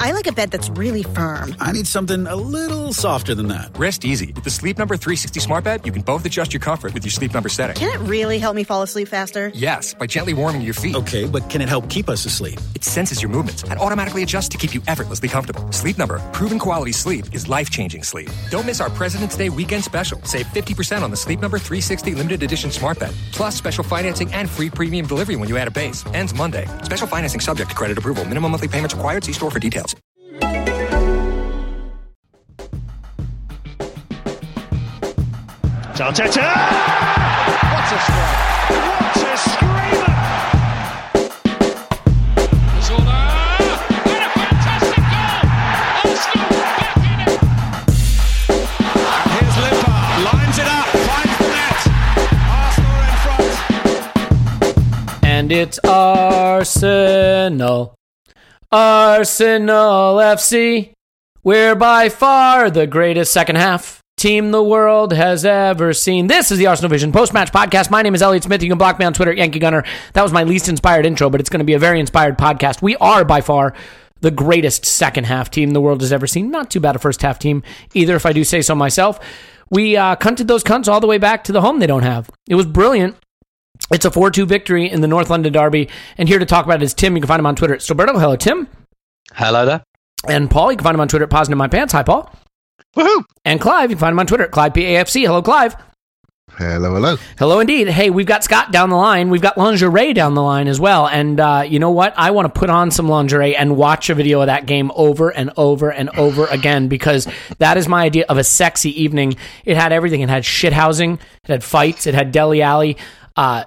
I like a bed that's really firm. I need something a little softer than that. Rest easy. With the Sleep Number 360 smart bed, you can both adjust your comfort with your sleep number setting. Can it really help me fall asleep faster? Yes, by gently warming your feet. Okay, but can it help keep us asleep? It senses your movements and automatically adjusts to keep you effortlessly comfortable. Sleep Number, proven quality sleep is life changing sleep. Don't miss our President's Day weekend special. Save 50% on the Sleep Number 360 limited edition smart bed, plus special financing and free premium delivery when you add a base. Ends Monday. Special financing subject to credit approval. Minimum monthly payments required. See store for details. Arteta! What a strike! What a screamer! Zola! What a fantastic goal! Arsenal back in it! Here's Limpar, lines it up, finds the net. Arsenal in front. And it's Arsenal. Arsenal FC. We're by far the greatest second half team the world has ever seen. This is the Arsenal Vision post match podcast. My name is Elliot Smith. You can block me on Twitter, Yankee Gunner. That was my least inspired intro, but it's going to be a very inspired podcast. We are by far the greatest second half team the world has ever seen. Not too bad a first half team either, if I do say so myself. We uh, cunted those cunts all the way back to the home they don't have. It was brilliant. It's a 4 2 victory in the North London Derby. And here to talk about it is Tim. You can find him on Twitter at stillberto. Hello, Tim. Hello there. And Paul, you can find him on Twitter at Poznan In My Pants. Hi, Paul. Woohoo! And Clive, you can find him on Twitter at Clive PAFC. Hello, Clive. Hello, hello. Hello, indeed. Hey, we've got Scott down the line. We've got lingerie down the line as well. And uh, you know what? I want to put on some lingerie and watch a video of that game over and over and over again because that is my idea of a sexy evening. It had everything. It had shithousing. It had fights. It had Dele Alli. Uh,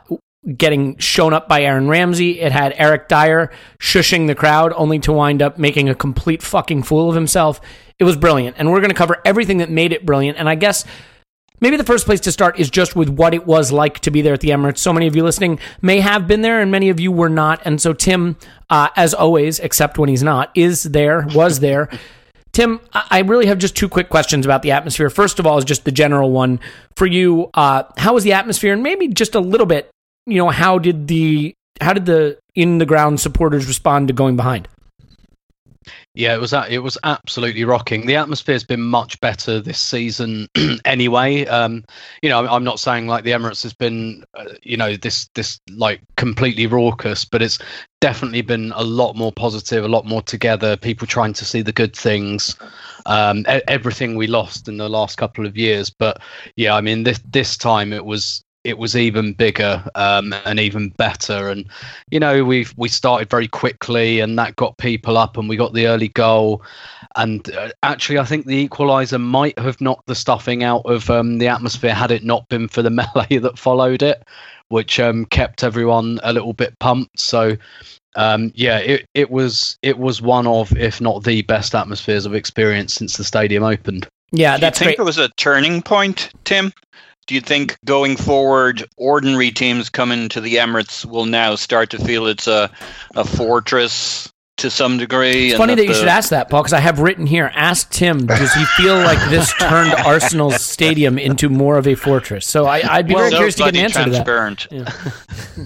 getting shown up by Aaron Ramsey. It had Eric Dier shushing the crowd only to wind up making a complete fucking fool of himself. It was brilliant. And we're going to cover everything that made it brilliant. And I guess maybe the first place to start is just with what it was like to be there at the Emirates. So many of you listening may have been there and many of you were not. And so Tim, uh, as always, except when he's not, is there, was there. Tim, I really have just two quick questions about the atmosphere. First of all, is just the general one for you. Uh, how was the atmosphere, and maybe just a little bit you know, how did the how did the in the ground supporters respond to going behind? Yeah, it was it was absolutely rocking. The atmosphere's been much better this season, anyway. Um, you know, I'm not saying like the Emirates has been, uh, you know, this this like completely raucous, but it's definitely been a lot more positive, a lot more together. People trying to see the good things, um, everything we lost in the last couple of years. But yeah, I mean, this this time it was it was even bigger um, and even better. And you know, we we started very quickly, and that got people up, and we got the early goal. And uh, actually, I think the equaliser might have knocked the stuffing out of um, the atmosphere had it not been for the melee that followed it, which um, kept everyone a little bit pumped. So um, yeah, it, it was it was one of, if not the best atmospheres I've experienced since the stadium opened. Yeah, Do that's you think great. it was a turning point, Tim? Do you think going forward, ordinary teams coming to the Emirates will now start to feel it's a, a fortress to some degree? It's funny that you the- should ask that, Paul, because I have written here. Ask Tim, does he feel like this turned Arsenal's stadium into more of a fortress? So I, I'd be Well, very so curious to get an answer to that. transparent. Yeah.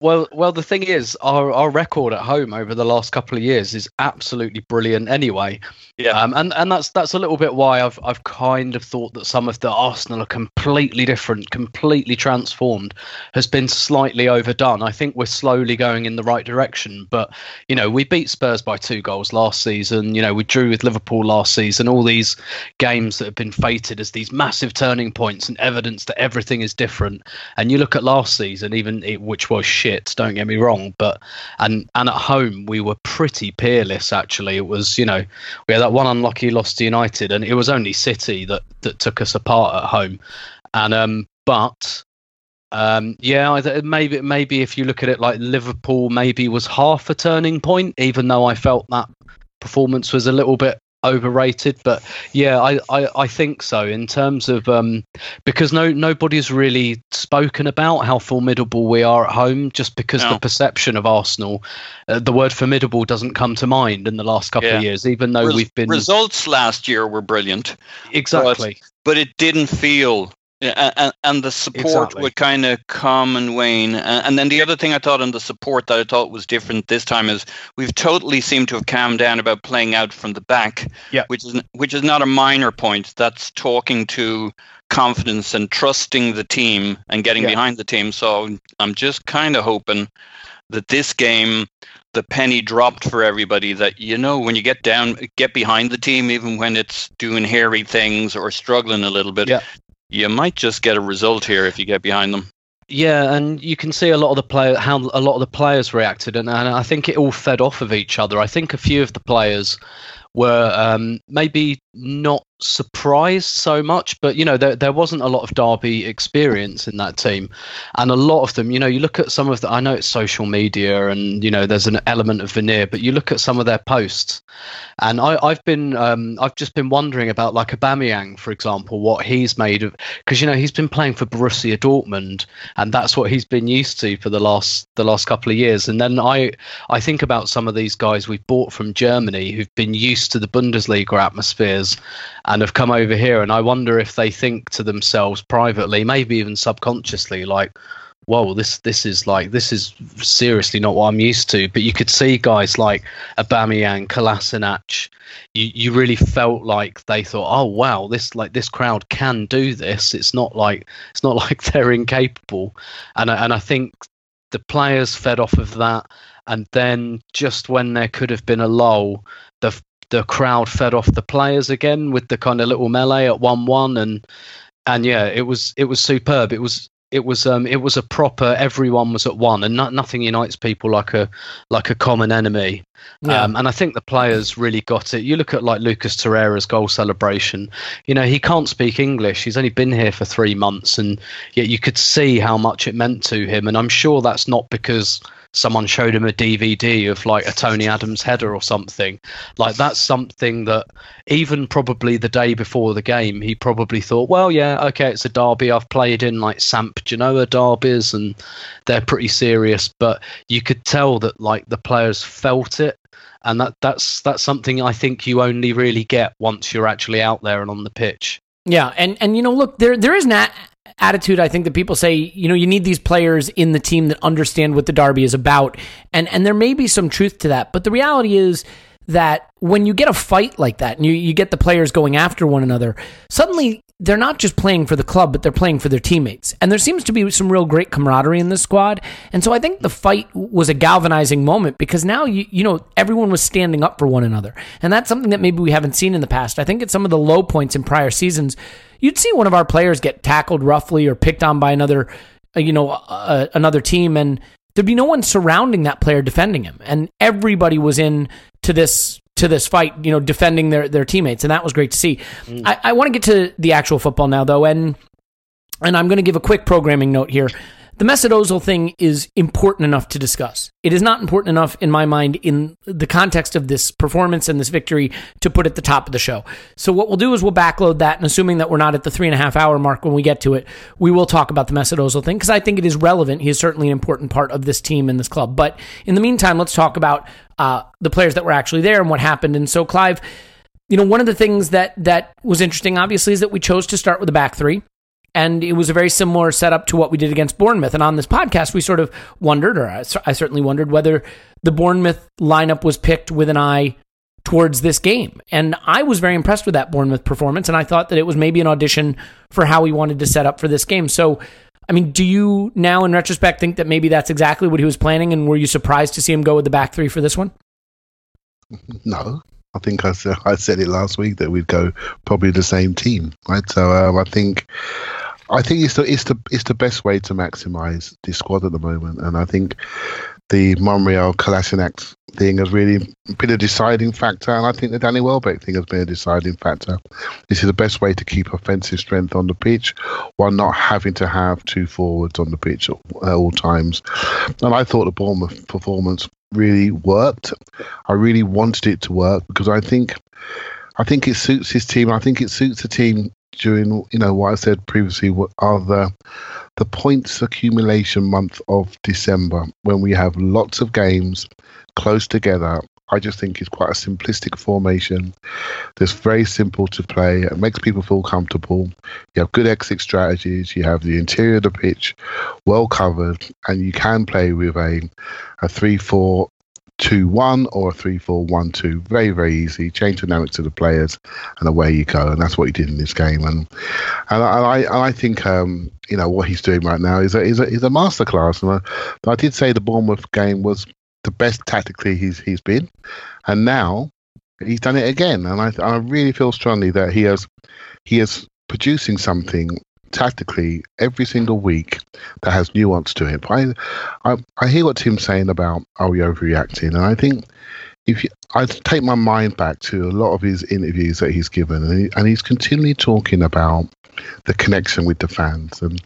Well, well, the thing is, our, our record at home over the last couple of years is absolutely brilliant. Anyway, Yeah. um, and and that's that's a little bit why I've I've kind of thought that some of the Arsenal are completely different, completely transformed, has been slightly overdone. I think we're slowly going in the right direction, but you know, we beat Spurs by two goals last season. You know, we drew with Liverpool last season. All these games that have been fated as these massive turning points and evidence that everything is different. And you look at last season, even it, which was shit. Don't get me wrong, but and and at home we were pretty peerless. Actually, it was you know we had that one unlucky loss to United, and it was only City that that took us apart at home. And um, but um, yeah, maybe maybe if you look at it like Liverpool, maybe was half a turning point, even though I felt that performance was a little bit overrated. But yeah, I, I, I think so in terms of um, because no nobody's really spoken about how formidable we are at home, just because No. the perception of Arsenal, uh, the word formidable doesn't come to mind in the last couple Yeah. of years, even though Res- we've been results last year were brilliant, exactly. but it didn't feel. And, and the support Exactly. would kind of come and wane. And, and then the other thing I thought on the support that I thought was different this time is we've totally seemed to have calmed down about playing out from the back. Yeah. Which is which is not a minor point. That's talking to confidence and trusting the team and getting Yeah. behind the team. So I'm just kind of hoping that this game the penny dropped for everybody that you know when you get down get behind the team even when it's doing hairy things or struggling a little bit Yeah. You might just get a result here if you get behind them Yeah, and you can see a lot of the player how a lot of the players reacted, and, and I think it all fed off of each other. I think a few of the players were um, maybe not surprised so much, but you know there there wasn't a lot of Derby experience in that team, and a lot of them, you know, you look at some of the. I know it's social media, and you know there's an element of veneer, but you look at some of their posts, and I, I've been um, I've just been wondering about like Aubameyang, for example, what he's made of because you know he's been playing for Borussia Dortmund, and that's what he's been used to for the last the last couple of years. And then I I think about some of these guys we've bought from Germany who've been used to the Bundesliga atmospheres and have come over here, and I wonder if they think to themselves privately, maybe even subconsciously, like. Whoa, this this is like this is seriously not what I'm used to. But you could see guys like Aubameyang, Kolasinac, you, you really felt like they thought, oh wow, this like this crowd can do this. It's not like it's not like they're incapable, and and I think the players fed off of that, and then just when there could have been a lull, the the crowd fed off the players again with the kind of little melee at one one, and and yeah, it was it was superb. It was it was um it was a proper everyone was at one and no, nothing unites people like a like a common enemy Yeah. um, and I think the players really got it. You look at like Lucas Torreira's goal celebration. You know, he can't speak English. He's only been here for three months, and yet you could see how much it meant to him. And I'm sure that's not because someone showed him a DVD of like a Tony Adams header or something. Like that's something that even probably the day before the game, he probably thought, well, yeah, okay, it's a derby. I've played in like Samp Genoa derbies, and they're pretty serious. But you could tell that like the players felt it and that that's that's something I think you only really get once you're actually out there and on the pitch. Yeah, and and you know, look, there there is an a- attitude I think that people say, you know, you need these players in the team that understand what the derby is about, and and there may be some truth to that, but the reality is that when you get a fight like that and you, you get the players going after one another, suddenly they're not just playing for the club, but they're playing for their teammates. And there seems to be some real great camaraderie in this squad. And so I think the fight was a galvanizing moment because now you you know everyone was standing up for one another. And that's something that maybe we haven't seen in the past. I think at some of the low points in prior seasons, you'd see one of our players get tackled roughly or picked on by another uh, you know uh, another team and there'd be no one surrounding that player defending him and everybody was in to this to this fight you know defending their their teammates and that was great to see mm. i, I want to get to the actual football now though and and i'm going to give a quick programming note here the Mesut Ozil thing is important enough to discuss. It is not important enough in my mind in the context of this performance and this victory to put at the top of the show. So what we'll do is we'll backload that, and assuming that we're not at the three and a half hour mark when we get to it, we will talk about the Mesut Ozil thing because I think it is relevant. He is certainly an important part of this team and this club. But in the meantime, let's talk about uh, the players that were actually there and what happened. And so, Clive, you know, one of the things that that was interesting, obviously, is that we chose to start with the back three and it was a very similar setup to what we did against Bournemouth. And on this podcast, we sort of wondered, or I, I certainly wondered, whether the Bournemouth lineup was picked with an eye towards this game. And I was very impressed with that Bournemouth performance, and I thought that it was maybe an audition for how he wanted to set up for this game. So, I mean, do you now, in retrospect, think that maybe that's exactly what he was planning? And were you surprised to see him go with the back three for this one? No, I think I said, I said it last week that we'd go probably the same team, right? So um, I think I think it's the it's the it's the best way to maximise the squad at the moment, and I think the Monreal Kolasinac thing has really been a deciding factor, and I think the Danny Welbeck thing has been a deciding factor. This is the best way to keep offensive strength on the pitch while not having to have two forwards on the pitch at, all times. And I thought the Bournemouth performance really worked. I really wanted it to work because I think I think it suits his team. I think it suits the team during you know what I said previously are the the points accumulation month of December when we have lots of games close together. I just think it's quite a simplistic formation. That's very simple to play. It makes people feel comfortable. You have good exit strategies. You have the interior of the pitch well covered, and you can play with a a three four two one or a three four one two. Very very easy. Change dynamics to the players, and away you go. And that's what he did in this game. And and I and I think um, you know what he's doing right now is a is a, is a masterclass. And I, I did say the Bournemouth game was the best tactically he's he's been, and now he's done it again. And I I really feel strongly that he has he is producing something tactically every single week that has nuance to it. I, I, I hear what Tim's saying about are we overreacting, and I think if you, I take my mind back to a lot of his interviews that he's given, and, he, and he's continually talking about the connection with the fans, and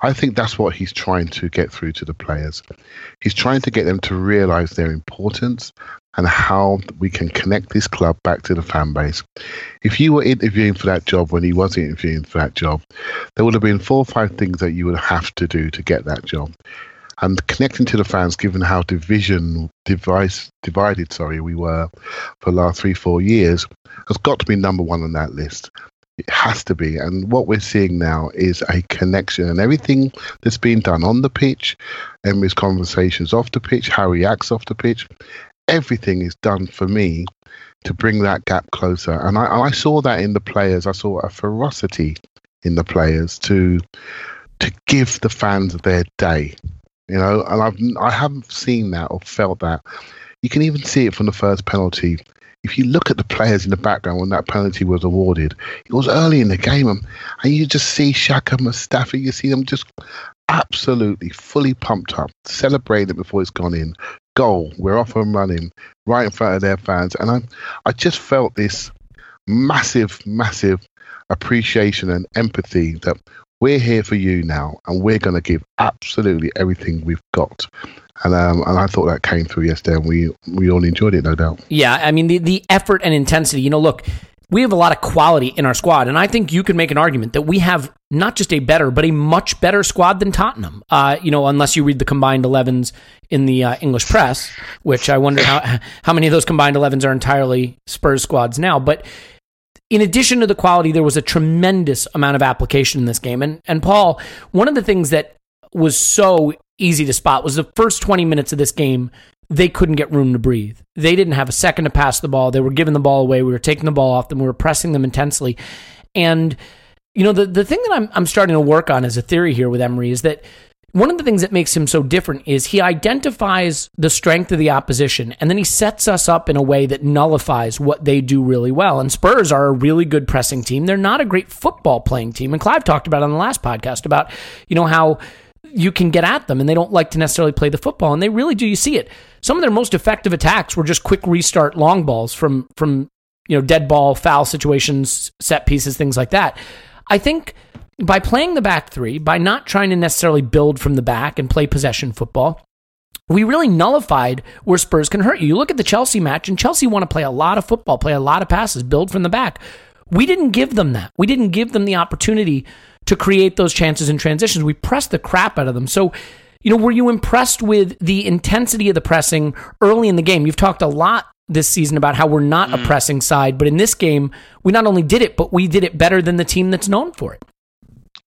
I think that's what he's trying to get through to the players. He's trying to get them to realize their importance and how we can connect this club back to the fan base. If you were interviewing for that job when he was interviewing for that job, there would have been four or five things that you would have to do to get that job. And connecting to the fans, given how division device, divided, sorry, we were for the last three, four years, has got to be number one on that list. It has to be. And what we're seeing now is a connection. And everything that's been done on the pitch, Emery's conversations off the pitch, how he acts off the pitch, everything is done for me to bring that gap closer. And I, I saw that in the players. I saw a ferocity in the players to to give the fans their day. You know, and I've I haven't seen that or felt that. You can even see it from the first penalty. If you look at the players in the background when that penalty was awarded, it was early in the game, and, and you just see Xhaka Mustafi. You see them just absolutely fully pumped up, celebrating it before it's gone in, goal. We're off and running right in front of their fans. And I, I just felt this massive, massive appreciation and empathy that we're here for you now and we're going to give absolutely everything we've got. And, um, and I thought that came through yesterday and we, we all enjoyed it, no doubt. Yeah, I mean, the, the effort and intensity, you know, look, we have a lot of quality in our squad, and I think you can make an argument that we have not just a better, but a much better squad than Tottenham. Uh, you know, unless you read the combined 11s in the uh, English press, which I wonder how how many of those combined 11s are entirely Spurs squads now. But in addition to the quality, there was a tremendous amount of application in this game. And and Paul, one of the things that was so easy to spot was the first 20 minutes of this game they couldn't get room to breathe. They didn't have a second to pass the ball. They were giving the ball away. We were taking the ball off them. We were pressing them intensely. And, you know, the, the thing that I'm, I'm starting to work on as a theory here with Emery is that one of the things that makes him so different is he identifies the strength of the opposition and then he sets us up in a way that nullifies what they do really well. And Spurs are a really good pressing team. They're not a great football playing team. And Clive talked about on the last podcast about, you know, how you can get at them and they don't like to necessarily play the football. And they really do. You see it. Some of their most effective attacks were just quick restart long balls from, from, you know, dead ball, foul situations, set pieces, things like that. I think by playing the back three, by not trying to necessarily build from the back and play possession football, we really nullified where Spurs can hurt you. You look at the Chelsea match, and Chelsea want to play a lot of football, play a lot of passes, build from the back. We didn't give them that. We didn't give them the opportunity to create those chances and transitions. We pressed the crap out of them. So, you know, were you impressed with the intensity of the pressing early in the game? You've talked a lot this season about how we're not mm. a pressing side, but in this game, we not only did it, but we did it better than the team that's known for it.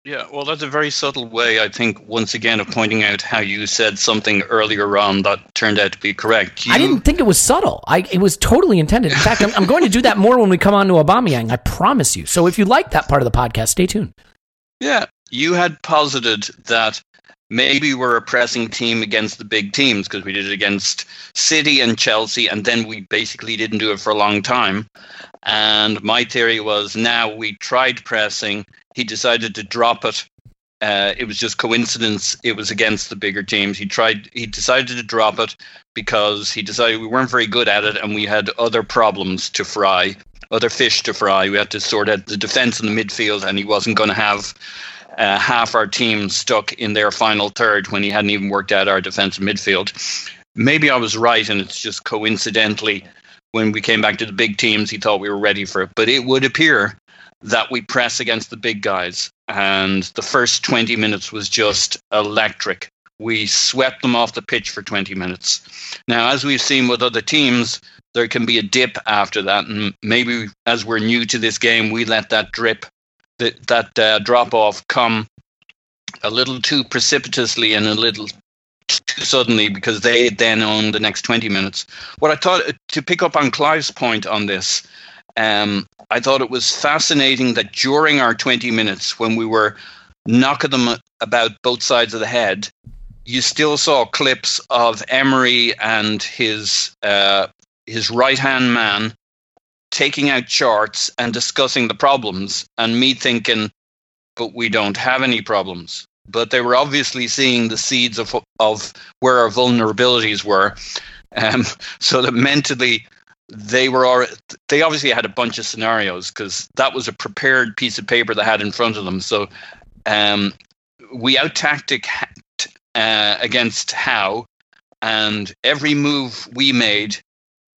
Yeah, well, that's a very subtle way, I think, once again, of pointing out how you said something earlier on that turned out to be correct. You... I didn't think it was subtle. I, it was totally intended. In fact, I'm, I'm going to do that more when we come on to Aubameyang. I promise you. So if you like that part of the podcast, stay tuned. Yeah, you had posited that maybe we're a pressing team against the big teams because we did it against City and Chelsea, and then we basically didn't do it for a long time. And my theory was now we tried pressing, he decided to drop it. Uh, it was just coincidence. It was against the bigger teams. He tried. He decided to drop it because he decided we weren't very good at it, and we had other problems to fry, other fish to fry. We had to sort out the defense and the midfield, and he wasn't going to have uh, half our team stuck in their final third when he hadn't even worked out our defensive midfield. Maybe I was right, and it's just coincidentally when we came back to the big teams, he thought we were ready for it. But it would appear that we press against the big guys. And the first 20 minutes was just electric. We swept them off the pitch for 20 minutes. Now, as we've seen with other teams, there can be a dip after that. And maybe as we're new to this game, we let that drip, that, that uh, drop off come a little too precipitously and a little too suddenly because they then own the next 20 minutes. What I thought, to pick up on Clive's point on this, um, I thought it was fascinating that during our 20 minutes, when we were knocking them about both sides of the head, you still saw clips of Emery and his uh, his right hand man taking out charts and discussing the problems, and me thinking, but we don't have any problems but they were obviously seeing the seeds of of where our vulnerabilities were. Um, so that mentally, they were all, they obviously had a bunch of scenarios because that was a prepared piece of paper they had in front of them. So um, we out tactic uh, against how, and every move we made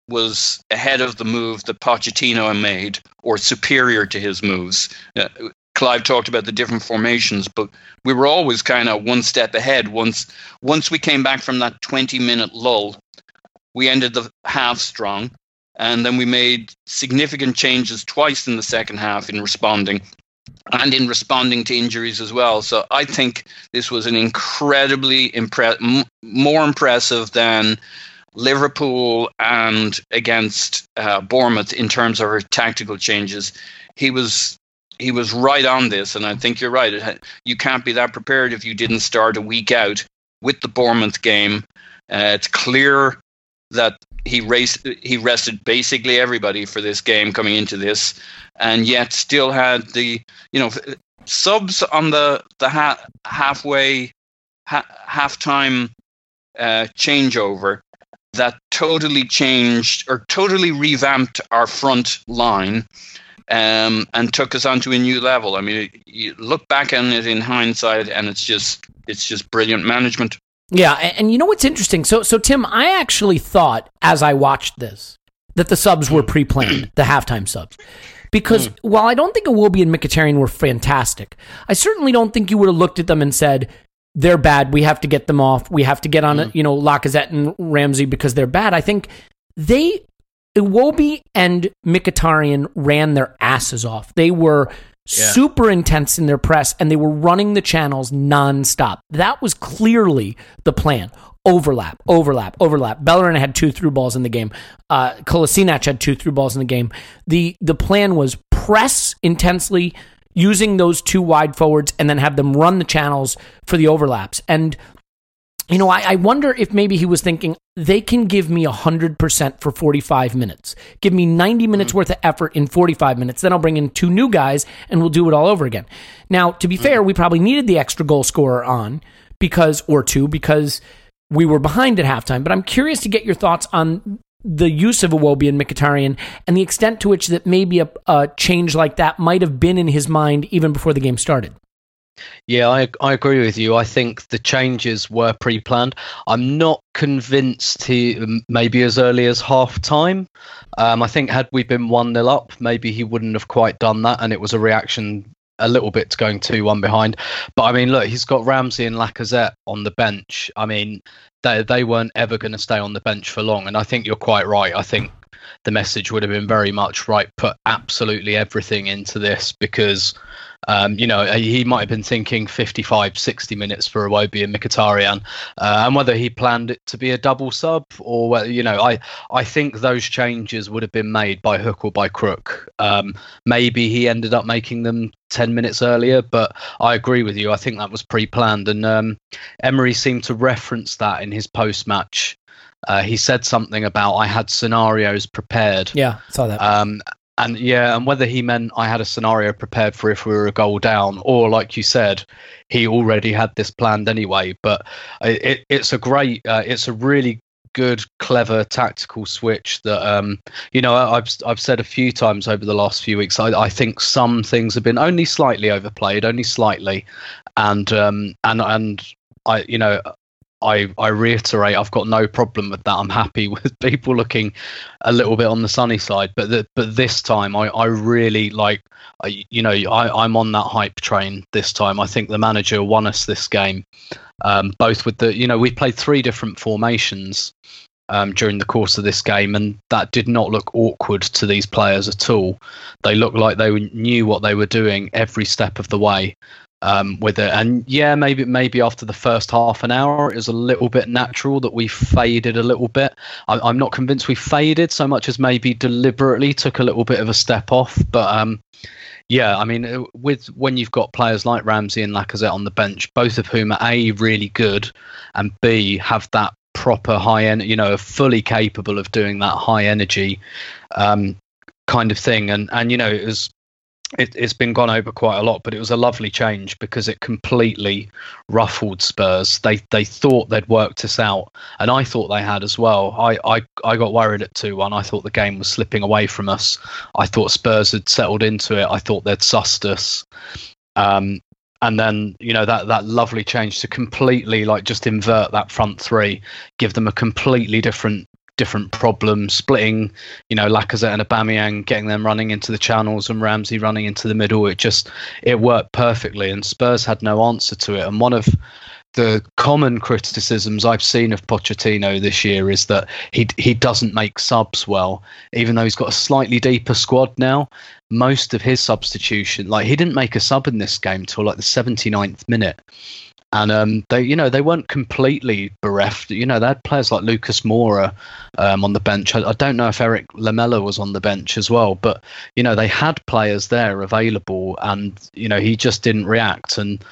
was ahead of the move that Pochettino made or superior to his moves. Uh, Clive talked about the different formations, but we were always kind of one step ahead. Once once we came back from that 20 minute lull, we ended the half strong, and then we made significant changes twice in the second half in responding and in responding to injuries as well. So I think this was an incredibly impre- m- more impressive than Liverpool and against uh, Bournemouth in terms of our tactical changes. He was he was right on this, and I think you're right. You can't be that prepared if you didn't start a week out with the Bournemouth game. Uh, it's clear that he raced, he rested basically everybody for this game coming into this, and yet still had the you know subs on the the ha- halfway ha- halftime uh, changeover that totally changed or totally revamped our front line um, and took us onto a new level. I mean, you look back on it in hindsight, and it's just it's just brilliant management. Yeah, and you know what's interesting? So, so Tim, I actually thought as I watched this that the subs were pre-planned, the halftime subs. Because mm. while I don't think Iwobi and Mkhitaryan were fantastic, I certainly don't think you would have looked at them and said, they're bad. We have to get them off. We have to get on, mm. you know, Lacazette and Ramsey because they're bad. I think they Iwobi and Mkhitaryan ran their asses off. They were yeah. super intense in their press and they were running the channels nonstop. That was clearly the plan. Overlap, overlap, overlap. Bellerin had two through balls in the game. Uh, Kolasinac had two through balls in the game. The the plan was press intensely using those two wide forwards and then have them run the channels for the overlaps. And you know, I, I, wonder if maybe he was thinking they can give me 100% for 45 minutes. Give me 90 minutes mm worth of effort in 45 minutes. Then I'll bring in two new guys and we'll do it all over again. Now, to be mm fair, we probably needed the extra goal scorer on because, or two, because we were behind at halftime. But I'm curious to get your thoughts on the use of Iwobi and Mkhitaryan and the extent to which that maybe a, a change like that might have been in his mind even before the game started. Yeah, I I agree with you. I think the changes were pre-planned. I'm not convinced he maybe as early as half time. Um, I think had we been one 0 up, maybe he wouldn't have quite done that, and it was a reaction a little bit to going two one behind. But I mean, look, he's got Ramsey and Lacazette on the bench. I mean, they they weren't ever going to stay on the bench for long, and I think you're quite right. I think the message would have been very much right. Put absolutely everything into this because um, you know, he might have been thinking 55, 60 minutes for Iwobi and Mkhitaryan, uh, and whether he planned it to be a double sub or whether, you know, I, I think those changes would have been made by hook or by crook. Um, maybe he ended up making them 10 minutes earlier, but I agree with you. I think that was pre planned. And um, Emery seemed to reference that in his post match. Uh, he said something about I had scenarios prepared. Yeah, saw that. Um, and yeah, and whether he meant I had a scenario prepared for if we were a goal down, or like you said, he already had this planned anyway. But it, it's a great, uh, it's a really good, clever tactical switch that um, you know I've I've said a few times over the last few weeks. I, I think some things have been only slightly overplayed, only slightly, and um, and and I you know I, I reiterate, I've got no problem with that. I'm happy with people looking a little bit on the sunny side, but the, but this time I, I really like, I, you know, I, I'm on that hype train this time. I think the manager won us this game, um, both with the, you know, we played three different formations um, during the course of this game, and that did not look awkward to these players at all. They looked like they knew what they were doing every step of the way um, with it. And yeah, maybe maybe after the first half an hour, it was a little bit natural that we faded a little bit. I, am not convinced we faded so much as maybe deliberately took a little bit of a step off. But um, yeah, I mean, uh, with when you've got players like Ramsey and Lacazette on the bench, both of whom are a really good, and b have that proper high end, you know, fully capable of doing that high energy um, kind of thing. And and you know, it was it, has been gone over quite a lot, but it was a lovely change because it completely ruffled Spurs. They they thought they'd worked us out, and I thought they had as well. I I, I got worried at two one. I thought the game was slipping away from us. I thought Spurs had settled into it. I thought they'd sussed us. Um, and then you know that that lovely change to completely like just invert that front three, give them a completely different different problems, splitting, you know, Lacazette and Aubameyang, getting them running into the channels and Ramsey running into the middle. It just it worked perfectly, and Spurs had no answer to it. And one of the common criticisms I've seen of Pochettino this year is that he he doesn't make subs well, even though he's got a slightly deeper squad now. Most of his substitution, like he didn't make a sub in this game till like the 79th minute and um, they you know they weren't completely bereft. You know they had players like Lucas Moura um, on the bench. I, I, don't know if Eric Lamela was on the bench as well, but you know they had players there available, and you know he just didn't react. And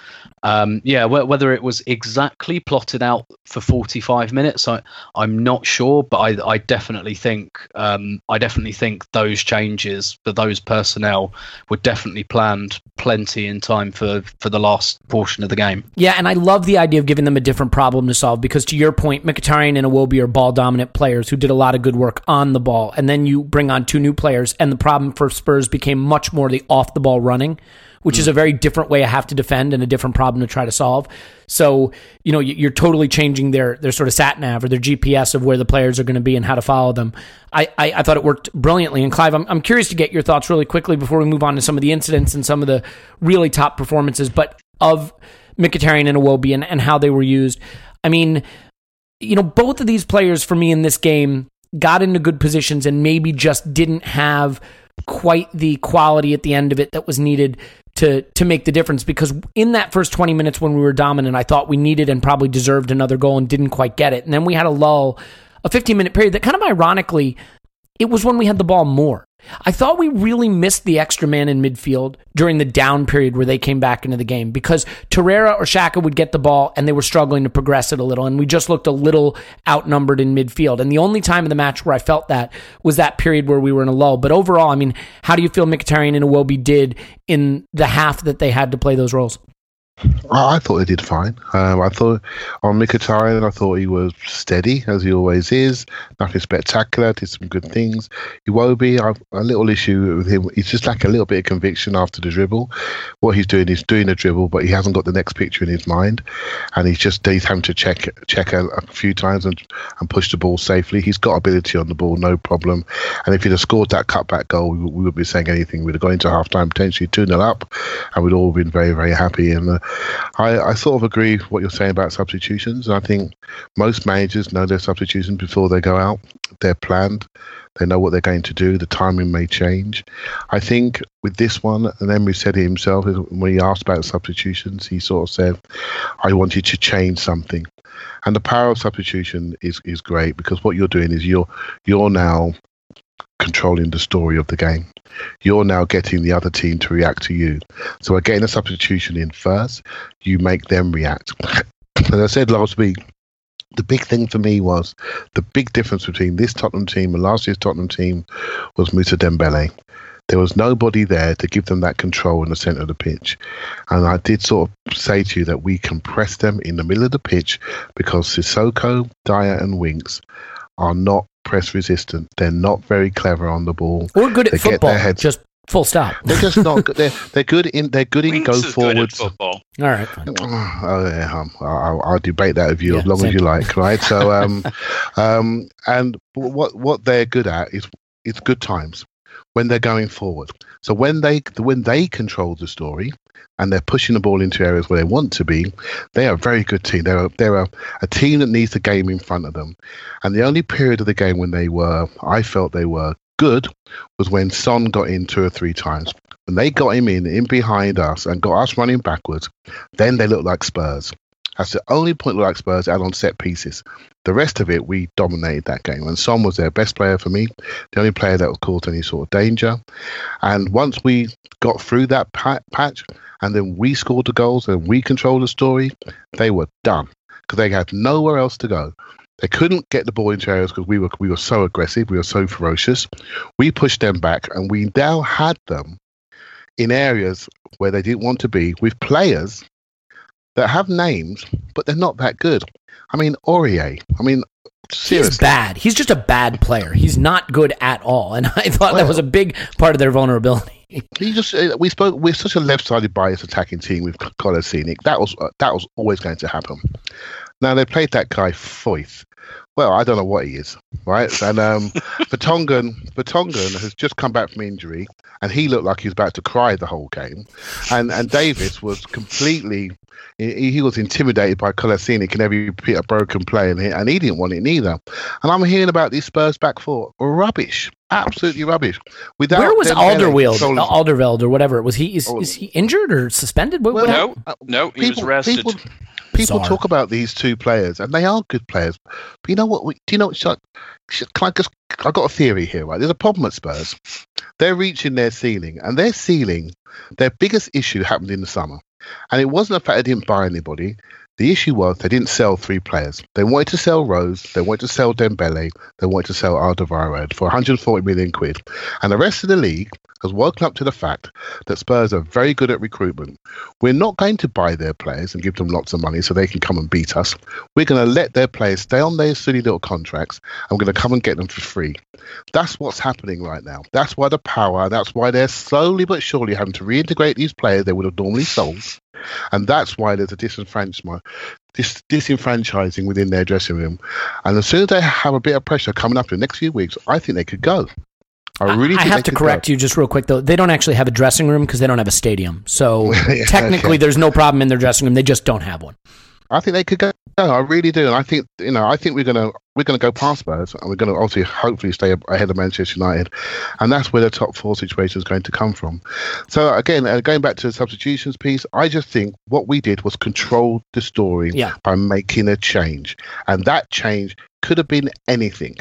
um, yeah, whether it was exactly plotted out for 45 minutes, I, I'm not sure, but I, I definitely think um, I definitely think those changes for those personnel were definitely planned plenty in time for for the last portion of the game. Yeah, and I love the idea of giving them a different problem to solve because to your point, Mkhitaryan and Iwobi are ball dominant players who did a lot of good work on the ball, and then you bring on two new players, and the problem for Spurs became much more the off the ball running which mm. is a very different way I have to defend and a different problem to try to solve. So, you know, you're totally changing their their sort of sat nav or their GPS of where the players are going to be and how to follow them. I, I, I thought it worked brilliantly. And Clive, I'm, I'm curious to get your thoughts really quickly before we move on to some of the incidents and some of the really top performances, but of Mkhitaryan and Iwobi and, and how they were used. I mean, you know, both of these players for me in this game got into good positions and maybe just didn't have quite the quality at the end of it that was needed to to make the difference because in that first 20 minutes when we were dominant I thought we needed and probably deserved another goal and didn't quite get it. And then we had a lull a 15 minute period that kind of ironically it was when we had the ball more I thought we really missed the extra man in midfield during the down period where they came back into the game because Torreira or Xhaka would get the ball and they were struggling to progress it a little. And we just looked a little outnumbered in midfield. And the only time in the match where I felt that was that period where we were in a lull. But overall, I mean, how do you feel Mkhitaryan and Iwobi did in the half that they had to play those roles? I I thought he did fine. Um, I thought on Mkhitaryan, I thought he was steady as he always is. Nothing spectacular. Did some good things. Iwobi, I've a little issue with him. He's just like a little bit of conviction after the dribble. What he's doing is doing a dribble, but he hasn't got the next picture in his mind, and he's just he's having to check check a, a few times and and push the ball safely. He's got ability on the ball, no problem. And if he'd have scored that cutback goal, we, we wouldn't be saying anything. We'd have gone into half time potentially 2 0 up, and we'd all been very, very happy. And uh, I, I sort of agree with what you're saying about substitutions. I think most managers know their substitutions before they go out. They're planned. They know what they're going to do. The timing may change. I think with this one, and Emery said it himself when he asked about substitutions, he sort of said, I wanted to change something. And the power of substitution is, is great because what you're doing is you're you're now controlling the story of the game. You're now getting the other team to react to you. So getting a substitution in first, you make them react. As I said last week, the big thing for me was the big difference between this Tottenham team and last year's Tottenham team was Musa Dembele. There was nobody there to give them that control in the centre of the pitch. And I did sort of say to you that we can press them in the middle of the pitch because Sissoko, Dier, and Winks are not press resistant. They're not very clever on the ball. Or good at They get football. their heads- Just full stop. They're just not good. They're, they're good in they're good in Winks go is good at forwards. football. All right. fine. Oh, yeah, um, I'll, I'll debate that with you Yeah, as long same. as you like, right? So, um, um, and what what they're good at is it's good times when they're going forward. So when they when they control the story and they're pushing the ball into areas where they want to be, they are a very good team. They're a, they're a, a team that needs the game in front of them. And the only period of the game when they were, I felt they were good, was when Son got in two or three times. When they got him in, in behind us, and got us running backwards, then they looked like Spurs. That's the only point we like Spurs had on set pieces. The rest of it, we dominated that game. And Son was their best player for me, the only player that caused any sort of danger. And once we got through that patch, and then we scored the goals and we controlled the story, they were done because they had nowhere else to go. They couldn't get the ball into areas because we were we were so aggressive, we were so ferocious. We pushed them back, and we now had them in areas where they didn't want to be with players that have names, but they're not that good. I mean, Aurier. I mean, seriously. He's bad. He's just a bad player. He's not good at all. And I thought that was a big part of their vulnerability. He just uh, we spoke. We're such a left-sided bias attacking team with Kolasinac. That was uh, that was always going to happen. Now they played that guy Foyth. Well, I don't know what he is, right? And um, Vertonghen, Vertonghen has just come back from injury, and he looked like he was about to cry the whole game. And and Davies was completely, he, he was intimidated by Kolasinac in every bit of broken play, and he, and he didn't want it neither. And I'm hearing about these Spurs back four, rubbish, absolutely rubbish. Without Where was Dembele Alderweireld, controlling- uh, Alderweireld, or whatever? Was he is, Oh. is he injured or suspended? What, what Well, happened? No, no, he was arrested. People, people Bizarre. talk about these two players, and they are good players. But you know what? we- Do you know what? Shut, shut- can I just? I got a theory here, right? There's a problem at Spurs. They're reaching their ceiling, and their ceiling, their biggest issue happened in the summer, and it wasn't the fact I didn't buy anybody. The issue was they didn't sell three players. They wanted to sell Rose, they wanted to sell Dembele, they wanted to sell Alderweireld for 140 million quid, and the rest of the league has woken up to the fact that Spurs are very good at recruitment. We're not going to buy their players and give them lots of money so they can come and beat us. We're going to let their players stay on their silly little contracts and we're going to come and get them for free. That's what's happening right now. That's why the power, that's why they're slowly but surely having to reintegrate these players they would have normally sold. And that's why there's a disenfranchisement, dis- disenfranchising within their dressing room. And as soon as they have a bit of pressure coming up in the next few weeks, I think they could go. I really I think have to correct go. you just real quick though. They don't actually have a dressing room because they don't have a stadium. So Yeah, technically, okay. there's no problem in their dressing room. They just don't have one. I think they could go. I really do, and I think you know. I think we're gonna we're gonna go past Spurs, and we're gonna obviously hopefully stay ahead of Manchester United, and that's where the top four situation is going to come from. So again, uh, going back to the substitutions piece, I just think what we did was control the story Yeah. by making a change, and that change could have been anything.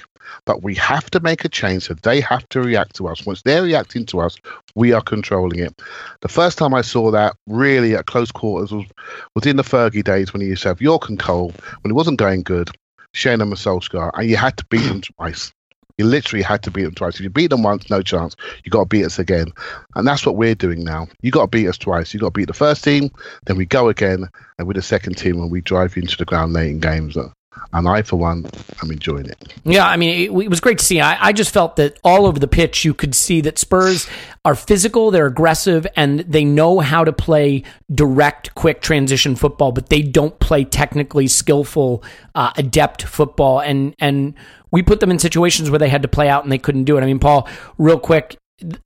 But we have to make a change, so they have to react to us. Once they're reacting to us, we are controlling it. The first time I saw that really at close quarters was was in the Fergie days when he used to have Yorke and Cole when it wasn't going good, Shane and Solskjaer, and you had to beat them twice. You literally had to beat them twice. If you beat them once, no chance. You got to beat us again, and that's what we're doing now. You got to beat us twice. You got to beat the first team, then we go again, and with the second team, and we drive you into the ground late in games. And I, for one, am enjoying it. Yeah, I mean, it, it was great to see. I, I, just felt that all over the pitch, you could see that Spurs are physical, they're aggressive, and they know how to play direct, quick transition football, but they don't play technically skillful, uh, adept football. And and we put them in situations where they had to play out and they couldn't do it. I mean, Paul, real quick,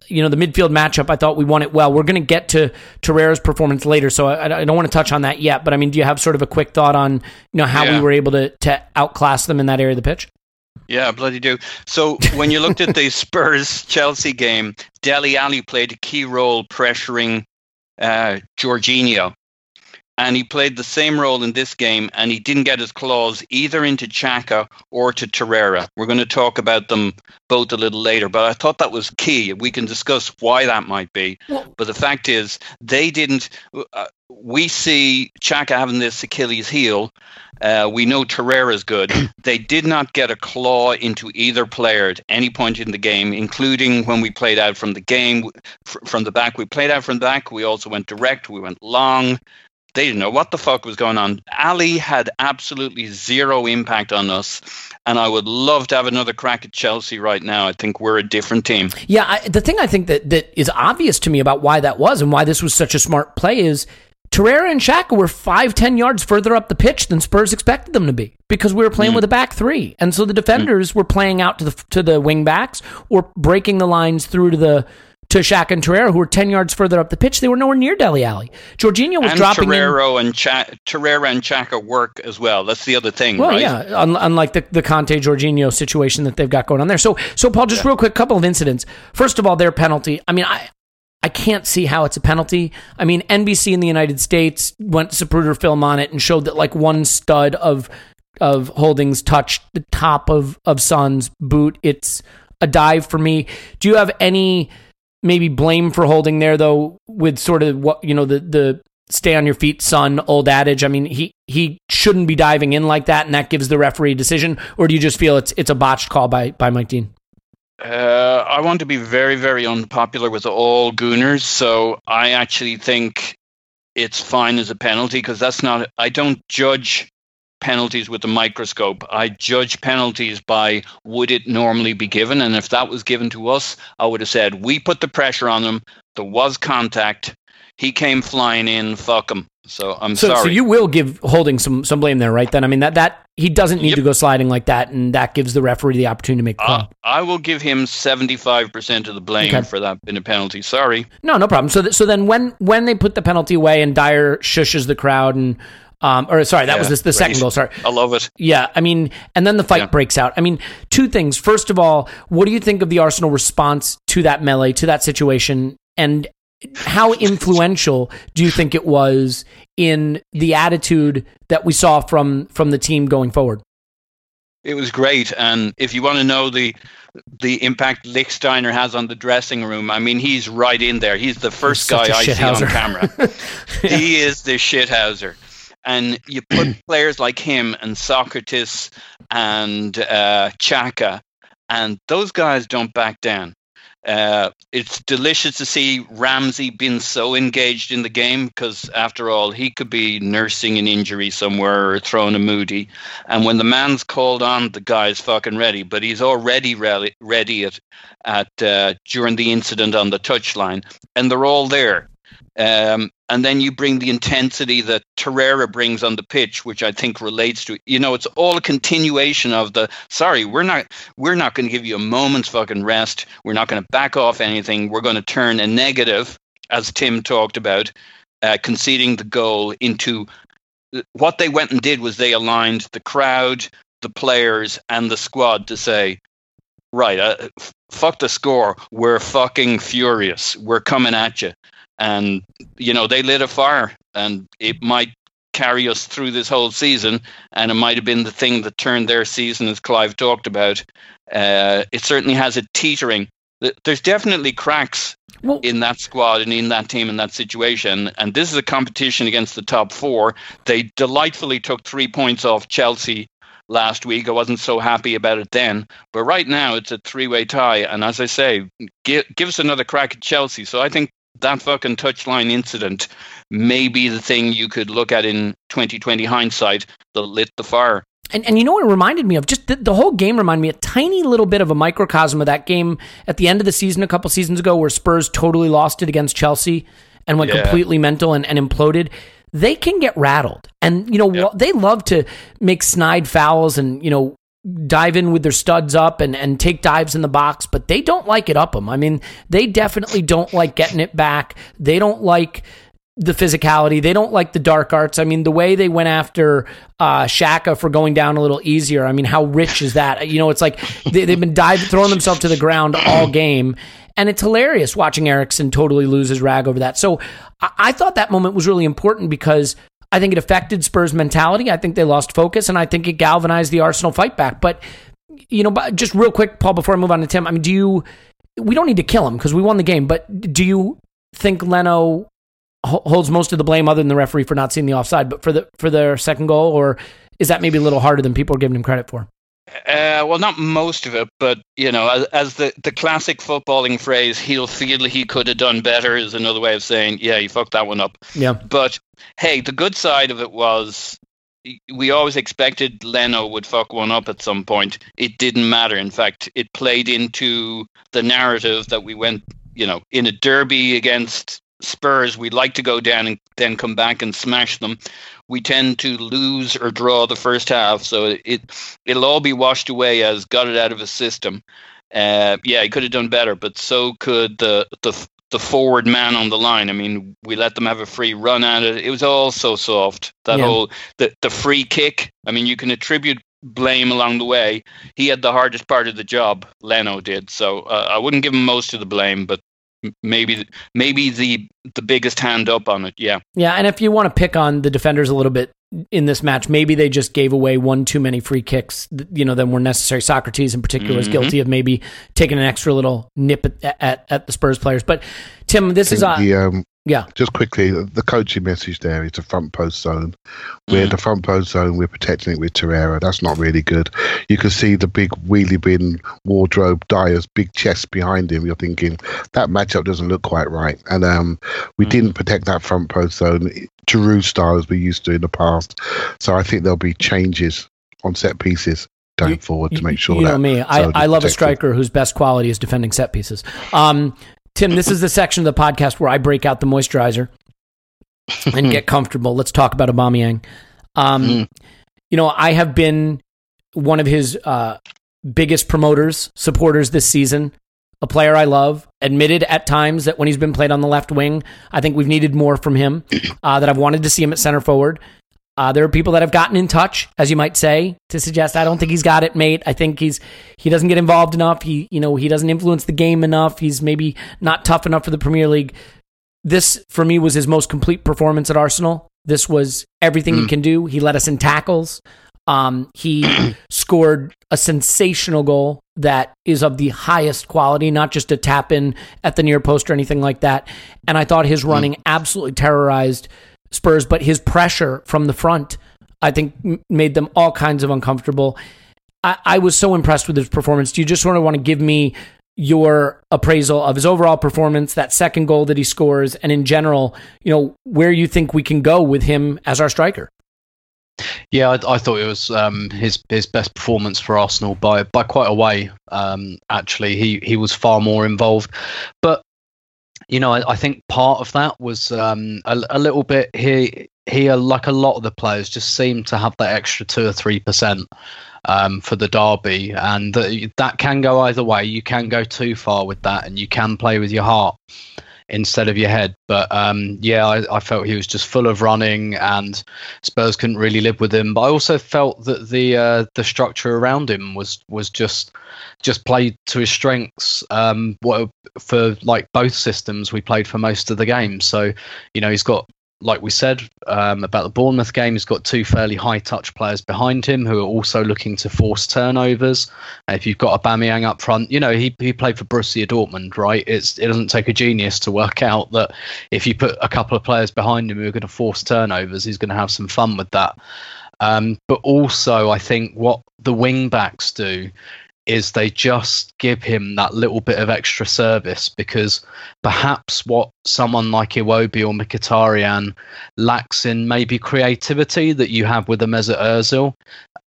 you know the midfield matchup. I thought we won it well. We're going to get to Torreira's performance later, so I, I, don't want to touch on that yet. But I mean, do you have sort of a quick thought on you know how yeah. we were able to to outclass them in that area of the pitch? Yeah, bloody do. So when you looked at the Spurs Chelsea game, Dele Alli played a key role pressuring uh, Jorginho and he played the same role in this game, and he didn't get his claws either into Xhaka or to Torreira. We're going to talk about them both a little later, but I thought that was key. We can discuss why that might be. But the fact is, they didn't. Uh, we see Xhaka having this Achilles heel. Uh, we know Torreira's good. They did not get a claw into either player at any point in the game, including when we played out from the game, from the back. We played out from the back. We also went direct. We went long. They didn't know what the fuck was going on. Alli had absolutely zero impact on us. And I would love to have another crack at Chelsea right now. I think we're a different team. Yeah, I, the thing I think that, that is obvious to me about why that was and why this was such a smart play is Torreira and Xhaka were five, ten yards further up the pitch than Spurs expected them to be because we were playing mm. with a back three, and so the defenders mm. were playing out to the to the wing backs or breaking the lines through to the to Xhaka and Torreira, who were 10 yards further up the pitch. They were nowhere near Dele Alli. Jorginho was and dropping Torreira in. And Cha- Torreira and Xhaka work as well. That's the other thing, well, right? yeah, un- unlike the, the Kanté Jorginho situation that they've got going on there. So, so Paul, just yeah. real quick, couple of incidents. First of all, their penalty. I mean, I, I can't see how it's a penalty. I mean, NBC in the United States went Zapruder film on it and showed that like one stud of of Holding's touched the top of of Son's boot. It's a dive for me. Do you have any maybe blame for holding there though with sort of what you know the the stay on your feet son old adage i mean he he shouldn't be diving in like that and that gives the referee a decision or do you just feel it's it's a botched call by by mike dean uh, I want to be very, very unpopular with all Gooners, so I actually think it's fine as a penalty because that's not. I don't judge penalties with the microscope. I judge penalties by would it normally be given, and if that was given to us, I would have said we put the pressure on them. There was contact. He came flying in. Fuck him. So I'm so, sorry. So you will give holding some some blame there, right? Then I mean that that he doesn't need yep. to go sliding like that, and that gives the referee the opportunity to make. Uh, I will give him seventy five percent of the blame okay. for that being a penalty. Sorry. No, no problem. So th- so then when when they put the penalty away and Dier shushes the crowd and um, or sorry, that yeah, was the, the second goal. Sorry, I love it. Yeah, I mean, and then the fight yeah. breaks out. I mean, two things. First of all, what do you think of the Arsenal response to that melee, to that situation, and how influential do you think it was in the attitude that we saw from from the team going forward? It was great, and if you want to know the the impact Lichtsteiner has on the dressing room, I mean, he's right in there. He's the first he's guy I see on camera. yeah. He is the shithouser and you put players like him and Sokratis and uh, Xhaka, and those guys don't back down. Uh, it's delicious to see Ramsey being so engaged in the game because, after all, he could be nursing an injury somewhere or throwing a moody. And when the man's called on, the guy's fucking ready. But he's already ready, ready at, at uh, during the incident on the touchline, and they're all there. Um, and then you bring the intensity that Torreira brings on the pitch, which I think relates to you know it's all a continuation of the sorry we're not we're not going to give you a moment's fucking rest. We're not going to back off anything. We're going to turn a negative as Tim talked about uh, conceding the goal into what they went and did was they aligned the crowd the players and the squad to say right uh, fuck the score. We're fucking furious. We're coming at you and you know they lit a fire and it might carry us through this whole season and it might have been the thing that turned their season as clive talked about uh, it certainly has a teetering there's definitely cracks well, in that squad and in that team in that situation and this is a competition against the top four they delightfully took three points off chelsea last week. I wasn't so happy about it then, but right now it's a three-way tie, and as I say, give, give us another crack at Chelsea. So I think that fucking touchline incident may be the thing you could look at in 2020 hindsight that lit the fire. And, and you know what it reminded me of? Just the, the, whole game reminded me a tiny little bit of a microcosm of that game at the end of the season a couple seasons ago where Spurs totally lost it against Chelsea and went yeah. completely mental and, and imploded they can get rattled. And, you know, yep. they love to make snide fouls and, you know, dive in with their studs up and, and take dives in the box, but they don't like it up them. I mean, they definitely don't like getting it back. They don't like the physicality. They don't like the dark arts. I mean, the way they went after uh, Xhaka for going down a little easier. I mean, how rich is that? You know, it's like they, have been diving, throwing themselves to the ground all game. And it's hilarious watching Eriksen totally lose his rag over that. So I, I thought that moment was really important because I think it affected Spurs' mentality. I think they lost focus, and I think it galvanized the Arsenal fight back. But you know, just real quick, Paul, before I move on to Tim, I mean, do you? We don't need to kill him because we won the game, but do you think Leno holds most of the blame, other than the referee for not seeing the offside, but for the for their second goal, or is that maybe a little harder than people are giving him credit for? Uh, well, not most of it, but you know, as, as, the the classic footballing phrase, "He'll feel he could have done better," is another way of saying, "Yeah, he fucked that one up." Yeah. But hey, the good side of it was we always expected Leno would fuck one up at some point. It didn't matter. In fact, it played into the narrative that we went, you know, in a derby against Spurs, we'd like to go down and then come back and smash them. We tend to lose or draw the first half, so it it'll all be washed away as got it out of his system. Uh, yeah, he could have done better, but so could the the the forward man on the line. I mean, we let them have a free run at it. It was all so soft. That yeah. whole the the free kick. I mean, you can attribute blame along the way. He had the hardest part of the job. Leno did. So uh, I wouldn't give him most of the blame, but maybe maybe the the biggest hand up on it. Yeah. Yeah, and if you want to pick on the defenders a little bit in this match, maybe they just gave away one too many free kicks. You know, than were necessary. Sokratis in particular mm-hmm. is guilty of maybe taking an extra little nip at, at, at the Spurs players. But Tim, this is uh, the, um, yeah. Just quickly, the coaching message there is the front post zone. We're mm. the front post zone. We're protecting it with Torreira. That's not really good. You can see the big wheelie bin wardrobe Dier's big chest behind him. You're thinking that matchup doesn't look quite right. And um, we mm. didn't protect that front post zone Giroud style as we used to in the past. So I think there'll be changes on set pieces going forward to make sure you that. know me, I, I love a striker whose best quality is defending set pieces. Um, Tim, this is the section of the podcast where I break out the moisturizer and get comfortable. Let's talk about Aubameyang. Um, mm. You know, I have been one of his uh, biggest promoters, supporters this season. A player I love, admitted at times that when he's been played on the left wing, I think we've needed more from him. Uh, that I've wanted to see him at center forward. Uh, there are people that have gotten in touch, as you might say, to suggest I don't think he's got it, mate. I think he's he doesn't get involved enough. He you know he doesn't influence the game enough. He's maybe not tough enough for the Premier League. This for me was his most complete performance at Arsenal. This was everything mm. he can do. He led us in tackles. Um, he scored a sensational goal that is of the highest quality, not just a tap in at the near post or anything like that. And I thought his mm. running absolutely terrorized Spurs, but his pressure from the front, I think, made them all kinds of uncomfortable. I, I was so impressed with his performance. Do you just sort of want to give me your appraisal of his overall performance, that second goal that he scores, and in general, you know, where you think we can go with him as our striker? Yeah, I, I, thought it was um, his his best performance for Arsenal by by quite a way. Um, actually, he he was far more involved, but you know, I, I, think part of that was um, a, a, little bit here. Here, like a lot of the players, just seem to have that extra two or three percent um, for the derby, and the, that can go either way. You can go too far with that, and you can play with your heart instead of your head. But um, yeah, I, I, felt he was just full of running, and Spurs couldn't really live with him. But I also felt that the uh, the structure around him was was just just played to his strengths. Um, what for like both systems, we played for most of the game. So you know he's got like we said um, about the Bournemouth game, he's got two fairly high touch players behind him who are also looking to force turnovers. If you've got Aubameyang up front, you know he he played for Borussia Dortmund, right? It's it doesn't take a genius to work out that if you put a couple of players behind him who are going to force turnovers, he's going to have some fun with that. Um, but also, I think what the wing backs do is they just give him that little bit of extra service because perhaps what someone like Iwobi or Mkhitaryan lacks in maybe creativity that you have with a Mesut Ozil,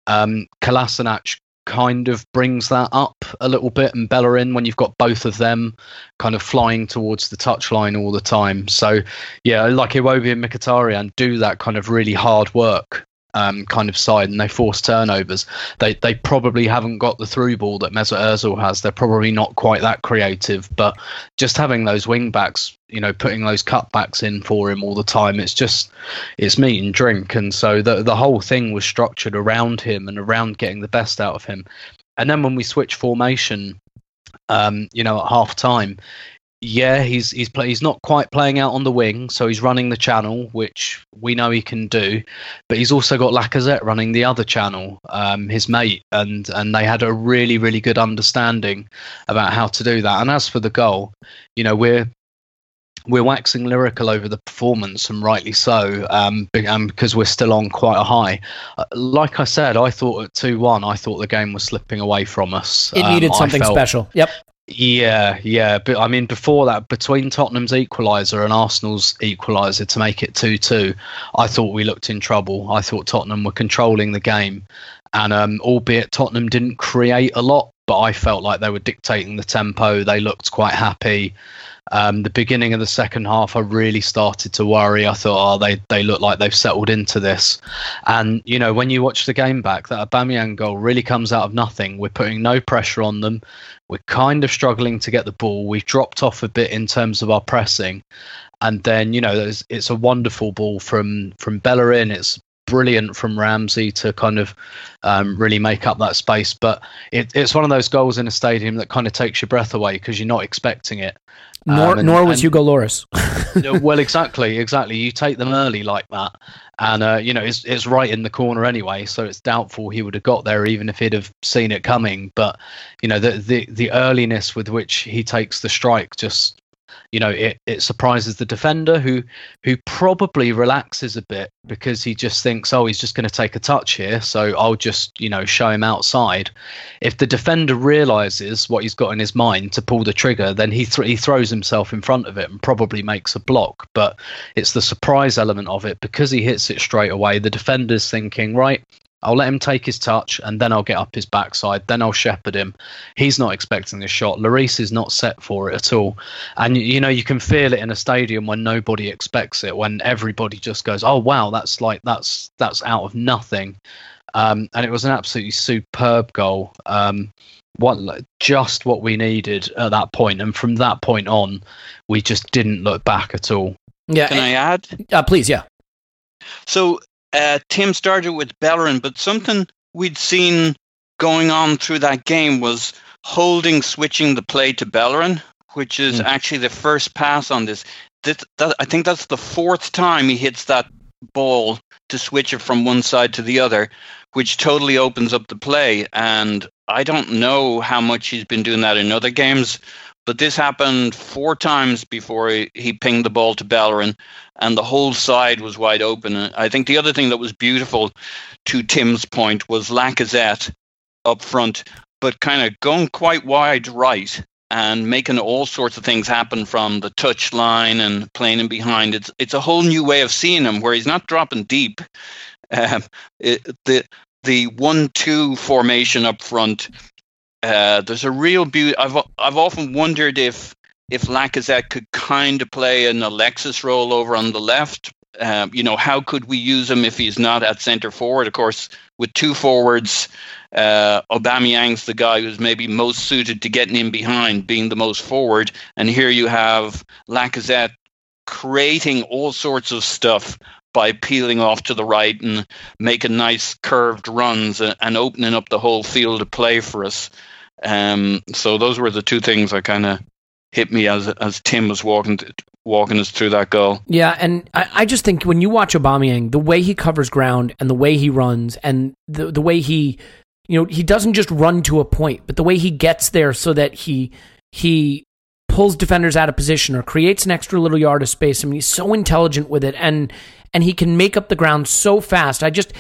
um, Kolasinac kind of brings that up a little bit and Bellerin when you've got both of them kind of flying towards the touchline all the time. So yeah, like Iwobi and Mkhitaryan do that kind of really hard work um, kind of side and they force turnovers. They they probably haven't got the through ball that Mesut Ozil has. They're probably not quite that creative, but just having those wing backs, you know, putting those cutbacks in for him all the time, it's just it's meat and drink. And so the the whole thing was structured around him and around getting the best out of him. And then when we switch formation, um, you know, at half time, yeah, he's he's play, he's not quite playing out on the wing, so he's running the channel, which we know he can do. But he's also got Lacazette running the other channel, um, his mate, and and they had a really really good understanding about how to do that. And as for the goal, you know, we're we're waxing lyrical over the performance, and rightly so, um, because we're still on quite a high. Uh, like I said, I thought at two one, I thought the game was slipping away from us. It needed Um, I something felt- special. Yep. Yeah, yeah, but I mean, before that, between Tottenham's equaliser and Arsenal's equaliser to make it two-two, I thought we looked in trouble. I thought Tottenham were controlling the game, and um, albeit Tottenham didn't create a lot, but I felt like they were dictating the tempo. They looked quite happy. Um, the beginning of the second half, I really started to worry. I thought, oh, they they look like they've settled into this. And you know, when you watch the game back, that Aubameyang goal really comes out of nothing. We're putting no pressure on them. We're kind of struggling to get the ball. We've dropped off a bit in terms of our pressing, and then you know, it's a wonderful ball from from Bellerin. It's brilliant from Ramsey to kind of um, really make up that space. But it, it's one of those goals in a stadium that kind of takes your breath away because you're not expecting it. Nor Um, and- nor was and- Hugo Lloris. well, exactly, exactly. You take them early like that, and uh, you know it's it's right in the corner anyway, so it's doubtful he would have got there even if he'd have seen it coming. But you know the the the earliness with which he takes the strike just. You know, it, it surprises the defender who who probably relaxes a bit because he just thinks, oh, he's just going to take a touch here, so I'll just you know show him outside. If the defender realizes what he's got in his mind to pull the trigger, then he th- he throws himself in front of it and probably makes a block. But it's the surprise element of it because he hits it straight away. The defender's thinking, right, I'll let him take his touch and then I'll get up his backside. Then I'll shepherd him. He's not expecting the shot. Lloris is not set for it at all. And, you know, you can feel it in a stadium when nobody expects it, when everybody just goes, oh, wow, that's like, that's, that's out of nothing. Um, and it was an absolutely superb goal. Um, what just what we needed at that point, and from that point on, we just didn't look back at all. Yeah. Can I add? Uh, please, yeah. So uh, Tim started with Bellerin, but something we'd seen going on through that game was holding, switching the play to Bellerin, which is Mm. actually the first pass on this. That, that, I think that's the fourth time he hits that ball to switch it from one side to the other, which totally opens up the play. And I don't know how much he's been doing that in other games, but this happened four times before he, he pinged the ball to Bellerin, and the whole side was wide open. And I think the other thing that was beautiful, to Tim's point, was Lacazette up front, but kind of going quite wide right and making all sorts of things happen from the touch line and playing him behind. It's it's a whole new way of seeing him where he's not dropping deep. Um, it, the the one-two formation up front. Uh, there's a real beauty. I've I've often wondered if if Lacazette could kind of play an Alexis role over on the left. Um, you know, how could we use him if he's not at centre forward? Of course, with two forwards, uh, Aubameyang's the guy who's maybe most suited to getting in behind, being the most forward. And here you have Lacazette creating all sorts of stuff by peeling off to the right and making nice curved runs and, and opening up the whole field of play for us. Um, so those were the two things that kind of hit me as as Tim was walking walking us through that goal. Yeah, and I, I just think when you watch Aubameyang, the way he covers ground and the way he runs and the the way he, you know, he doesn't just run to a point, but the way he gets there so that he he pulls defenders out of position or creates an extra little yard of space. I mean, he's so intelligent with it, and and he can make up the ground so fast. I just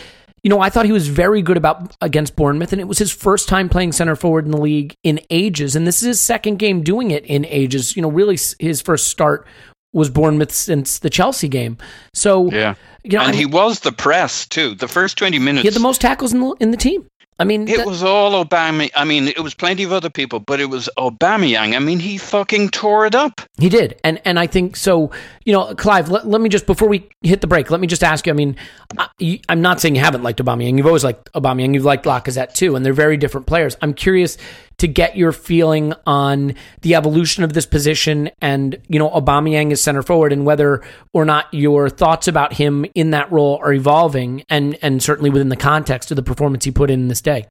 you know, I thought he was very good about against Bournemouth, and it was his first time playing center forward in the league in ages, and this is his second game doing it in ages. You know, really, his first start was Bournemouth since the Chelsea game. So yeah, you know, and I he was the press too. The first twenty minutes, he had the most tackles in the, in the team. I mean, It that- was all Obama. I mean, it was plenty of other people, but it was Aubameyang. I mean, he fucking tore it up. He did, and and I think so. You know, Clive. Let, let me just before we hit the break, let me just ask you. I mean, I, I'm not saying you haven't liked Aubameyang. You've always liked Aubameyang. You've liked Lacazette too, and they're very different players. I'm curious to get your feeling on the evolution of this position, and you know, Aubameyang is center forward, and whether or not your thoughts about him in that role are evolving, and and certainly within the context of the performance he put in this day.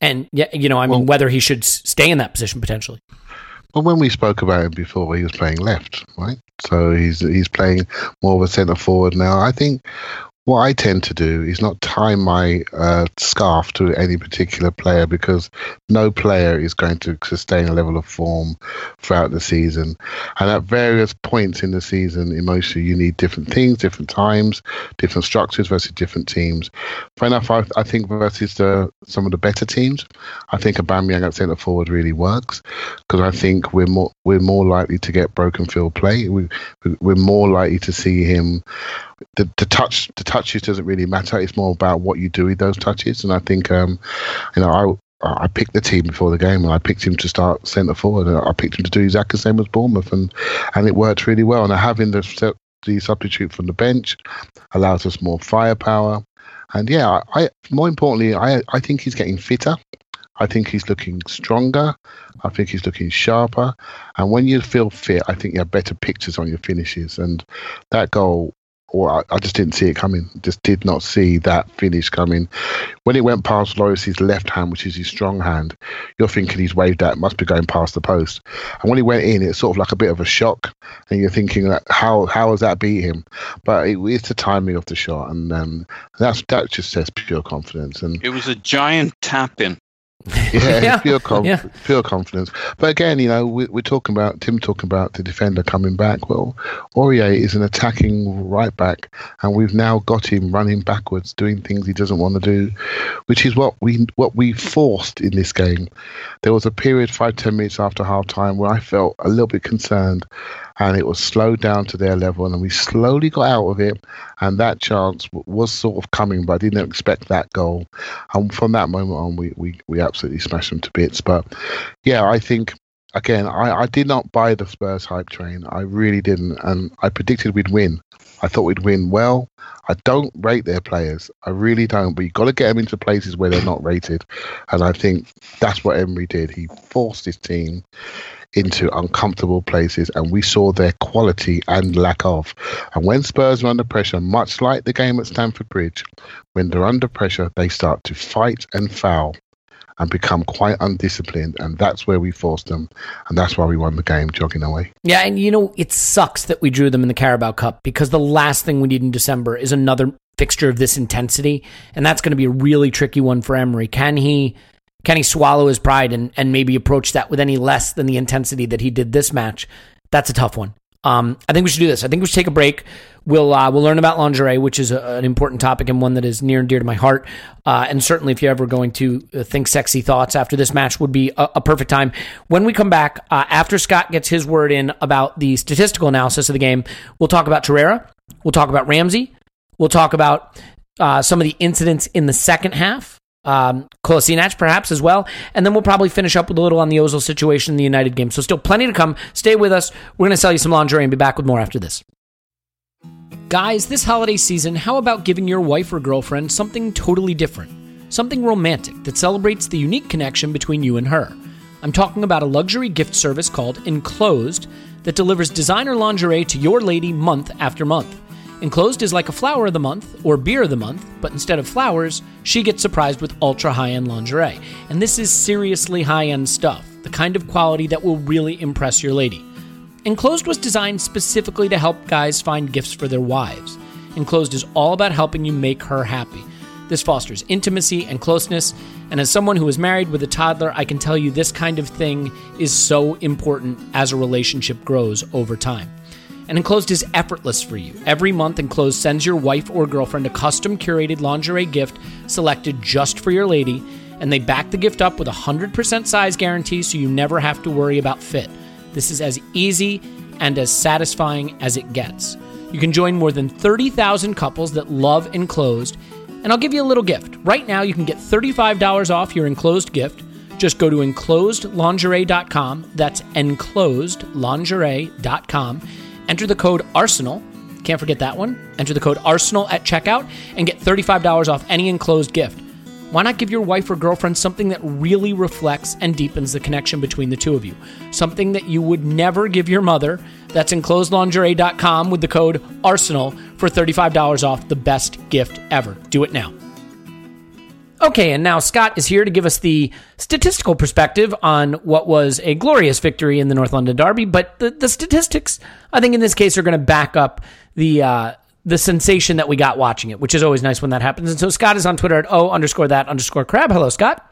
And yeah, you know, I mean, whether he should stay in that position potentially. Well, when we spoke about him before, he was playing left, right? So he's he's playing more of a centre forward now. I think what I tend to do is not tie my uh, scarf to any particular player because no player is going to sustain a level of form throughout the season. And at various points in the season, emotionally, you need different things, different times, different structures versus different teams. Fair enough, I, I think versus the, some of the better teams, I think Aubameyang at centre forward really works because I think we're more we're more likely to get broken field play. We, we're more likely to see him the, the touch the touches doesn't really matter. It's more about what you do with those touches. And I think um, you know I I picked the team before the game and I picked him to start centre forward. And I picked him to do exactly the same as Bournemouth and and it worked really well. And having the the substitute from the bench allows us more firepower. And yeah, I, I more importantly, I I think he's getting fitter. I think he's looking stronger. I think he's looking sharper. And when you feel fit, I think you have better pictures on your finishes. And that goal, or I, I just didn't see it coming. Just did not see that finish coming. When it went past Lloris's left hand, which is his strong hand, you're thinking he's waved that, must be going past the post. And when he went in, it's sort of like a bit of a shock. And you're thinking, that, how how has that beat him? But it, it's the timing of the shot. And um, that's that just says pure confidence. And It was a giant tap in. yeah, Yeah, pure, conf- yeah. pure confidence. But again, you know, we, we're talking about Tim talking about the defender coming back. Well, Aurier is an attacking right back, and we've now got him running backwards, doing things he doesn't want to do, which is what we what we forced in this game. There was a period, five ten minutes after half time, where I felt a little bit concerned, and it was slowed down to their level, and we slowly got out of it, and that chance was sort of coming, but I didn't expect that goal. And from that moment on, we we, we absolutely smashed them to bits. But yeah, I think again, I, I did not buy the Spurs hype train. I really didn't, and I predicted we'd win. I thought we'd win well. I don't rate their players. I really don't. But you've got to get them into places where they're not rated, and I think that's what Emery did. He forced his team into uncomfortable places, and we saw their quality and lack of. And when Spurs are under pressure, much like the game at Stamford Bridge, when they're under pressure, they start to fight and foul and become quite undisciplined, and that's where we forced them, and that's why we won the game, jogging away. Yeah, and you know, it sucks that we drew them in the Carabao Cup because the last thing we need in December is another fixture of this intensity, and that's going to be a really tricky one for Emery. Can he can he swallow his pride and, and maybe approach that with any less than the intensity that he did this match? That's a tough one. Um, I think we should do this. I think we should take a break. We'll uh, we'll learn about lingerie, which is a, an important topic and one that is near and dear to my heart. Uh, and certainly, if you're ever going to uh, think sexy thoughts after this match, would be a, a perfect time. When we come back uh, after Scott gets his word in about the statistical analysis of the game, we'll talk about Torreira. We'll talk about Ramsey. We'll talk about uh, some of the incidents in the second half. Um, Kolasinac perhaps as well, and then we'll probably finish up with a little on the Ozil situation in the United game. So still plenty to come. Stay with us. We're going to sell you some lingerie and be back with more after this. Guys, this holiday season, how about giving your wife or girlfriend something totally different? Something romantic that celebrates the unique connection between you and her. I'm talking about a luxury gift service called Enclosed that delivers designer lingerie to your lady month after month. Enclosed is like a flower of the month or beer of the month, but instead of flowers, she gets surprised with ultra high end lingerie. And this is seriously high end stuff, the kind of quality that will really impress your lady. Enclosed was designed specifically to help guys find gifts for their wives. Enclosed is all about helping you make her happy. This fosters intimacy and closeness, and as someone who is married with a toddler, I can tell you this kind of thing is so important as a relationship grows over time. And Enclosed is effortless for you. Every month, Enclosed sends your wife or girlfriend a custom curated lingerie gift selected just for your lady, and they back the gift up with a 100% size guarantee so you never have to worry about fit. This is as easy and as satisfying as it gets. You can join more than 30,000 couples that love Enclosed, and I'll give you a little gift. Right now, you can get $35 off your Enclosed gift. Just go to enclosedlingerie.com. That's enclosedlingerie.com. Enter the code ARSENAL. Can't forget that one. Enter the code ARSENAL at checkout and get $35 off any enclosed gift. Why not give your wife or girlfriend something that really reflects and deepens the connection between the two of you? Something that you would never give your mother. That's enclosedlingerie.com with the code ARSENAL for $35 off the best gift ever. Do it now. Okay, and now Scott is here to give us the statistical perspective on what was a glorious victory in the North London Derby. But the, the statistics, I think, in this case, are going to back up the uh, the sensation that we got watching it, which is always nice when that happens. And so Scott is on Twitter at o underscore that underscore crab. Hello, Scott.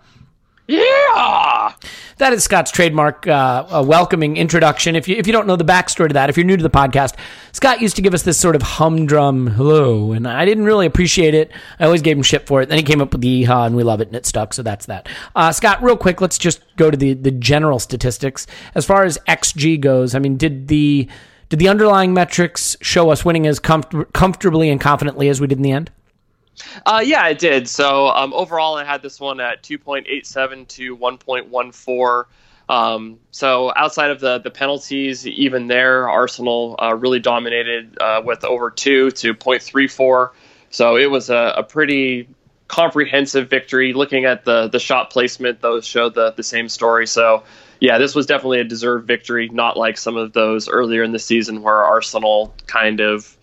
Yeah, that is Scott's trademark uh, welcoming introduction. If you if you don't know the backstory to that, if you're new to the podcast, Scott used to give us this sort of humdrum hello, and I didn't really appreciate it. I always gave him shit for it. Then he came up with the yeehaw, and we love it, and it stuck. So that's that. Uh, Scott, real quick, let's just go to the the general statistics as far as XG goes. I mean, did the did the underlying metrics show us winning as comfort- comfortably and confidently as we did in the end? Uh, yeah, it did. So um, overall, I had this one at 2.87 to 1.14. Um, so outside of the the penalties, even there, Arsenal uh, really dominated uh, with over two to 0.34. So it was a, a, pretty comprehensive victory. Looking at the the shot placement, those showed the the same story. So yeah, this was definitely a deserved victory, not like some of those earlier in the season where Arsenal kind of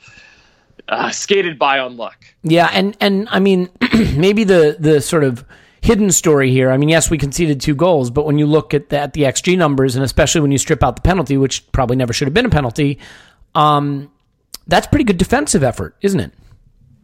uh, skated by on luck. Yeah, and and I mean, maybe the the sort of hidden story here. I mean, yes, we conceded two goals, but when you look at the, at the xG numbers, and especially when you strip out the penalty, which probably never should have been a penalty, um, that's pretty good defensive effort, isn't it?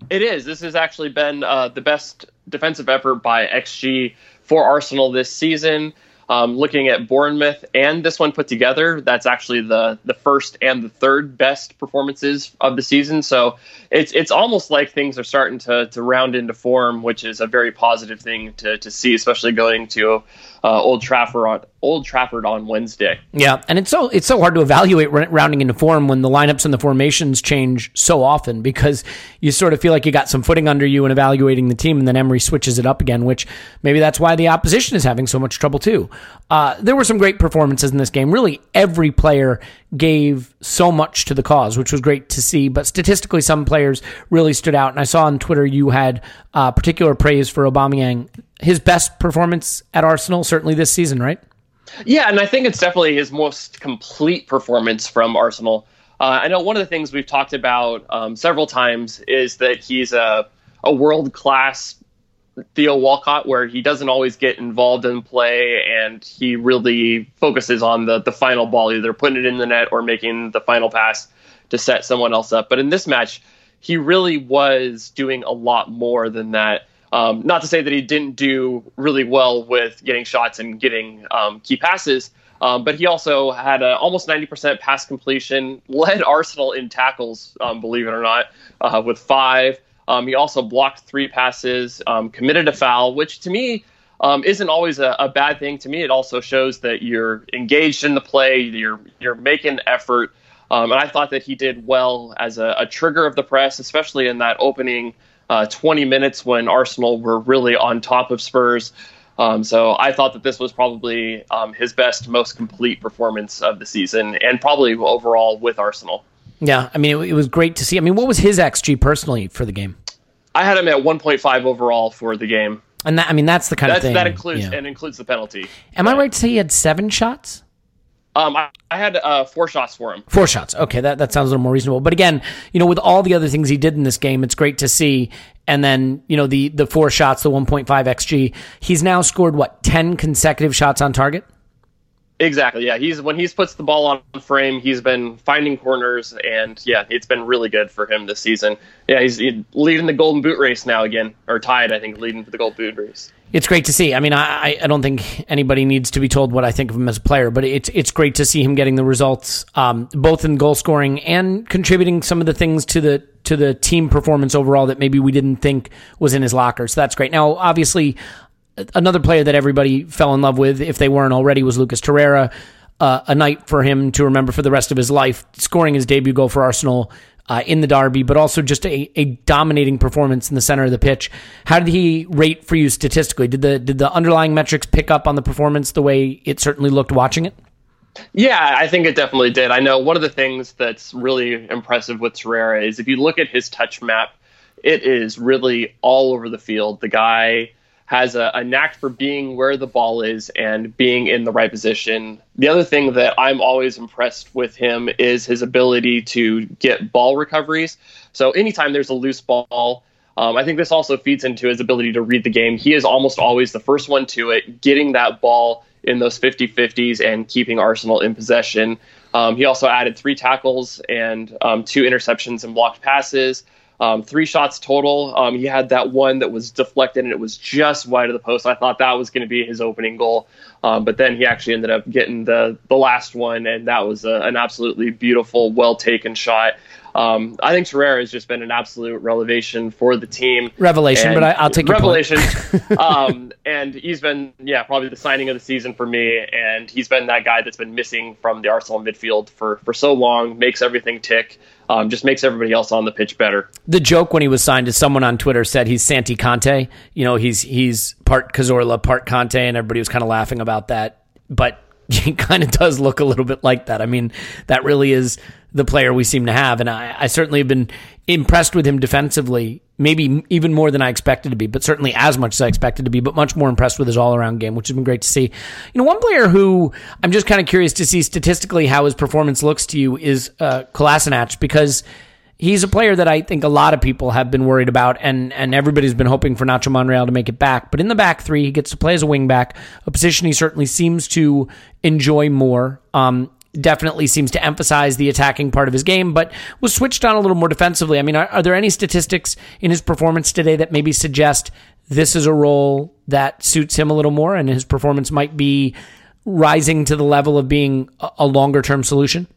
It is. This has actually been uh, the best defensive effort by xG for Arsenal this season. Um, looking at Bournemouth and this one put together, that's actually the the first and the third best performances of the season. So it's it's almost like things are starting to to round into form, which is a very positive thing to to see, especially going to uh, Old Trafford on Old Trafford on Wednesday. Yeah, and it's so it's so hard to evaluate rounding into form when the lineups and the formations change so often because you sort of feel like you got some footing under you in evaluating the team, and then Emery switches it up again, which maybe that's why the opposition is having so much trouble too. Uh, there were some great performances in this game. Really, every player gave so much to the cause, which was great to see. But statistically, some players really stood out. And I saw on Twitter you had uh, particular praise for Aubameyang. His best performance at Arsenal, certainly this season, right? Yeah, and I think it's definitely his most complete performance from Arsenal. Uh, I know one of the things we've talked about um, several times is that he's a, a world class Theo Walcott, where he doesn't always get involved in play and he really focuses on the, the final ball, either putting it in the net or making the final pass to set someone else up. But in this match, he really was doing a lot more than that. Um, not to say that he didn't do really well with getting shots and getting um, key passes, um, but he also had a almost 90% pass completion, led Arsenal in tackles, um, believe it or not, uh, with five. Um, he also blocked three passes, um, committed a foul, which to me um, isn't always a, a, bad thing. To me, it also shows that you're engaged in the play, you're you're making effort. Um, and I thought that he did well as a, a trigger of the press, especially in that opening uh, 20 minutes when Arsenal were really on top of Spurs. Um, so I thought that this was probably um, his best, most complete performance of the season, and probably overall with Arsenal. Yeah, I mean, it, it, was great to see. I mean, what was his xG personally for the game? I had him at 1.5 overall for the game. And that, I mean, that's the kind that's, of thing that includes yeah. and includes the penalty. Am I right to say he had seven shots? Um, I, I had uh, four shots for him. Four shots. Okay, that that sounds a little more reasonable. But again, you know, with all the other things he did in this game, it's great to see. And then, you know, the the four shots, the 1.5 xG. He's now scored what ten consecutive shots on target. Exactly. Yeah, he's when he's puts the ball on frame, he's been finding corners, and yeah, it's been really good for him this season. Yeah, he's, leading the Golden Boot race now again, or tied, I think, leading for the Golden Boot race. It's great to see. I mean, I, I don't think anybody needs to be told what I think of him as a player, but it's it's great to see him getting the results, um, both in goal scoring and contributing some of the things to the to the team performance overall that maybe we didn't think was in his locker. So that's great. Now, obviously, another player that everybody fell in love with, if they weren't already, was Lucas Torreira. Uh, a night for him to remember for the rest of his life, scoring his debut goal for Arsenal uh, in the derby, but also just a, a dominating performance in the center of the pitch. How did he rate for you statistically? Did the did the underlying metrics pick up on the performance the way it certainly looked watching it? Yeah, I think it definitely did. I know one of the things that's really impressive with Torreira is if you look at his touch map, it is really all over the field. The guy has a, a, knack for being where the ball is and being in the right position. The other thing that I'm always impressed with him is his ability to get ball recoveries. So anytime there's a loose ball, um, I think this also feeds into his ability to read the game. He is almost always the first one to it, getting that ball in those 50 50s and keeping Arsenal in possession. Um, he also added three tackles and um, two interceptions and blocked passes. Um, three shots total. Um, he had that one that was deflected and it was just wide of the post. I thought that was going to be his opening goal, um, but then he actually ended up getting the the last one, and that was a, an absolutely beautiful, well taken shot. Um, I think Torreira has just been an absolute revelation for the team. Revelation, and but I, will take it. revelation. um, and he's been, yeah, probably the signing of the season for me. And he's been that guy that's been missing from the Arsenal midfield for for so long. Makes everything tick um, just makes everybody else on the pitch better. The joke when he was signed is someone on Twitter said he's Santi Kanté. You know, he's he's part Cazorla, part Kanté, and everybody was kind of laughing about that. But he kind of does look a little bit like that. I mean, that really is the player we seem to have, and I, I certainly have been impressed with him defensively maybe even more than I expected to be, but certainly as much as I expected to be, but much more impressed with his all around game, which has been great to see. You know, one player who I'm just kind of curious to see statistically how his performance looks to you is uh, Kolasinac because he's a player that I think a lot of people have been worried about, and and everybody's been hoping for Nacho Monreal to make it back. But in the back three, he gets to play as a wing back, a position he certainly seems to enjoy more. Um, definitely seems to emphasize the attacking part of his game, but was switched on a little more defensively. I mean, are, are, there any statistics in his performance today that maybe suggest this is a role that suits him a little more and his performance might be rising to the level of being a, a longer term solution?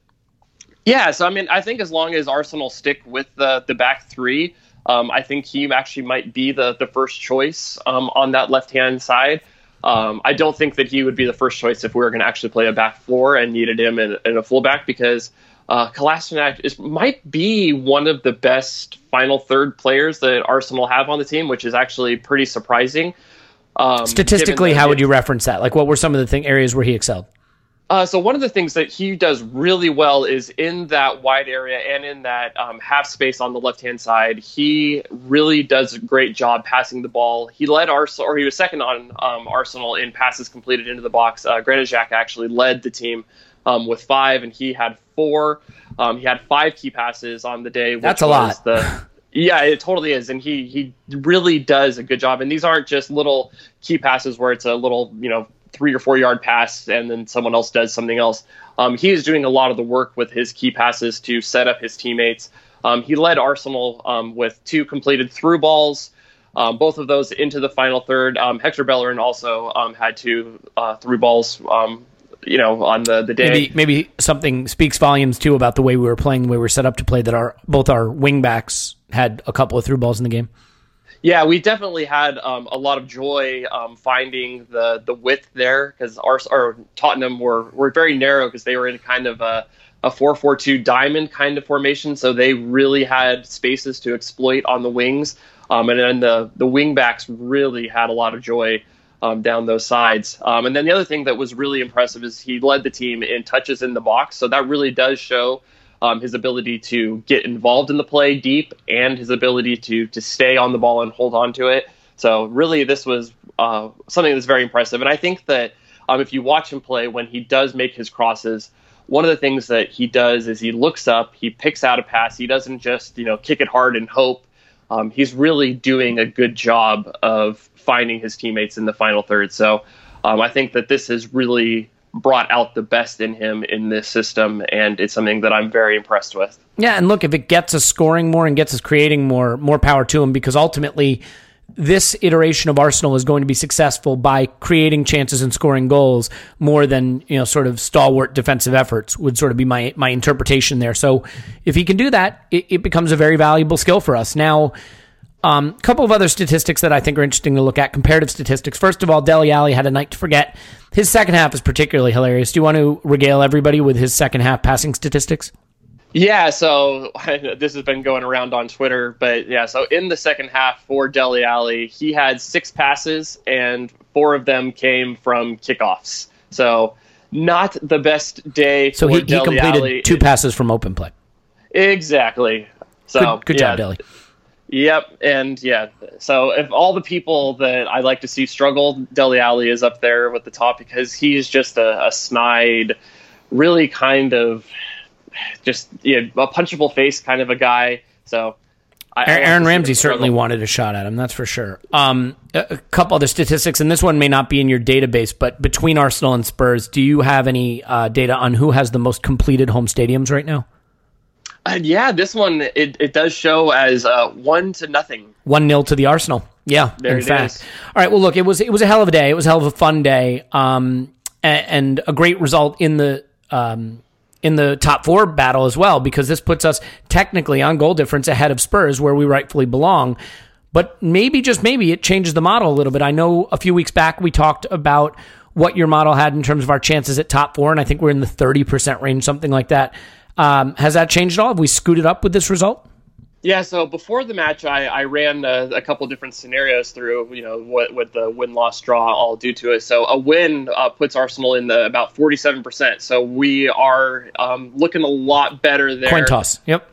Yeah, so I mean, I think as long as Arsenal stick with the the back three, um, I think he actually might be the the first choice um, on that left hand side. Um, I don't think that he would be the first choice if we were going to actually play a back four and needed him in, in a fullback because uh, Kolasinac is might be one of the best final third players that Arsenal have on the team, which is actually pretty surprising. Um, Statistically, how would you reference that? Like, what were some of the thing areas where he excelled? Uh, so one of the things that he does really well is in that wide area and in that um, half space on the left hand side. He really does a great job passing the ball. He led Arsenal, or he was second on um, Arsenal in passes completed into the box. Uh, Granit Xhaka actually led the team um, with five, and he had four. Um, he had five key passes on the day. That's a lot. The, yeah, it totally is, and he he really does a good job. And these aren't just little key passes where it's a little you know three or four yard pass and then someone else does something else. Um, he is doing a lot of the work with his key passes to set up his teammates. Um, he led Arsenal um, with two completed through balls, um, both of those into the final third. Um, Hector Bellerin also um, had two uh, through balls. you know, on the, the day. Maybe, maybe something speaks volumes too about the way we were playing, the way we were set up to play. That our both our wing backs had a couple of through balls in the game. Yeah, we definitely had um, a lot of joy um, finding the the width there because our, our Tottenham were were very narrow because they were in kind of a a four four two diamond kind of formation, so they really had spaces to exploit on the wings, um, and then the the wing backs really had a lot of joy. Um, down those sides. Um, and then the other thing that was really impressive is he led the team in touches in the box. So that really does show um, his ability to get involved in the play deep, and his ability to to stay on the ball and hold on to it. So really, this was uh, something that's very impressive. And I think that um, if you watch him play, when he does make his crosses, one of the things that he does is he looks up, he picks out a pass. He doesn't just you know kick it hard and hope. Um, he's really doing a good job of finding his teammates in the final third. So um, I think that this is really brought out the best in him in this system, and it's something that I'm very impressed with. Yeah, and look, if it gets us scoring more and gets us creating more, more power to him, because ultimately this iteration of Arsenal is going to be successful by creating chances and scoring goals more than you know sort of stalwart defensive efforts would sort of be my my interpretation there. So if he can do that, it, it becomes a very valuable skill for us. Now, a um, couple of other statistics that I think are interesting to look at, comparative statistics. First of all, Dele Alli had a night to forget. His second half is particularly hilarious. Do you want to regale everybody with his second half passing statistics? Yeah, so this has been going around on Twitter, but yeah, so in the second half for Dele Alli, he had six passes and four of them came from kickoffs. So not the best day. For the city. So he, he completed Alli. two passes from open play. Exactly. So good, good yeah, job, Dele. Yep, and yeah. So if all the people that I like to see struggle, Dele Alli is up there with the top because he's just a, a snide, really kind of just you know, a punchable face kind of a guy. So I, Aaron I Ramsey certainly wanted a shot at him. That's for sure. Um, a, a, couple other statistics, and this one may not be in your database, but between Arsenal and Spurs, do you have any uh, data on who has the most completed home stadiums right now? Uh, yeah, this one it, it does show as uh, one to nothing. One nil to the Arsenal. Yeah, there in fact. Is. All right. Well, look, it was it was a hell of a day. It was a hell of a fun day. Um, and, and a great result in the um in the top four battle as well, because this puts us technically on goal difference ahead of Spurs, where we rightfully belong. But maybe, just maybe, it changes the model a little bit. I know a few weeks back we talked about what your model had in terms of our chances at top four, and I think we're in the 30% range, something like that. Um, has that changed at all? Have we scooted up with this result? Yeah, so before the match, I, I ran a, a couple different scenarios through, you know, what, what the win loss draw all due to it. So a win uh, puts Arsenal in the about 47%. So we are um, looking a lot better there. Coin toss. Yep.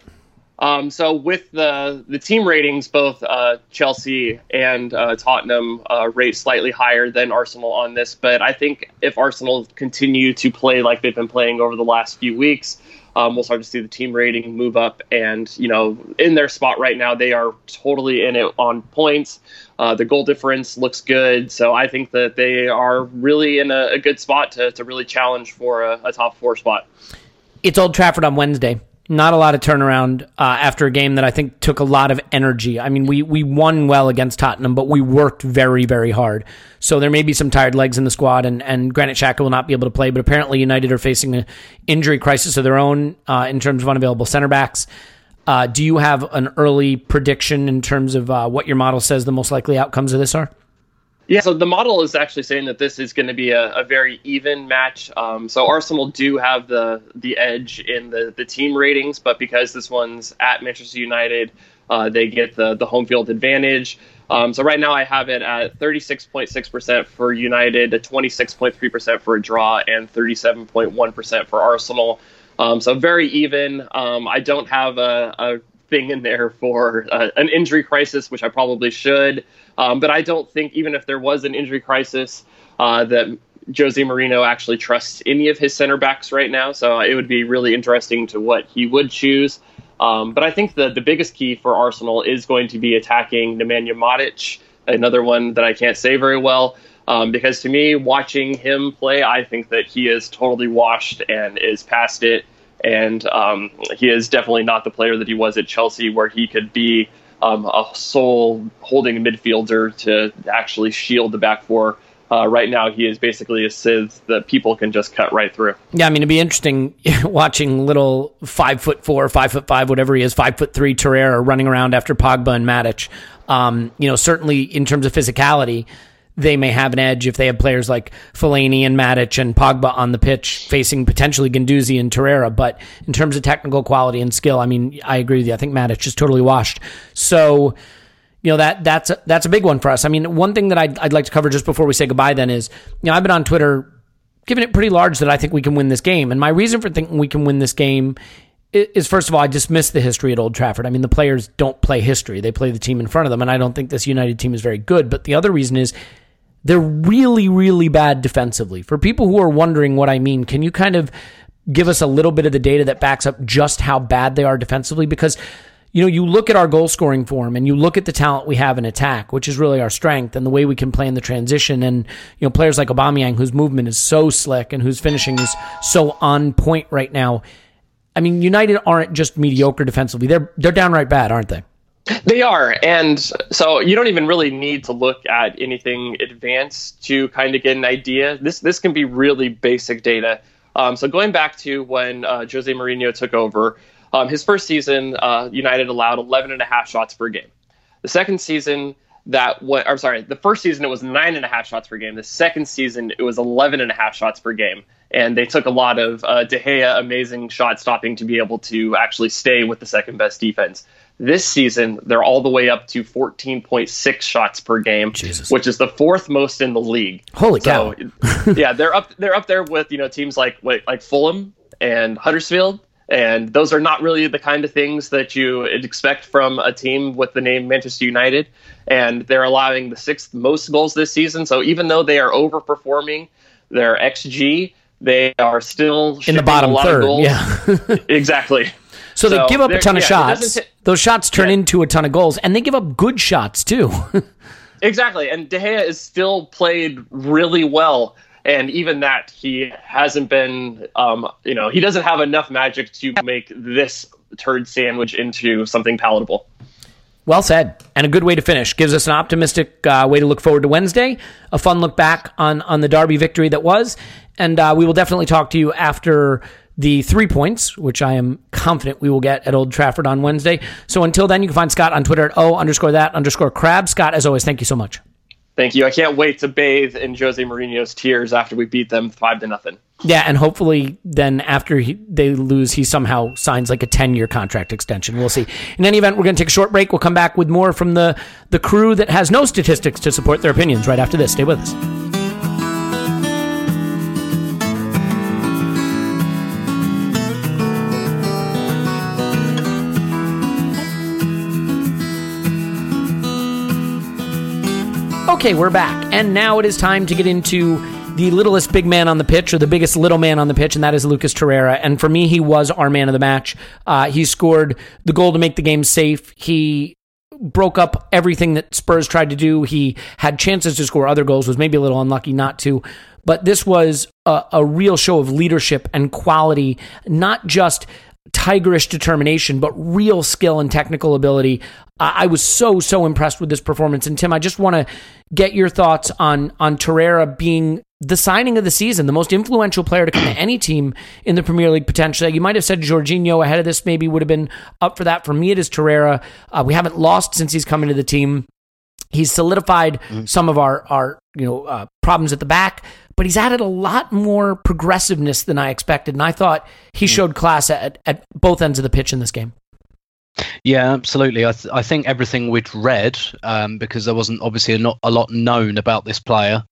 Um, so with the the team ratings, both uh, Chelsea and uh, Tottenham uh, rate slightly higher than Arsenal on this. But I think if Arsenal continue to play like they've been playing over the last few weeks, um, we'll start to see the team rating move up. And, you know, in their spot right now, they are totally in it on points. Uh, the goal difference looks good. So I think that they are really in a, a good spot to, to really challenge for a, a top four spot. It's Old Trafford on Wednesday not a lot of turnaround uh, after a game that I think took a lot of energy. I mean, we we won well against Tottenham, but we worked very very hard. So there may be some tired legs in the squad, and and Granit Xhaka will not be able to play. But apparently, United are facing an injury crisis of their own uh, in terms of unavailable center backs. Uh, do you have an early prediction in terms of uh, what your model says the most likely outcomes of this are? Yeah, so the model is actually saying that this is going to be a, a very even match. Um, so Arsenal do have the the edge in the, the team ratings, but because this one's at Manchester United, uh, they get the the home field advantage. Um, so right now I have it at 36.6% for United, 26.3% for a draw, and 37.1% for Arsenal. Um, so very even. Um, I don't have a, a in there for uh, an injury crisis, which I probably should. Um, but I don't think, even if there was an injury crisis, uh, that Jose Mourinho actually trusts any of his center backs right now. So it would be really interesting to what he would choose. Um, but I think the, the biggest key for Arsenal is going to be attacking Nemanja Matic, another one that I can't say very well. Um, because to me, watching him play, I think that he is totally washed and is past it and um, he is definitely not the player that he was at Chelsea, where he could be um, a sole holding midfielder to actually shield the back four. Uh, right now, he is basically a sieve that people can just cut right through. Yeah, I mean, it'd be interesting watching little five foot four, five foot five, whatever he is, five foot three Torreira running around after Pogba and Matic. Um, you know, certainly in terms of physicality, they may have an edge if they have players like Fellaini and Matic and Pogba on the pitch facing potentially Guendouzi and Torreira. But in terms of technical quality and skill, I mean, I agree with you. I think Matic is totally washed. So, you know that that's a, that's a big one for us. I mean, one thing that I'd, I'd like to cover just before we say goodbye then is, you know, I've been on Twitter giving it pretty large that I think we can win this game, and my reason for thinking we can win this game is first of all, I dismiss the history at Old Trafford. I mean, the players don't play history; they play the team in front of them, and I don't think this United team is very good. But the other reason is they're really, really bad defensively. For people who are wondering what I mean, can you kind of give us a little bit of the data that backs up just how bad they are defensively? Because you know, you look at our goal scoring form and you look at the talent we have in attack, which is really our strength and the way we can play in the transition. And, you know, players like Aubameyang, whose movement is so slick and whose finishing is so on point right now. I mean, United aren't just mediocre defensively. They're, they're downright bad, aren't they? They are. And so you don't even really need to look at anything advanced to kind of get an idea. This, this can be really basic data. Um, so going back to when uh, Jose Mourinho took over, um, his first season, uh, United allowed 11 and a half shots per game. The second season, that what I'm sorry, the first season it was nine and a half shots per game. The second season it was 11 and a half shots per game. And they took a lot of uh, De Gea amazing shot stopping to be able to actually stay with the second best defense. This season, they're all the way up to 14.6 shots per game, Jesus. which is the fourth most in the league. Holy so, cow! yeah, they're up. They're up there with you know teams like like Fulham and Huddersfield, and those are not really the kind of things that you expect from a team with the name Manchester United. And they're allowing the sixth most goals this season. So even though they are overperforming their xG, they are still In the bottom a lot third, Of goals. yeah. exactly. So, they give up a ton of yeah, doesn't shots. Those shots turn into a ton of goals, and they give up good shots too. Exactly, and De Gea is still played really well, and even that he hasn't been, um, you know, he doesn't have enough magic to make this turd sandwich into something palatable. Well said, and a good way to finish. Gives us an optimistic uh, way to look forward to Wednesday. A fun look back on on the Derby victory that was, and uh, we will definitely talk to you after the three points, which I am confident we will get at Old Trafford on Wednesday. So until then, you can find Scott on Twitter at o underscore that underscore crab. Scott, as always, thank you so much. Thank you. I can't wait to bathe in Jose Mourinho's tears after we beat them five to nothing. Yeah, and hopefully then after he, they lose, he somehow signs like a 10 year contract extension. We'll see. In any event, we're going to take a short break. We'll come back with more from the, the crew that has no statistics to support their opinions right after this. Stay with us. Okay, we're back. And now it is time to get into the littlest big man on the pitch or the biggest little man on the pitch, and that is Lucas Torreira. And for me, he was our man of the match. Uh, he scored the goal to make the game safe. He broke up everything that Spurs tried to do. He had chances to score other goals, was maybe a little unlucky not to. But this was a, a real show of leadership and quality, not just tigerish determination, but real skill and technical ability. I I was so so impressed with this performance. And Tim, I just want to get your thoughts on on Torreira being the signing of the season, the most influential player to come to any team in the Premier League potentially. You might have said Jorginho ahead of this, maybe would have been up for that. For me, it is Torreira. Uh, we haven't lost since he's come into the team. He's solidified some of our our you know uh, problems at the back, but he's added a lot more progressiveness than I expected, and I thought he showed class at, at both ends of the pitch in this game. Yeah, absolutely. I, th- I think everything we'd read, um, because there wasn't obviously a, not a lot known about this player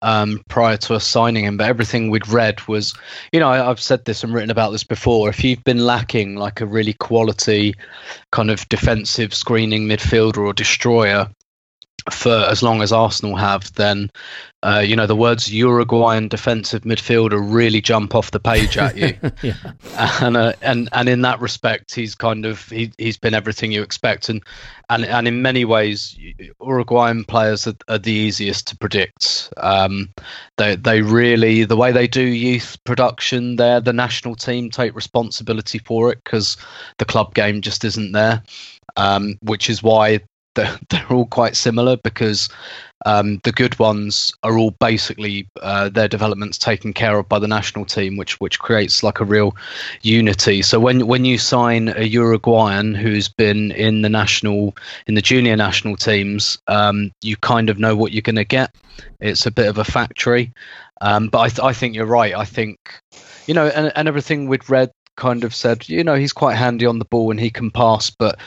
um, prior to us signing him, but everything we'd read was, you know, I, I've said this and written about this before. If you've been lacking like a really quality kind of defensive screening midfielder or destroyer for as long as Arsenal have, then uh, you know the words Uruguayan defensive midfielder really jump off the page at you. yeah. and uh, and and in that respect, he's kind of he he's been everything you expect, and and and in many ways, Uruguayan players are, are the easiest to predict. Um, they they really the way they do youth production, there the national team take responsibility for it because the club game just isn't there, um, which is why they're, they're all quite similar because um, the good ones are all basically uh, their developments taken care of by the national team, which which creates like a real unity. So when when you sign a Uruguayan who's been in the national in the junior national teams, um, you kind of know what you're going to get. It's a bit of a factory, um, but I th- I think you're right. I think you know, and, and everything we'd read kind of said, you know, he's quite handy on the ball and he can pass, but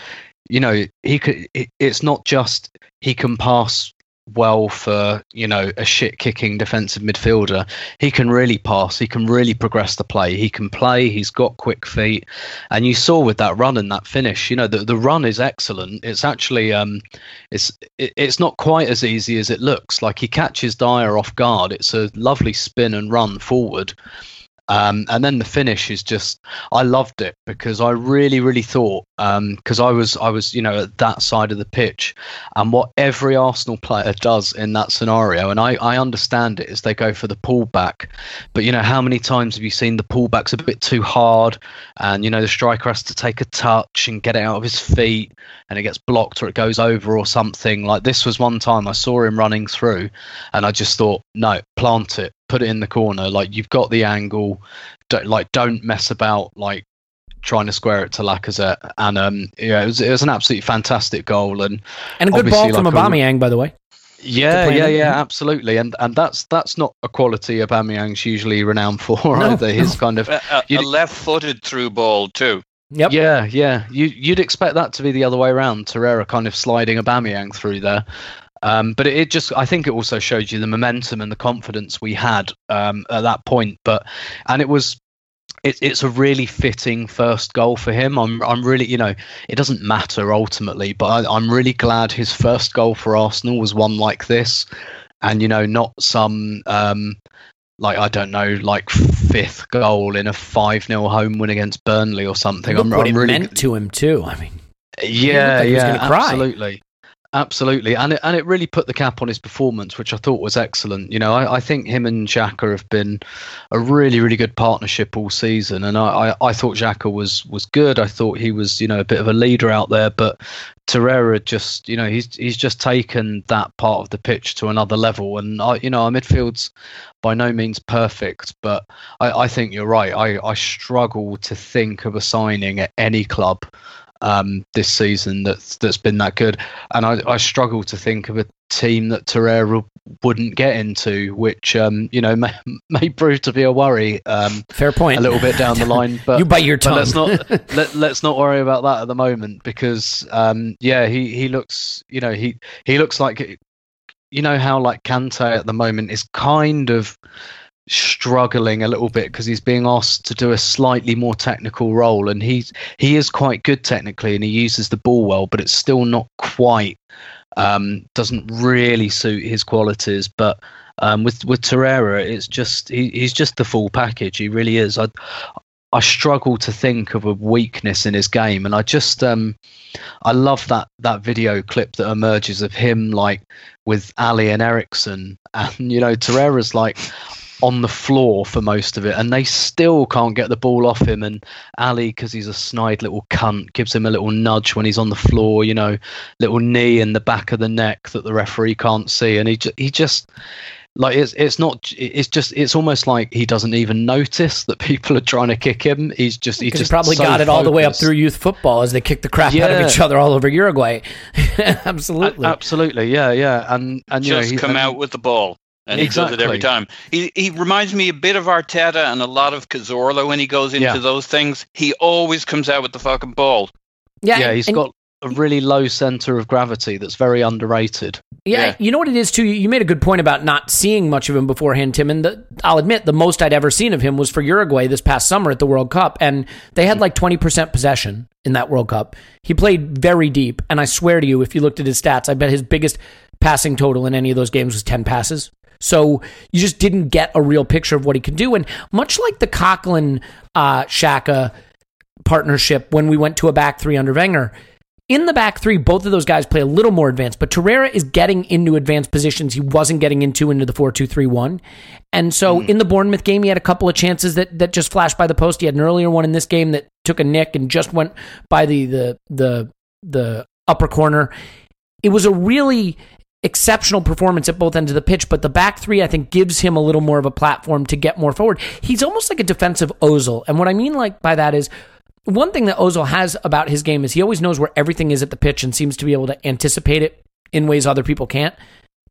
you know, he could. It's not just he can pass well for you know a shit kicking defensive midfielder. He can really pass. He can really progress the play. He can play. He's got quick feet, and you saw with that run and that finish. You know, the the run is excellent. It's actually um, it's it, it's not quite as easy as it looks. Like he catches Dier off guard. It's a lovely spin and run forward. Um, and then the finish is just, I loved it because I really, really thought, because I was, I was, you know, at that side of the pitch, and what every Arsenal player does in that scenario, and I, I understand it, is they go for the pullback. But you know, how many times have you seen the pullbacks a bit too hard, and you know the striker has to take a touch and get it out of his feet, and it gets blocked or it goes over or something. Like this was one time I saw him running through, and I just thought, no, plant it, put it in the corner. Like you've got the angle. Don't, like don't mess about. Like trying to square it to Lacazette, and um, yeah, it was it was an absolutely fantastic goal and and a good ball from like, Aubameyang, by the way. Yeah, yeah, yeah, absolutely, and and that's that's not a quality Aubameyang's usually renowned for no, either. His no. kind of a, a, a left-footed through ball too. Yep. Yeah, yeah. You you'd expect that to be the other way around. Torreira kind of sliding Aubameyang through there. Um, but it, it, just, I think it also showed you the momentum and the confidence we had um, at that point. But, and it was, it, it's a really fitting first goal for him. I'm, I'm really, you know, it doesn't matter ultimately, but I, I'm really glad his first goal for Arsenal was one like this, and you know, not some, um, like I don't know, like fifth goal in a five 0 home win against Burnley or something. Look I'm, what I'm it really meant to him too. I mean, yeah, yeah, absolutely. Absolutely, and it, and it really put the cap on his performance, which I thought was excellent. You know, I, I think him and Xhaka have been a really, really good partnership all season, and I, I, I thought Xhaka was was good. I thought he was, you know, a bit of a leader out there, but Torreira just, you know, he's he's just taken that part of the pitch to another level, and I, you know, our midfield's by no means perfect, but I, I think you're right. I, I struggle to think of a signing at any club um, this season that's that's been that good. And I, I struggle to think of a team that Torreira wouldn't get into, which um, you know may, may prove to be a worry. Um, Fair point. A little bit down the line, but you bite your tongue. let's not let, let's not worry about that at the moment because um, yeah, he he looks you know he he looks like you know how like Kante at the moment is kind of struggling a little bit because he's being asked to do a slightly more technical role and he's he is quite good technically and he uses the ball well but it's still not quite um, doesn't really suit his qualities. But um, with with Torreira it's just he, he's just the full package. He really is. I I struggle to think of a weakness in his game and I just um I love that that video clip that emerges of him like with Alli and Eriksen and you know Torreira's like on the floor for most of it, and they still can't get the ball off him. And Alli, because he's a snide little cunt, gives him a little nudge when he's on the floor, you know, little knee in the back of the neck that the referee can't see, and he he just like it's it's not it's just it's almost like he doesn't even notice that people are trying to kick him. He's just he just probably so got it all the way up through youth football as they kick the crap out of each other all over Uruguay. Absolutely. A- absolutely, yeah, yeah, and and you Just know, he, come and- out with the ball. And he does it every Exactly. time. He he reminds me a bit of Arteta and a lot of Cazorla when he goes into Yeah. those things. He always comes out with the fucking ball. yeah, yeah, he's and- got a really low center of gravity that's very underrated. Yeah, Yeah. you know what it is too. You made a good point about not seeing much of him beforehand, Tim. And the, I'll admit, the most I'd ever seen of him was for Uruguay this past summer at the World Cup, and they had like twenty percent possession in that World Cup. He played very deep, and I swear to you, if you looked at his stats, I bet his biggest passing total in any of those games was ten passes. So you just didn't get a real picture of what he could do. And much like the Coquelin uh, Xhaka partnership when we went to a back three under Wenger. In the back three, both of those guys play a little more advanced, but Torreira is getting into advanced positions he wasn't getting into into the 4 2 3 1. And so in the Bournemouth game, he had a couple of chances that, that just flashed by the post. He had an earlier one in this game that took a nick and just went by the, the, the, the upper corner. It was a really exceptional performance at both ends of the pitch, but the back three, I think, gives him a little more of a platform to get more forward. He's almost like a defensive Ozil. And what I mean like by that is one thing that Ozil has about his game is he always knows where everything is at the pitch and seems to be able to anticipate it in ways other people can't.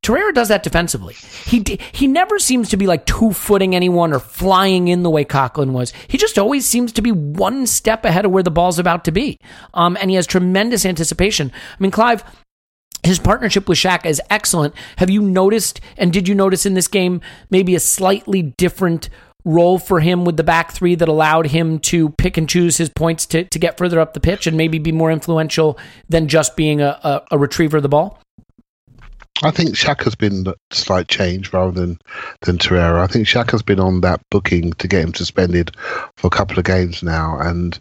Torreira does that defensively. He he never seems to be like two footing anyone or flying in the way Coquelin was. He just always seems to be one step ahead of where the ball's about to be. Um, and he has tremendous anticipation. I mean, Clive, his partnership with Xhaka is excellent. Have you noticed, and did you notice in this game maybe a slightly different role for him with the back three that allowed him to pick and choose his points to, to get further up the pitch and maybe be more influential than just being a, a, a retriever of the ball? I think Xhaka's been a slight change rather than than Torreira. I think Xhaka's been on that booking to get him suspended for a couple of games now, and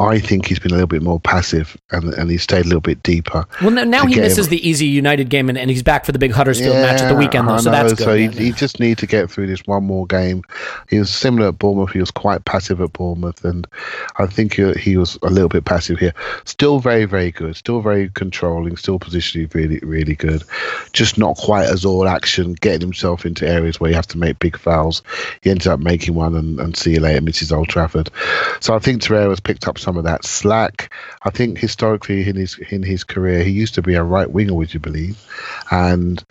I think he's been a little bit more passive and, and he's stayed a little bit deeper. Well, now, now he misses him. the easy United game and, and he's back for the big Huddersfield yeah, match at the weekend, though, so that's good. So he, yeah. he just need to get through this one more game. He was similar at Bournemouth. He was quite passive at Bournemouth, and I think he, he was a little bit passive here. Still very, very good. Still very controlling. Still positionally really, really good. Just not quite as all action, getting himself into areas where you have to make big fouls. He ended up making one and, and see you later, Mrs. Old Trafford. So I think has picked up some some of that slack. I think historically in his in his career, he used to be a right winger, would you believe? And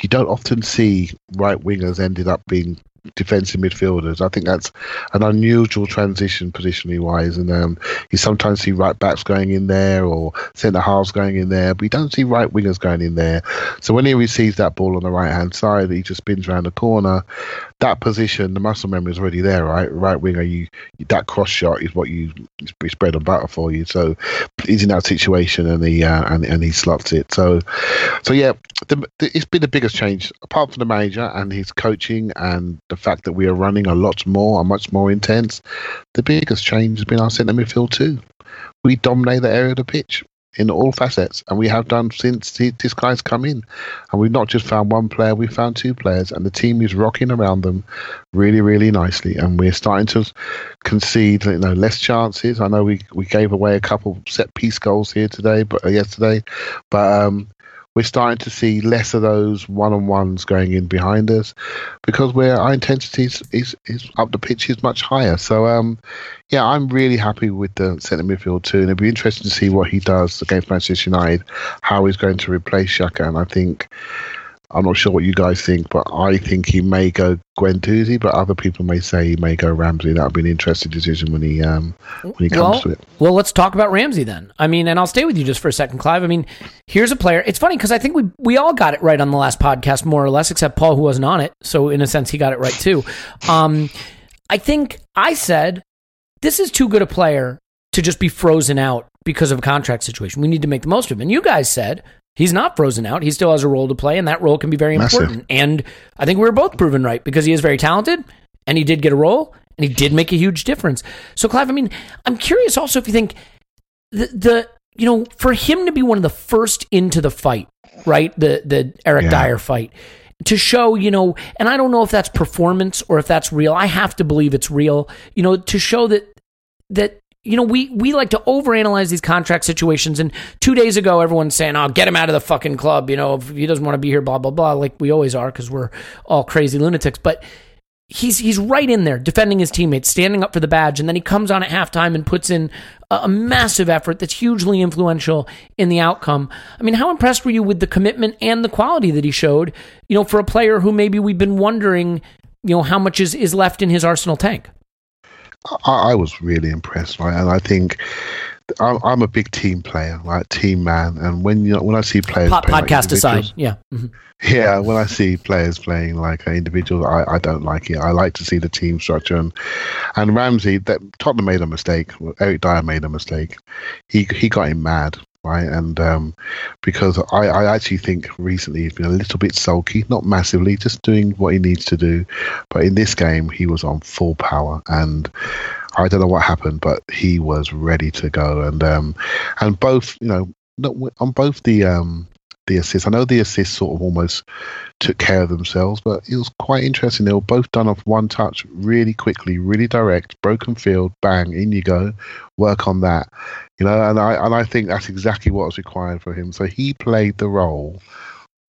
you don't often see right wingers ended up being defensive midfielders. I think that's an unusual transition positionally wise. And um, you sometimes see right backs going in there or centre halves going in there, but you don't see right wingers going in there. So when he receives that ball on the right hand side, he just spins around the corner. That position, the muscle memory is already there, right? Right winger, you that cross shot is what you it's bread and butter for you. So he's in that situation and he uh, and and he slots it. So so yeah, the, the, it's been the biggest change apart from the manager and his coaching and the fact that we are running a lot more, are much more intense. The biggest change has been our centre midfield too. We dominate the area of the pitch in all facets, and we have done since this guy's come in. And we've not just found one player, we've found two players, and the team is rocking around them really, really nicely. And we're starting to concede, you know, less chances. I know we we gave away a couple set piece goals here today, but uh, yesterday, but um, we're starting to see less of those one on ones going in behind us because where our intensity is, is, is, up the pitch is much higher. So, um, yeah, I'm really happy with the centre midfield too, and it'll be interesting to see what he does against Manchester United, how he's going to replace Xhaka. And I think I'm not sure what you guys think, but I think he may go Guendouzi, but other people may say he may go Ramsey. That would be an interesting decision when he um, when he comes well, to it. Well, let's talk about Ramsey then. I mean, and I'll stay with you just for a second, Clive. I mean, here's a player. It's funny because I think we we all got it right on the last podcast, more or less, except Paul, who wasn't on it. So in a sense, he got it right too. Um, I think I said this is too good a player to just be frozen out because of a contract situation. We need to make the most of him. And you guys said He's not frozen out. He still has a role to play, and that role can be very Massive. important. And I think we were both proven right because he is very talented, and he did get a role, and he did make a huge difference. So, Clive, I mean, I'm curious also if you think the, the you know, for him to be one of the first into the fight, right? The the Eric yeah. Dier fight to show, you know, and I don't know if that's performance or if that's real. I have to believe it's real, you know, to show that that you know, we, we like to overanalyze these contract situations. And two days ago, everyone's saying, oh, get him out of the fucking club. You know, if he doesn't want to be here, blah, blah, blah, like we always are because we're all crazy lunatics. But he's, he's right in there defending his teammates, standing up for the badge. And then he comes on at halftime and puts in a, a massive effort that's hugely influential in the outcome. I mean, how impressed were you with the commitment and the quality that he showed, you know, for a player who maybe we've been wondering, you know, how much is, is left in his Arsenal tank? I, I was really impressed, right? And I think I'm, I'm, a big team player, right? Team man. And when you when I see players, po- podcast like aside, yeah, mm-hmm. yeah. When I see players playing like individuals, I, I don't like it. I like to see the team structure. And and Ramsey, that Tottenham made a mistake. Eric Dier made a mistake. He he got him mad, right? And um, because I, I actually think recently he's been a little bit sulky, not massively, just doing what he needs to do. But in this game, he was on full power, and I don't know what happened, but he was ready to go. And um, and both, you know, on both the um, the assists. I know the assists sort of almost took care of themselves, but it was quite interesting. They were both done off one touch, really quickly, really direct, broken field, bang, in you go. Work on that, you know. And I and I think that's exactly what was required for him. So he played the role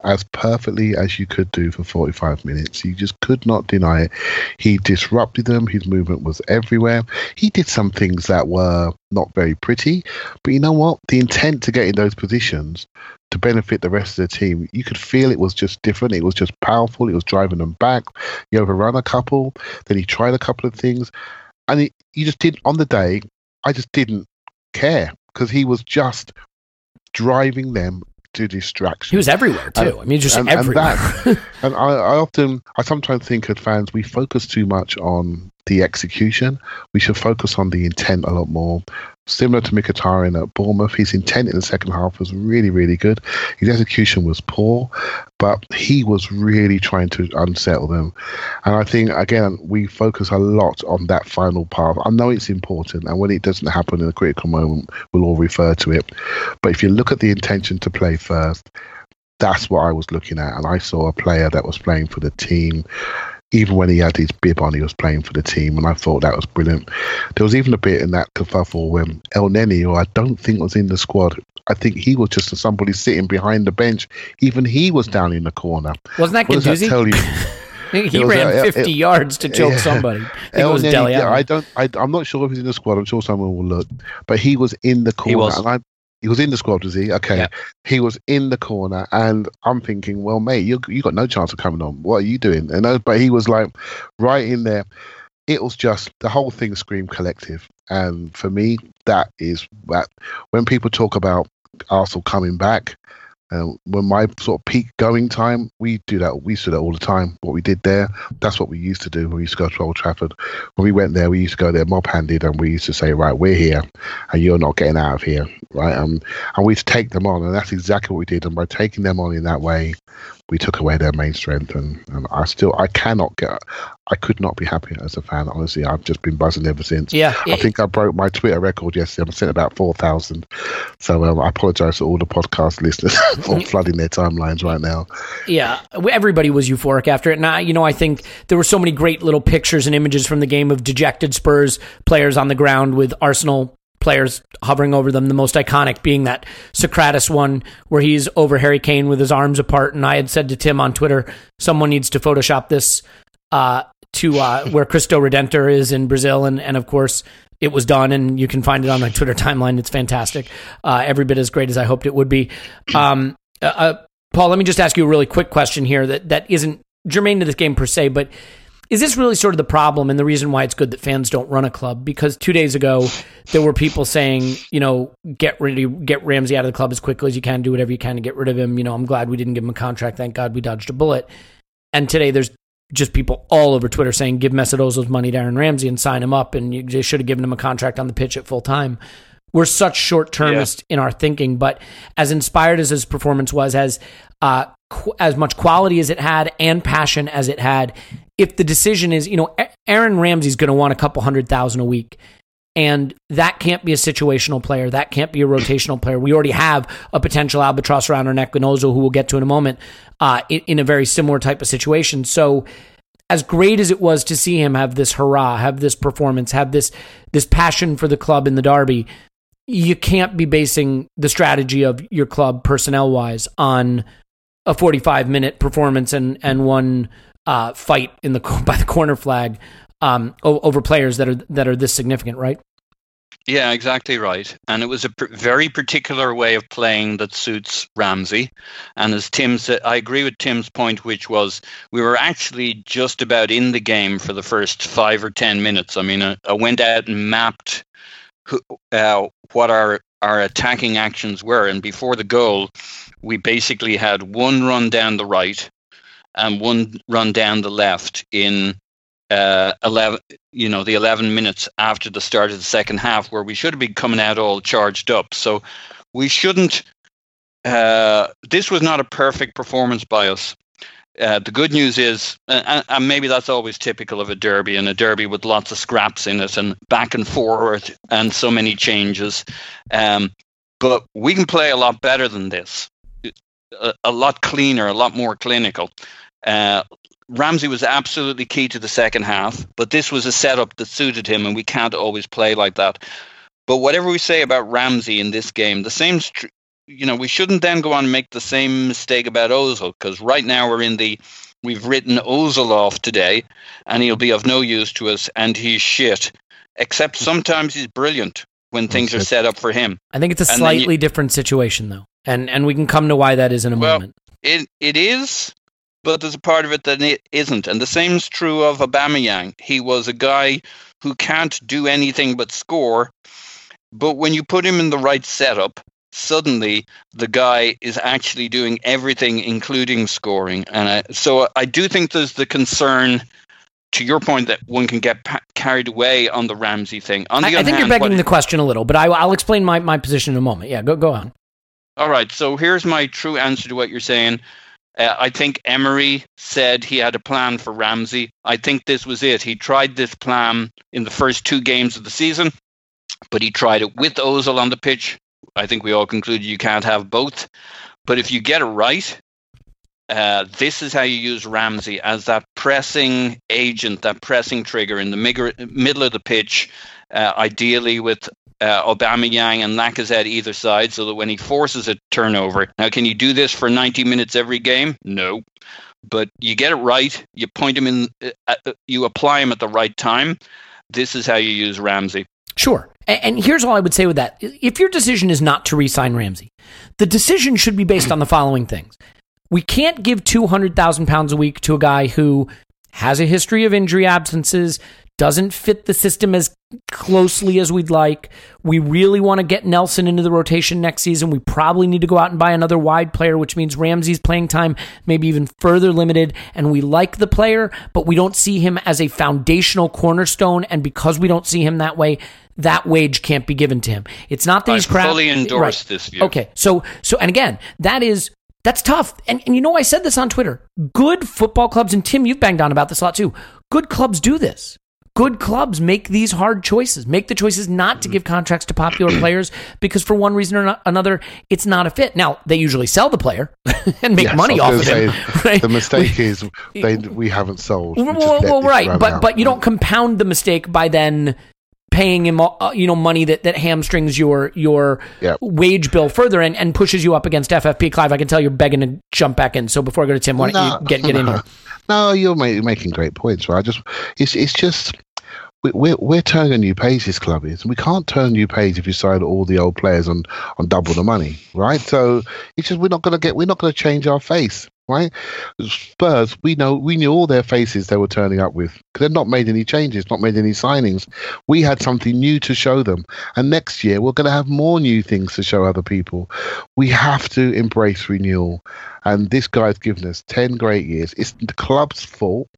as perfectly as you could do for 45 minutes. You just could not deny it. He disrupted them. His movement was everywhere. He did some things that were not very pretty, but you know what? The intent to get in those positions to benefit the rest of the team, you could feel it was just different. It was just powerful. It was driving them back. He overran a couple. Then he tried a couple of things. And he, you just did on the day, I just didn't care because he was just driving them to distraction. He was everywhere too. And, I mean, just and, everywhere. And, that, and I, I, often, I sometimes think as fans, we focus too much on the execution. We should focus on the intent a lot more. Similar to Mkhitaryan at Bournemouth, his intent in the second half was really, really good. His execution was poor, but he was really trying to unsettle them. And I think, again, we focus a lot on that final part. I know it's important, and when it doesn't happen in a critical moment, we'll all refer to it. But if you look at the intention to play first, that's what I was looking at. And I saw a player that was playing for the team even when he had his bib on, he was playing for the team, and I thought that was brilliant. There was even a bit in that kerfuffle when Elneny, who I don't think was in the squad, I think he was just somebody sitting behind the bench. Even he was down in the corner. Wasn't that what does tell you? he was, ran uh, 50 uh, yards to choke yeah. somebody. I think it was Elneny, Dele yeah, Alli. I don't. I, I'm not sure if he's in the squad. I'm sure someone will look, but he was in the corner. was. And I, he was in the squad, was he? Okay. Yeah. He was in the corner, and I'm thinking, well, mate, you you got no chance of coming on. What are you doing? And I, but he was like right in there. It was just the whole thing screamed collective, and for me, that is that. When people talk about Arsenal coming back, uh, when my sort of peak going time, we do that. We used to do that all the time. What we did there, that's what we used to do we used to go to Old Trafford. When we went there, we used to go there mob-handed, and we used to say, "Right, we're here, and you're not getting out of here." Right, um, and we'd take them on, and that's exactly what we did. And by taking them on in that way, we took away their main strength. And, and I still, I cannot get, I could not be happier as a fan. Honestly, I've just been buzzing ever since. Yeah, I it- think I broke my Twitter record yesterday. I'm sitting about four thousand. So um, I apologise to all the podcast listeners for flooding their timelines right now. Yeah, everybody was euphoric after it. And I, you know, I think there were so many great little pictures and images from the game of dejected Spurs players on the ground with Arsenal players hovering over them. The most iconic being that Sokratis one where he's over Harry Kane with his arms apart. And I had said to Tim on Twitter, someone needs to Photoshop this uh, to uh, where Cristo Redentor is in Brazil. And, and of course, it was done, and you can find it on my Twitter timeline. It's fantastic. Uh, every bit as great as I hoped it would be. Um, uh, uh, Paul, let me just ask you a really quick question here that, that isn't germane to this game per se, but is this really sort of the problem and the reason why it's good that fans don't run a club? Because two days ago there were people saying, you know, get ready, get Ramsey out of the club as quickly as you can, do whatever you can to get rid of him. You know, I'm glad we didn't give him a contract. Thank God we dodged a bullet. And today there's just people all over Twitter saying, give Mesut Ozil's money to Aaron Ramsey and sign him up, and you they should have given him a contract on the pitch at full time. We're such short termist in our thinking, but as inspired as his performance was, as uh, qu- as much quality as it had and passion as it had, if the decision is, you know, Aaron Ramsey's going to want a couple hundred thousand a week. And that can't be a situational player. That can't be a rotational player. We already have a potential albatross around our neck Ozil, who we'll get to in a moment, uh, in, in a very similar type of situation. So, as great as it was to see him have this hurrah, have this performance, have this this passion for the club in the derby, you can't be basing the strategy of your club personnel wise on a 45 minute performance and and one uh, fight in the by the corner flag um, over players that are that are this significant, right? Yeah, exactly right. And it was a pr- very particular way of playing that suits Ramsey. And as Tim said, I agree with Tim's point, which was we were actually just about in the game for the first five or 10 minutes. I mean, I, I went out and mapped who, uh, what our, our attacking actions were. And before the goal, we basically had one run down the right and one run down the left in uh, 11 you know the 11 minutes after the start of the second half where we should have been coming out all charged up. So we shouldn't uh, this was not a perfect performance by us. Uh, the good news is and, and maybe that's always typical of a derby and a derby with lots of scraps in it and back and forward and so many changes um, but we can play a lot better than this a, lot cleaner a lot more clinical uh, Ramsey was absolutely key to the second half, but this was a setup that suited him, and we can't always play like that. But whatever we say about Ramsey in this game, the same, you know, we shouldn't then go on and make the same mistake about Ozil because right now we're in the, we've written Ozil off today, and he'll be of no use to us, and he's shit. Except sometimes he's brilliant when things are set up for him. I think it's a And then you- slightly different situation though, and and we can come to why that is in a Well, moment. It it is, but there's a part of it that it isn't, and the same is true of Aubameyang. He was a guy who can't do anything but score, but when you put him in the right setup, suddenly the guy is actually doing everything, including scoring. And I, so I do think there's the concern. To your point, that one can get pa- carried away on the Ramsey thing. On the I, I think you're begging the question a little, but I, I'll explain my, my position in a moment. Yeah, go go on. All right, so here's my true answer to what you're saying. Uh, I think Emery said he had a plan for Ramsey. I think this was it. He tried this plan in the first two games of the season, but he tried it with Ozil on the pitch. I think we all concluded you can't have both. But if you get it right, uh, this is how you use Ramsey as that pressing agent, that pressing trigger in the mig- middle of the pitch, uh, ideally with uh, Aubameyang and Lacazette either side, so that when he forces a turnover, now can you do this for 90 minutes every game? No, but you get it right. You point him in, uh, uh, you apply him at the right time. This is how you use Ramsey. Sure. And here's all I would say with that. If your decision is not to re sign Ramsey, the decision should be based on the following things. We can't give £200,000 a week to a guy who has a history of injury absences, doesn't fit the system as closely as we'd like. We really want to get Nelson into the rotation next season. We probably need to go out and buy another wide player, which means Ramsey's playing time maybe even further limited. And we like the player, but we don't see him as a foundational cornerstone. And because we don't see him that way, that wage can't be given to him. It's not he's crap. fully endorse Right. this view. Okay, so so and again, that is that's tough. And and you know I said this on Twitter. Good football clubs and Tim, you've banged on about this a lot too. Good clubs do this. Good clubs make these hard choices. Make the choices not to give contracts to popular players because for one reason or no- another, it's not a fit. Now they usually sell the player and make Yes, money off of him. right? The mistake is they we haven't sold. We Well, well, let well, this right, but but you don't compound the mistake by then paying him uh, you know money that, that hamstrings your your wage bill further and, and pushes you up against FFP. Clive, I can tell you're begging to jump back in. So before I go to Tim, why don't you get get in here? No, you're making great points, right? I just it's it's just we- we're we're turning a new page. This club is. and We can't turn a new page if you sign all the old players on on double the money, right? So it's just we're not gonna get we're not gonna change our face, right? Spurs, we know we knew all their faces they were turning up with. They've not made any changes, not made any signings. We had something new to show them, and next year we're going to have more new things to show other people. We have to embrace renewal, and this guy's given us ten great years. It's the club's fault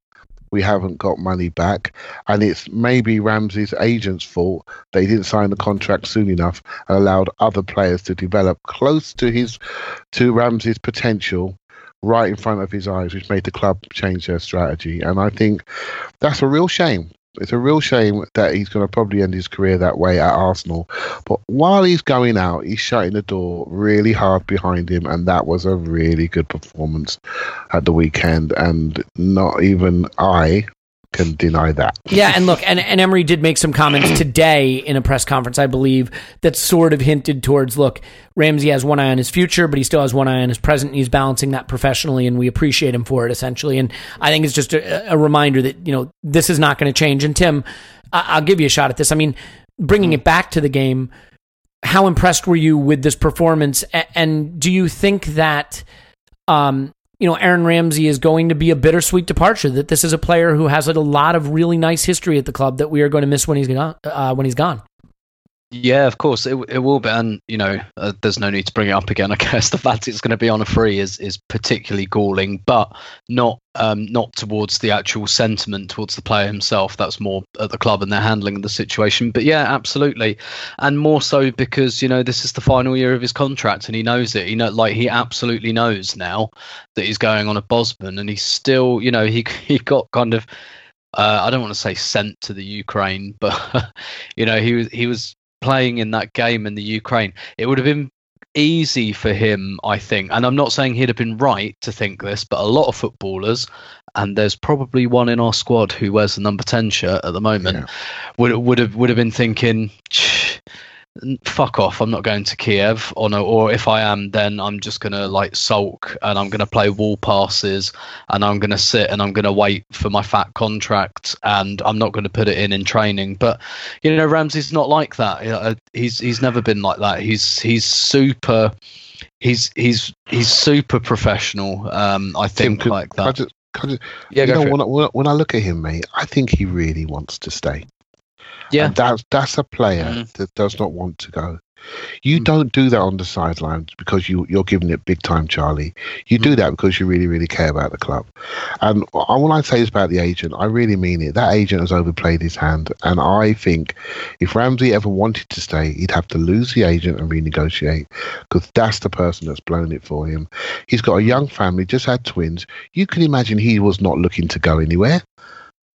we haven't got money back, and it's maybe Ramsey's agent's fault they didn't sign the contract soon enough and allowed other players to develop close to his to Ramsey's potential right in front of his eyes, which made the club change their strategy. And I think that's a real shame. It's a real shame that he's going to probably end his career that way at Arsenal. But while he's going out, he's shutting the door really hard behind him, and that was a really good performance at the weekend. And not even I can deny that. Yeah, and look, and, and Emery did make some comments today in a press conference, I believe, that sort of hinted towards look, Ramsey has one eye on his future, but he still has one eye on his present, and he's balancing that professionally, and we appreciate him for it, essentially. And I think it's just a, a reminder that, you know, this is not going to change. And Tim, I, I'll give you a shot at this. I mean, bringing it back to the game, how impressed were you with this performance? A- And do you think that, um, you know, Aaron Ramsey is going to be a bittersweet departure. That this is a player who has a lot of really nice history at the club that we are going to miss when he's gone. Uh, when he's gone. Yeah, of course it, it will be, and you know, uh, there's no need to bring it up again. I guess the fact it's going to be on a free is is particularly galling, but not um, not towards the actual sentiment towards the player himself. That's more at the club and they're handling the situation. But yeah, absolutely, and more so because you know this is the final year of his contract, and he knows it. You know, like he absolutely knows now that he's going on a Bosman, and he's still, you know, he he got kind of. Uh, I don't want to say sent to the Ukraine, but you know he was he was playing in that game in the Ukraine, it would have been easy for him, I think. And I'm not saying he'd have been right to think this, but a lot of footballers, and there's probably one in our squad who wears the number 10 shirt at the moment, yeah. would would have would have been thinking, fuck off, I'm not going to Kiev, or no, or if I am, then I'm just gonna like sulk and I'm gonna play wall passes and I'm gonna sit and I'm gonna wait for my fat contract and I'm not gonna put it in in training. But you know, Ramsey's not like that. He's he's never been like that. He's he's super. He's he's he's super professional. Um, I think Tim, like that. Just, just, yeah, you know, when I, when I look at him, mate, I think he really wants to stay. Yeah, and that's that's a player mm. that does not want to go. You don't do that on the sidelines because you you're giving it big time, Charlie. You do that because you really really care about the club. And when I say is about the agent, I really mean it. That agent has overplayed his hand, and I think if Ramsey ever wanted to stay, he'd have to lose the agent and renegotiate because that's the person that's blown it for him. He's got a young family, just had twins. You can imagine he was not looking to go anywhere.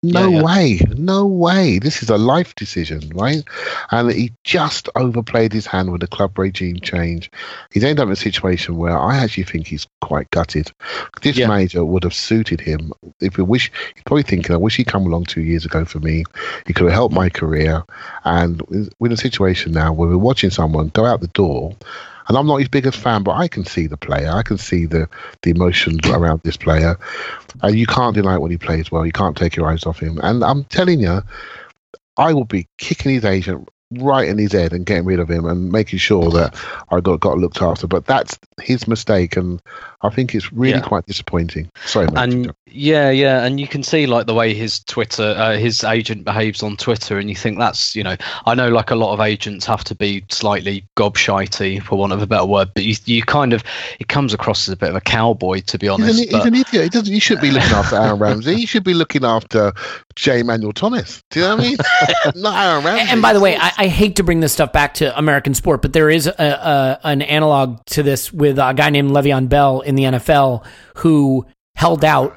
No Yeah, yeah. way, no way. This is a life decision, right? And he just overplayed his hand with the club regime change. He's ended up in a situation where I actually think he's quite gutted. This Yeah. manager would have suited him. If he wish, he's probably thinking, "I wish he'd come along two years ago for me. He could have helped my career." And we're in a situation now where we're watching someone go out the door. And I'm not his biggest fan, but I can see the player. I can see the, the emotions around this player. And you can't deny it when he plays well. You can't take your eyes off him. And I'm telling you, I will be kicking his agent right in his head and getting rid of him and making sure that I got got looked after. But that's his mistake, and I think it's really Yeah. quite disappointing. Sorry, mate. and yeah yeah and you can see like the way his twitter uh, his agent behaves on twitter and you think that's you know i know like a lot of agents have to be slightly gobshitey for want of a better word but you, you kind of it comes across as a bit of a cowboy to be He's honest an, he's an idiot. He doesn't. He should be looking after Aaron Ramsey. He should be looking after J. Manuel Thomas. Do you know what I mean? Not Aaron Ramsey. And by the way, I, I hate to bring this stuff back to American sport, but there is a, a, an analog to this with a guy named Le'Veon Bell in the NFL who held out,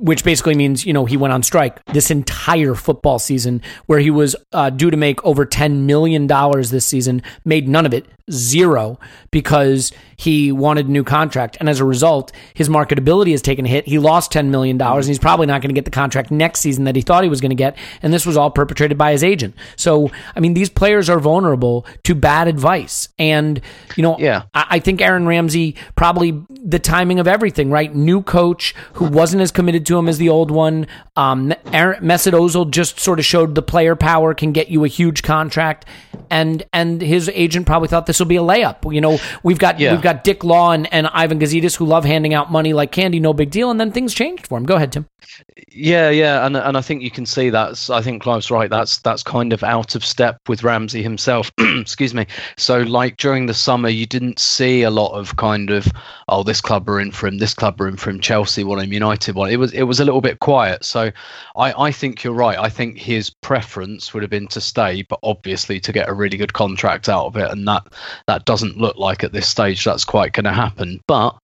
which basically means you know he went on strike this entire football season, where he was uh, due to make over ten million dollars this season, made none of it, zero, because he wanted a new contract, and as a result, his marketability has taken a hit. He lost ten million dollars, and he's probably not going to get the contract next season that he thought he was going to get. And this was all perpetrated by his agent. So, I mean, these players are vulnerable to bad advice, and you know, Yeah. I, I think Aaron Ramsey probably the timing of everything, right? New coach who wasn't as committed to him as the old one. Um, Aaron, Mesut Ozil just sort of showed the player power can get you a huge contract, and and his agent probably thought this will be a layup. You know, we've got Yeah. we've got Dick Law and, and Ivan Gazidis who love handing out money like candy, no big deal, and then things changed for him. Go ahead, Tim. Yeah, yeah, and and I think you can see that's. I think Clive's right. That's that's kind of out of step with Ramsey himself. Excuse me. So like during the summer, you didn't see a lot of kind of oh this club are in for him, this club are in for him, Chelsea want him, United want. It was it was a little bit quiet. So I I think you're right. I think his preference would have been to stay, but obviously to get a really good contract out of it, and that that doesn't look like at this stage that's quite going to happen. But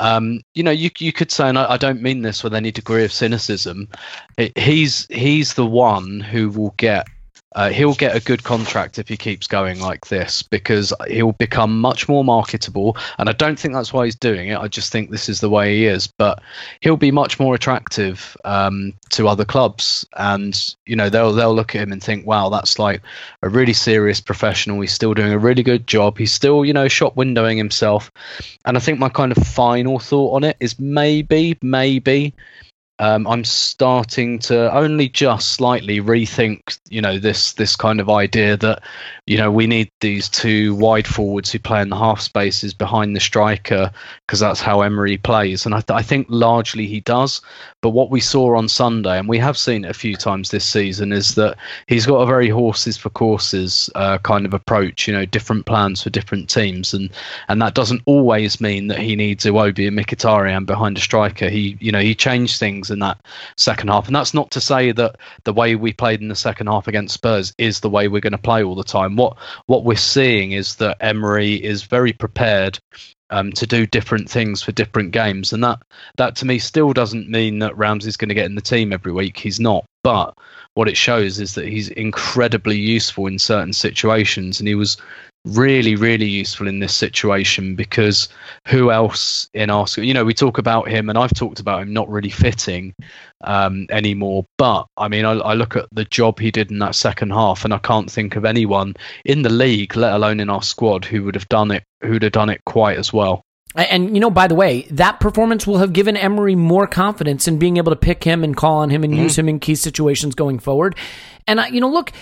um, you know, you you could say, and I, I don't mean this with any degree of cynicism. It, he's he's the one who will get. Uh, he'll get a good contract if he keeps going like this because he'll become much more marketable. And I don't think that's why he's doing it. I just think this is the way he is. But he'll be much more attractive um, to other clubs, and you know they'll they'll look at him and think, "Wow, that's like a really serious professional. He's still doing a really good job. He's still, you know, shop windowing himself." And I think my kind of final thought on it is maybe, maybe um, I'm starting to only just slightly rethink, you know, this this kind of idea that, you know, we need these two wide forwards who play in the half spaces behind the striker because that's how Emery plays, and I, th- I think largely he does. But what we saw on Sunday, and we have seen it a few times this season, is that he's got a very horses for courses uh, kind of approach. You know, different plans for different teams, and and that doesn't always mean that he needs Iwobi and behind a striker. He, you know, he changed things in that second half, and that's not to say that the way we played in the second half against Spurs is the way we're going to play all the time. What what we're seeing is that Emery is very prepared um, to do different things for different games, and that that to me still doesn't mean that Ramsey's going to get in the team every week. He's not, but what it shows is that he's incredibly useful in certain situations, and he was really, really useful in this situation because who else in our school? You know, we talk about him, and I've talked about him not really fitting um, anymore. But I mean, I, I look at the job he did in that second half, and I can't think of anyone in the league, let alone in our squad, who would have done it, who'd have done it quite as well. And you know, by the way, that performance will have given Emery more confidence in being able to pick him and call on him and use him in key situations going forward. And I, you know, look,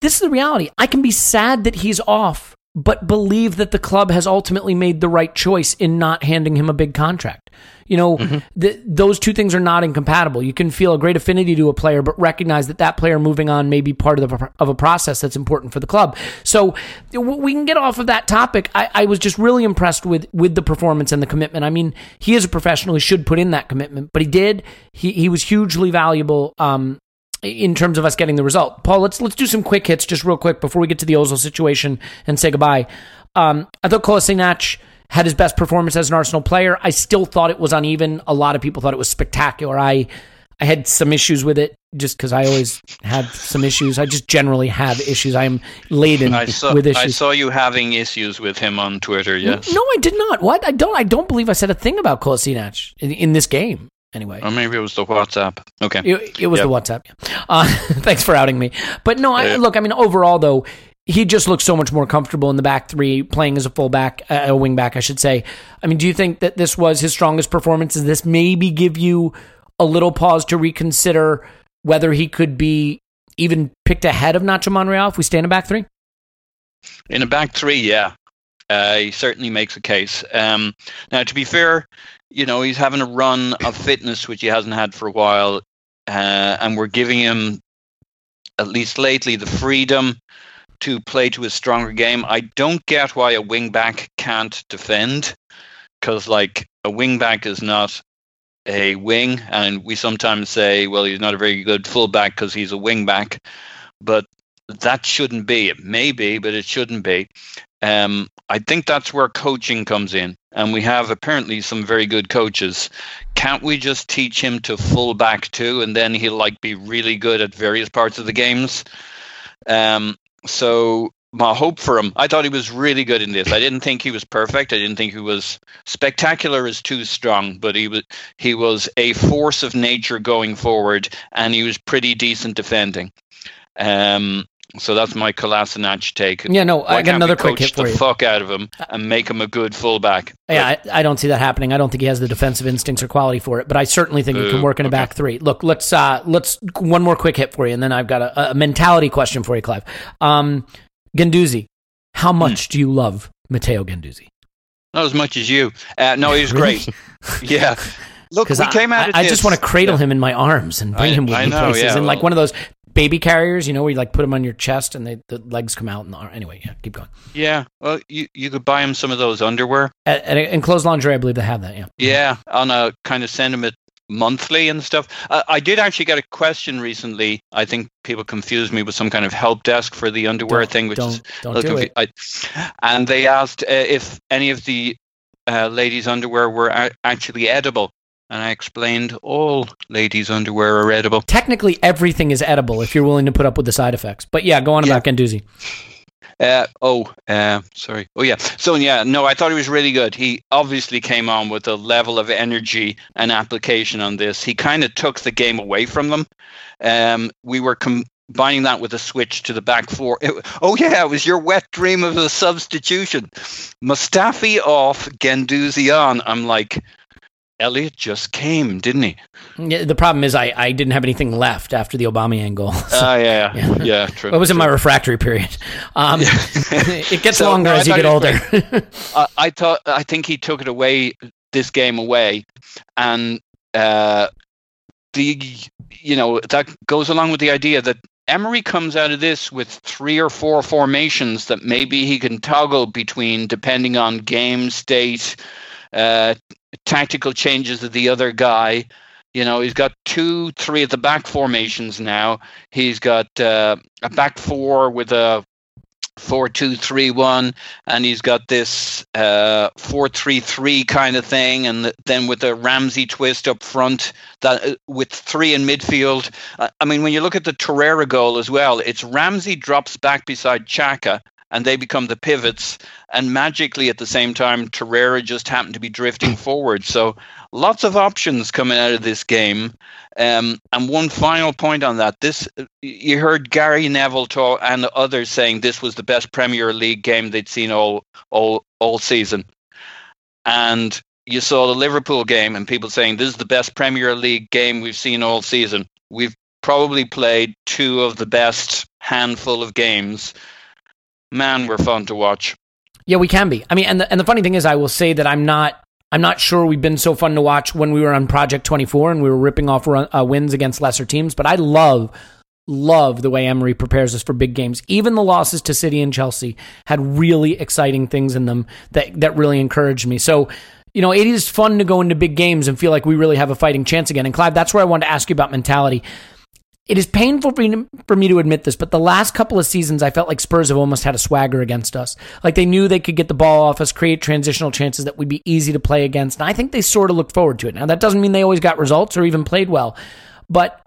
this is the reality. I can be sad that he's off but believe that the club has ultimately made the right choice in not handing him a big contract. You know, Mm-hmm. th- those two things are not incompatible. You can feel a great affinity to a player, but recognize that that player moving on may be part of the of a process that's important for the club. So we can get off of that topic. I, I was just really impressed with with the performance and the commitment. I mean, he is a professional; he should put in that commitment, but he did. He he was hugely valuable. Um, in terms of us getting the result. Paul, let's let's do some quick hits just real quick before we get to the Ozil situation and say goodbye. Um, I thought Kolasinac had his best performance as an Arsenal player. I still thought it was uneven. A lot of people thought it was spectacular. I I had some issues with it just because I always had some issues. I just generally have issues. I am laden I saw, with issues. I saw you having issues with him on Twitter. Yes. No, I did not. What? I don't. I don't believe I said a thing about Kolasinac in, in this game. Anyway, Or maybe it was the WhatsApp. Okay. It, it was Yeah. the WhatsApp. Uh, thanks for outing me. But no, I, Yeah. look, I mean, overall though, he just looks so much more comfortable in the back three, playing as a fullback, uh, a wing back, I should say. I mean, do you think that this was his strongest performance? Does this maybe give you a little pause to reconsider whether he could be even picked ahead of Nacho Monreal if we stay in a back three? In a back three, yeah. Uh, he certainly makes a case. Um, now, to be fair, you know, he's having a run of fitness, which he hasn't had for a while. Uh, and we're giving him, at least lately, the freedom to play to his stronger game. I don't get why a wing back can't defend, because, like, a wing back is not a wing. And we sometimes say, well, he's not a very good fullback because he's a wing back. But that shouldn't be. It may be, but it shouldn't be. Um, I think that's where coaching comes in, and we have apparently some very good coaches. Can't we just teach him to full back too, and then he'll like be really good at various parts of the games? Um, so my hope for him, I thought he was really good in this. I didn't think he was perfect. I didn't think he was spectacular is too strong, but he was he was a force of nature going forward, and he was pretty decent defending. Um, so that's my Kolasinac take. Yeah, no, Why I got another quick hit for the you. fuck out of him and make him a good fullback. Yeah, I, I don't see that happening. I don't think he has the defensive instincts or quality for it, but I certainly think he can work in a back three. Look, let's uh, let's one more quick hit for you, and then I've got a, a mentality question for you, Clive. Um, Guendouzi, how much do you love Matteo Guendouzi? Not as much as you. Uh, no, he's great. yeah. Look, we Because came out of I this- just want to cradle him in my arms and bring I- him with me know, places, yeah, and like one of those baby carriers, you know, where you like put them on your chest and they, the legs come out. And the anyway, yeah, keep going. Yeah. Well, you, you could buy them some of those underwear. At, at enclosed lingerie, I believe they have that. Yeah. Yeah, on a kind of it monthly and stuff. I, I did actually get a question recently. I think people confused me with some kind of help desk for the underwear Don't- thing, which don't- is don't do confu- I, and they asked uh, if any of the uh, ladies' underwear were a- actually edible. And I explained all ladies' underwear are edible. Technically, everything is edible if you're willing to put up with the side effects. But yeah, go on about Guendouzi. Uh, oh, uh, sorry. Oh, yeah. So, yeah, no, I thought he was really good. He obviously came on with a level of energy and application on this. He kind of took the game away from them. Um, we were combining that with a switch to the back four. It- oh, yeah, it was your wet dream of a substitution. Mustafi off, Guendouzi on. I'm like, Elliot just came, didn't he? Yeah, the problem is I, I didn't have anything left after the Aubameyang goal. So- Oh, yeah, yeah, yeah, true. It was in my refractory period. Um, it gets So, longer no, as you get older. I, I thought I think he took it away this game away, and uh, the you know that goes along with the idea that Emery comes out of this with three or four formations that maybe he can toggle between depending on game state, uh, tactical changes of the other guy. You know, he's got two, three at the back formations now. He's got uh, a back four with a four two three one and he's got this uh four three three kind of thing and then with a ramsey twist up front that uh, with three in midfield i mean when you look at the Torreira goal as well it's ramsey drops back beside Xhaka and they become the pivots and magically at the same time Torreira just happened to be drifting forward so lots of options coming out of this game um, and one final point on that: this you heard Gary Neville talk and others saying this was the best Premier League game they'd seen all all all season, and you saw the Liverpool game and people saying this is the best Premier League game we've seen all season. We've probably played two of the best handful of games. Man, we're fun to watch. Yeah, we can be. I mean, and the, and the funny thing is, I will say that I'm not. I'm not sure we've been so fun to watch when we were on Project 24 and we were ripping off run, uh, wins against lesser teams. But I love, love the way Emery prepares us for big games. Even the losses to City and Chelsea had really exciting things in them that that really encouraged me. So you know, it is fun to go into big games and feel like we really have a fighting chance again. And Clive, that's where I wanted to ask you about mentality. It is painful for me, to admit this, but the last couple of seasons, I felt like Spurs have almost had a swagger against us. Like they knew they could get the ball off us, create transitional chances that would be easy to play against. And I think they sort of looked forward to it. Now, that doesn't mean they always got results or even played well, but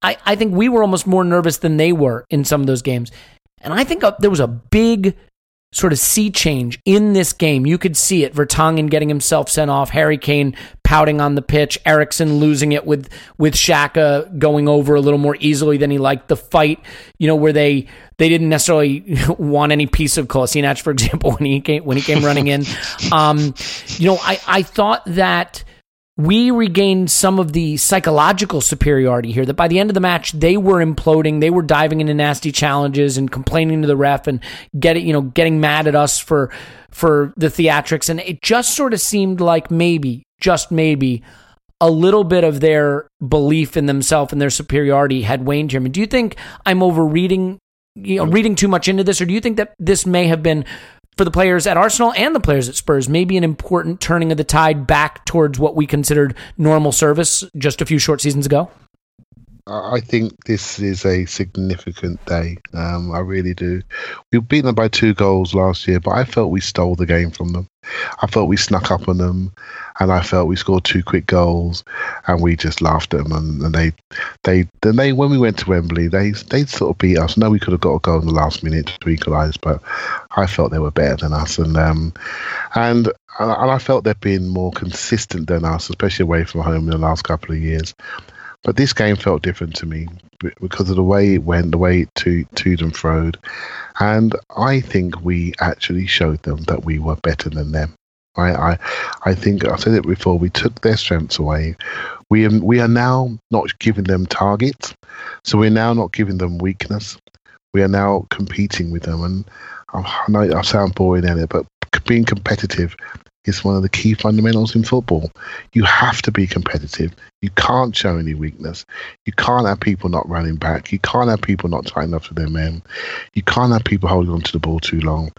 I, I think we were almost more nervous than they were in some of those games. And I think uh, there was a big sort of sea change in this game. You could see it. Vertonghen getting himself sent off, Harry Kane pouting on the pitch, Eriksen losing it with with Xhaka going over a little more easily than he liked. The fight, you know, where they they didn't necessarily want any piece of Kolasinac, for example, when he came when he came running in. Um, you know, I I thought that we regained some of the psychological superiority here that by the end of the match they were imploding they were diving into nasty challenges and complaining to the ref and getting you know getting mad at us for for the theatrics and it just sort of seemed like maybe just maybe a little bit of their belief in themselves and their superiority had waned here. I mean, do you think I'm overreading, you know, reading too much into this, or do you think that this may have been for the players at Arsenal and the players at Spurs, may be an important turning of the tide back towards what we considered normal service just a few short seasons ago? I think this is a significant day. Um, I really do. We beat them by two goals last year, but I felt we stole the game from them. I felt we snuck up on them, and I felt we scored two quick goals, and we just laughed at them. And, and they, they, then they, when we went to Wembley, they they sort of beat us. No, we could have got a goal in the last minute to equalise, but I felt they were better than us, and um, and and I felt they've been more consistent than us, especially away from home in the last couple of years. But this game felt different to me because of the way it went, the way it to to and froed, and I think we actually showed them that we were better than them. I, I, I think I said it before. We took their strengths away. We we are now not giving them targets, so we're now not giving them weakness. We are now competing with them, and I know I sound boring in it, but being competitive is one of the key fundamentals in football. You have to be competitive. You can't show any weakness. You can't have people not running back. You can't have people not tying up to their men. You can't have people holding on to the ball too long.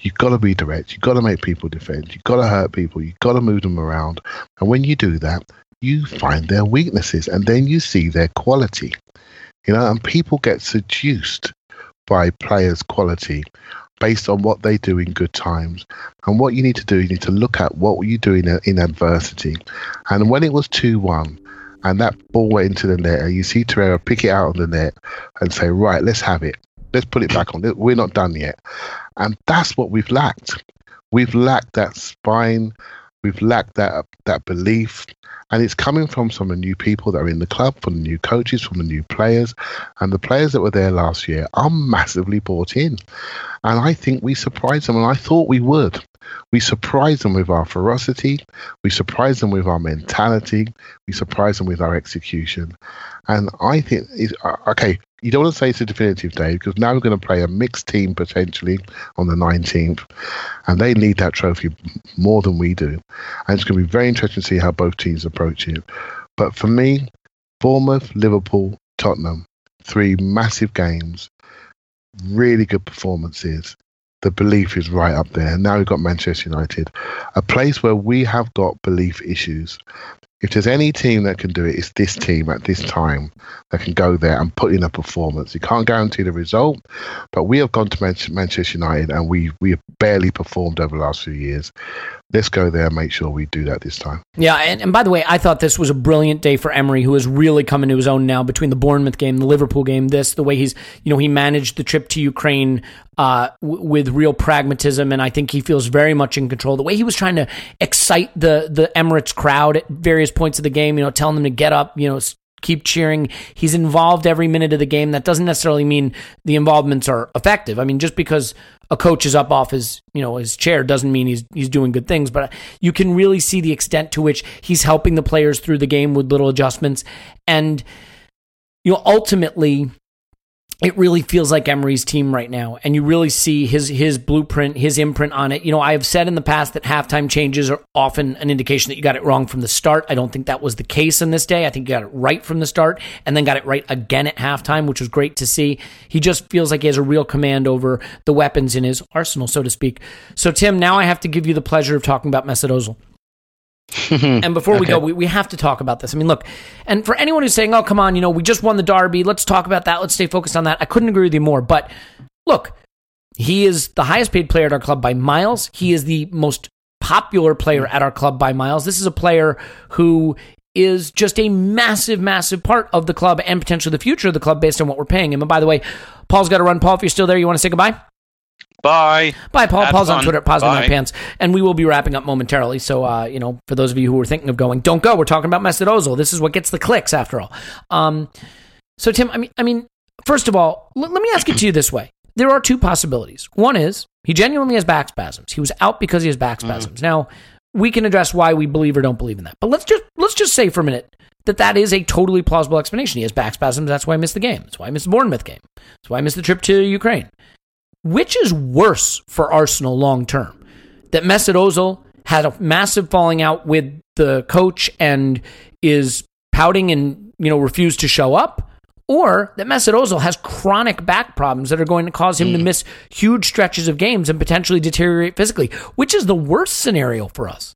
You've got to be direct. You've got to make people defend. You've got to hurt people. You've got to move them around. And when you do that, you find their weaknesses and then you see their quality. You know, and people get seduced by players' quality based on what they do in good times. And what you need to do, you need to look at what were you doing in, adversity. And when it was 2 1, and that ball went into the net, and you see Torreira pick it out of the net and say, right, let's have it. Let's put it back on. We're not done yet. And that's what we've lacked. We've lacked that spine. We've lacked that that belief, and it's coming from some of the new people that are in the club, from the new coaches, from the new players, and the players that were there last year are massively bought in, and I think we surprised them, and I thought we would. We surprised them with our ferocity, we surprised them with our mentality, we surprised them with our execution, and I think uh, okay you don't want to say it's a definitive day because now we're going to play a mixed team potentially on the 19th, and they need that trophy more than we do. And it's going to be very interesting to see how both teams approach it. But for me, Bournemouth, Liverpool, Tottenham, three massive games, really good performances. The belief is right up there. And now we've got Manchester United, a place where we have got belief issues if there's any team that can do it, it's this team at this time that can go there and put in a performance. You can't guarantee the result, but we have gone to Manchester United and we we have barely performed over the last few years. Let's go there and make sure we do that this time. Yeah, and, and by the way, I thought this was a brilliant day for Emery, who is really coming to his own now between the Bournemouth game, the Liverpool game, this, the way he's, you know, he managed the trip to Ukraine uh, w- with real pragmatism, and I think he feels very much in control. The way he was trying to excite the the Emirates crowd at various points of the game, you know, telling them to get up, you know, keep cheering. He's involved every minute of the game. That doesn't necessarily mean the involvements are effective. I mean, just because a coach is up off his, you know, his chair doesn't mean he's he's doing good things, but you can really see the extent to which he's helping the players through the game with little adjustments and you know, ultimately it really feels like Emery's team right now, and you really see his his blueprint, his imprint on it. You know, I have said in the past that halftime changes are often an indication that you got it wrong from the start. I don't think that was the case in this day. I think you got it right from the start, and then got it right again at halftime, which was great to see. He just feels like he has a real command over the weapons in his arsenal, so to speak. So, Tim, now I have to give you the pleasure of talking about Mesut Ozil. and before we go, we, we have to talk about this. I mean, look, and for anyone who's saying, oh, come on, you know, we just won the Derby. Let's talk about that. Let's stay focused on that. I couldn't agree with you more. But look, he is the highest paid player at our club by miles. He is the most popular player at our club by miles. This is a player who is just a massive, massive part of the club and potentially the future of the club based on what we're paying him. And by the way, Paul's got to run. Paul, if you're still there, you want to say goodbye? Bye. Bye, Paul. Have Paul's on fun. Twitter, Positive Bye. My Pants, and we will be wrapping up momentarily. So, uh, you know, for those of you who are thinking of going, don't go. We're talking about Mesut Ozil. This is what gets the clicks, after all. Um, so, Tim, I mean, I mean, first of all, l- let me ask it to you this way: there are two possibilities. One is he genuinely has back spasms. He was out because he has back spasms. Now, we can address why we believe or don't believe in that, but let's just let's just say for a minute that that is a totally plausible explanation. He has back spasms. That's why I missed the game. That's why I missed the Bournemouth game. That's why I missed the trip to Ukraine. Which is worse for Arsenal long term? That Mesut Ozil had a massive falling out with the coach and is pouting and you know refused to show up, or that Mesut Ozil has chronic back problems that are going to cause him to miss huge stretches of games and potentially deteriorate physically. Which is the worst scenario for us?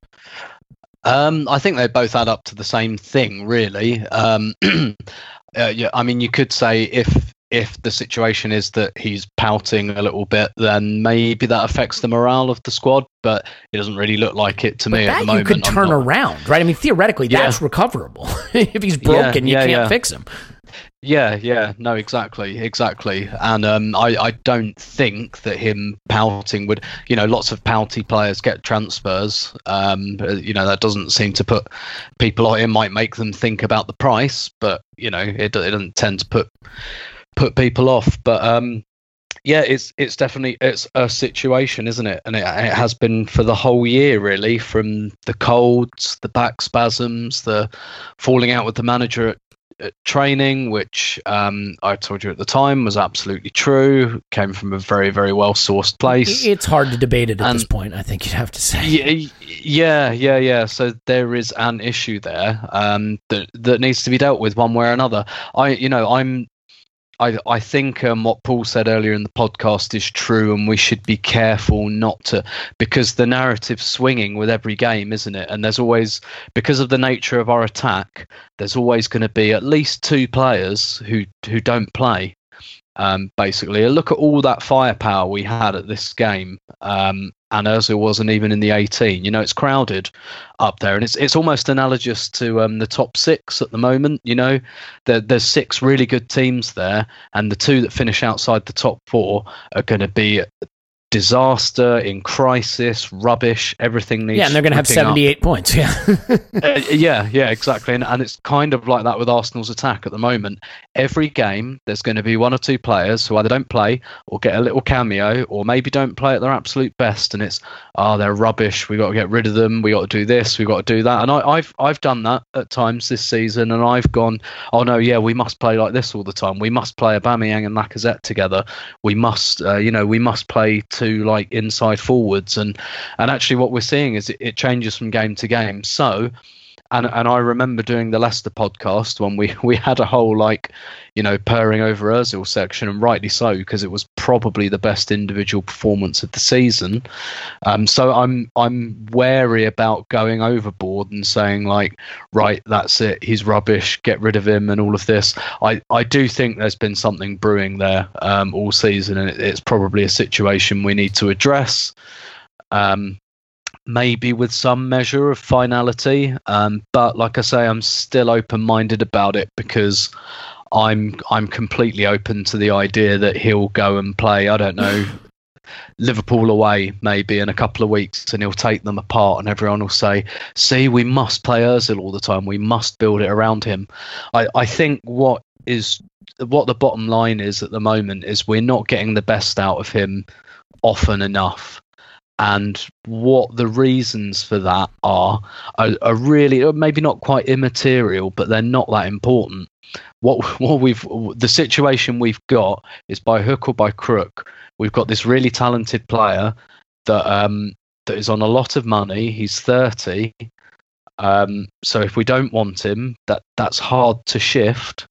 Um, I think they both add up to the same thing, really. Um, uh, yeah, I mean, you could say if if the situation is that he's pouting a little bit, then maybe that affects the morale of the squad. But it doesn't really look like it to me at the moment. you could turn not- around, right? I mean, theoretically, Yeah. that's recoverable. if he's broken, you yeah, can't yeah. fix him. Yeah, yeah, no, exactly, exactly. And um, I, I don't think that him pouting would, you know, lots of pouty players get transfers. Um, uh, you know, that doesn't seem to put people off. It might make them think about the price, but you know, it, it doesn't tend to put put people off. But um, yeah, it's it's definitely it's a situation, isn't it? And it, it has been for the whole year, really, from the colds, the back spasms, the falling out with the manager at, at training, which um, I told you at the time was absolutely true. Came from a very very well sourced place. It's hard to debate it at this point. I think you'd have to say. Yeah, yeah, yeah, yeah. So there is an issue there um, that that needs to be dealt with one way or another. I, you know, I'm. I, I think um, what Paul said earlier in the podcast is true, and we should be careful not to, because the narrative's swinging with every game, isn't it? And there's always, because of the nature of our attack, there's always going to be at least two players who who don't play. Um, basically, look at all that firepower we had at this game, um, and Özil wasn't even in the 18. You know, it's crowded up there, and it's it's almost analogous to um, the top six at the moment. You know, there, there's six really good teams there, and the two that finish outside the top four are going to be disaster, in crisis, rubbish. Everything needs. Yeah, and they're going to have ripping up. 78 points. Yeah. Uh, yeah, yeah, exactly. And, and it's kind of like that with Arsenal's attack at the moment. Every game, there's going to be one or two players who either don't play or get a little cameo or maybe don't play at their absolute best. And it's, oh, they're rubbish. We've got to get rid of them. we got to do this. We've got to do that. And I, I've, I've done that at times this season. And I've gone, oh, no, yeah, we must play like this all the time. We must play Aubameyang and Lacazette together. We must, uh, you know, we must play two like inside forwards. And, and actually, what we're seeing is it, it changes from game to game. So, and and I remember doing the Leicester podcast when we we had a whole like you know purring over Özil section and rightly so because it was probably the best individual performance of the season. Um, so I'm I'm wary about going overboard and saying like right that's it he's rubbish get rid of him and all of this. I I do think there's been something brewing there um, all season and it, it's probably a situation we need to address. Um, maybe with some measure of finality. Um, but like I say, I'm still open minded about it because I'm I'm completely open to the idea that he'll go and play. I don't know. Liverpool away maybe in a couple of weeks and he'll take them apart and everyone will say see we must play Ozil all the time we must build it around him I, I think what is what the bottom line is at the moment is we're not getting the best out of him often enough and what the reasons for that are, are are really maybe not quite immaterial, but they're not that important. What what we've the situation we've got is by hook or by crook, we've got this really talented player that um that is on a lot of money. He's thirty. Um, so if we don't want him, that that's hard to shift.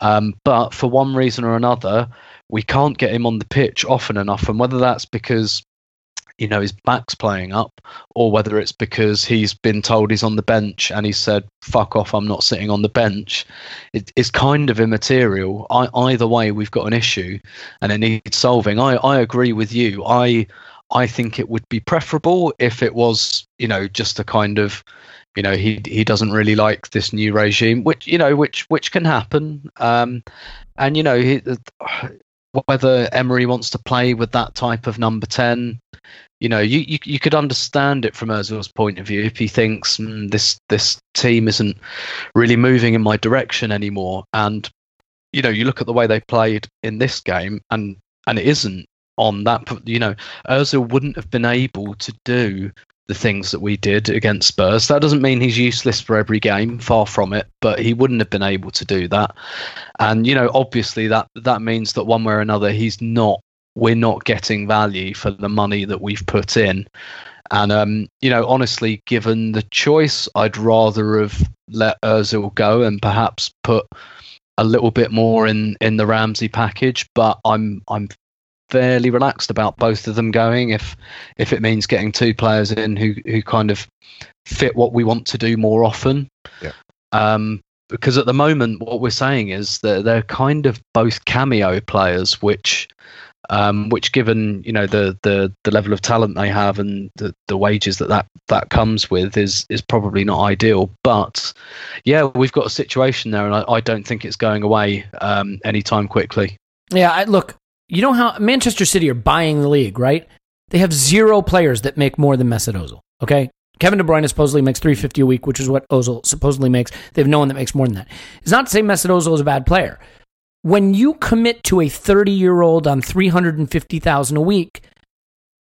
Um, but for one reason or another, we can't get him on the pitch often enough, and whether that's because you know his back's playing up, or whether it's because he's been told he's on the bench and he said "fuck off, I'm not sitting on the bench," it, it's kind of immaterial. I, either way, we've got an issue, and it needs solving. I, I agree with you. I I think it would be preferable if it was you know just a kind of you know he he doesn't really like this new regime, which you know which which can happen. Um, and you know he, whether Emery wants to play with that type of number 10 you know you, you, you could understand it from Ozil's point of view if he thinks mm, this this team isn't really moving in my direction anymore and you know you look at the way they played in this game and and it isn't on that you know Ozil wouldn't have been able to do the things that we did against Spurs. That doesn't mean he's useless for every game, far from it, but he wouldn't have been able to do that. And you know, obviously that that means that one way or another he's not we're not getting value for the money that we've put in. And um, you know, honestly, given the choice, I'd rather have let Özil go and perhaps put a little bit more in in the Ramsey package. But I'm I'm fairly relaxed about both of them going if if it means getting two players in who who kind of fit what we want to do more often. Yeah. Um, because at the moment, what we're saying is that they're kind of both cameo players, which um, which given you know the, the the level of talent they have and the, the wages that, that that comes with is is probably not ideal but yeah we've got a situation there and I, I don't think it's going away um, anytime quickly yeah I, look you know how Manchester City are buying the league, right? They have zero players that make more than Mesut Ozil. Okay, Kevin De Bruyne supposedly makes three fifty a week, which is what Ozil supposedly makes. They have no one that makes more than that. It's not to say Mesut Ozil is a bad player. When you commit to a thirty year old on three hundred and fifty thousand a week,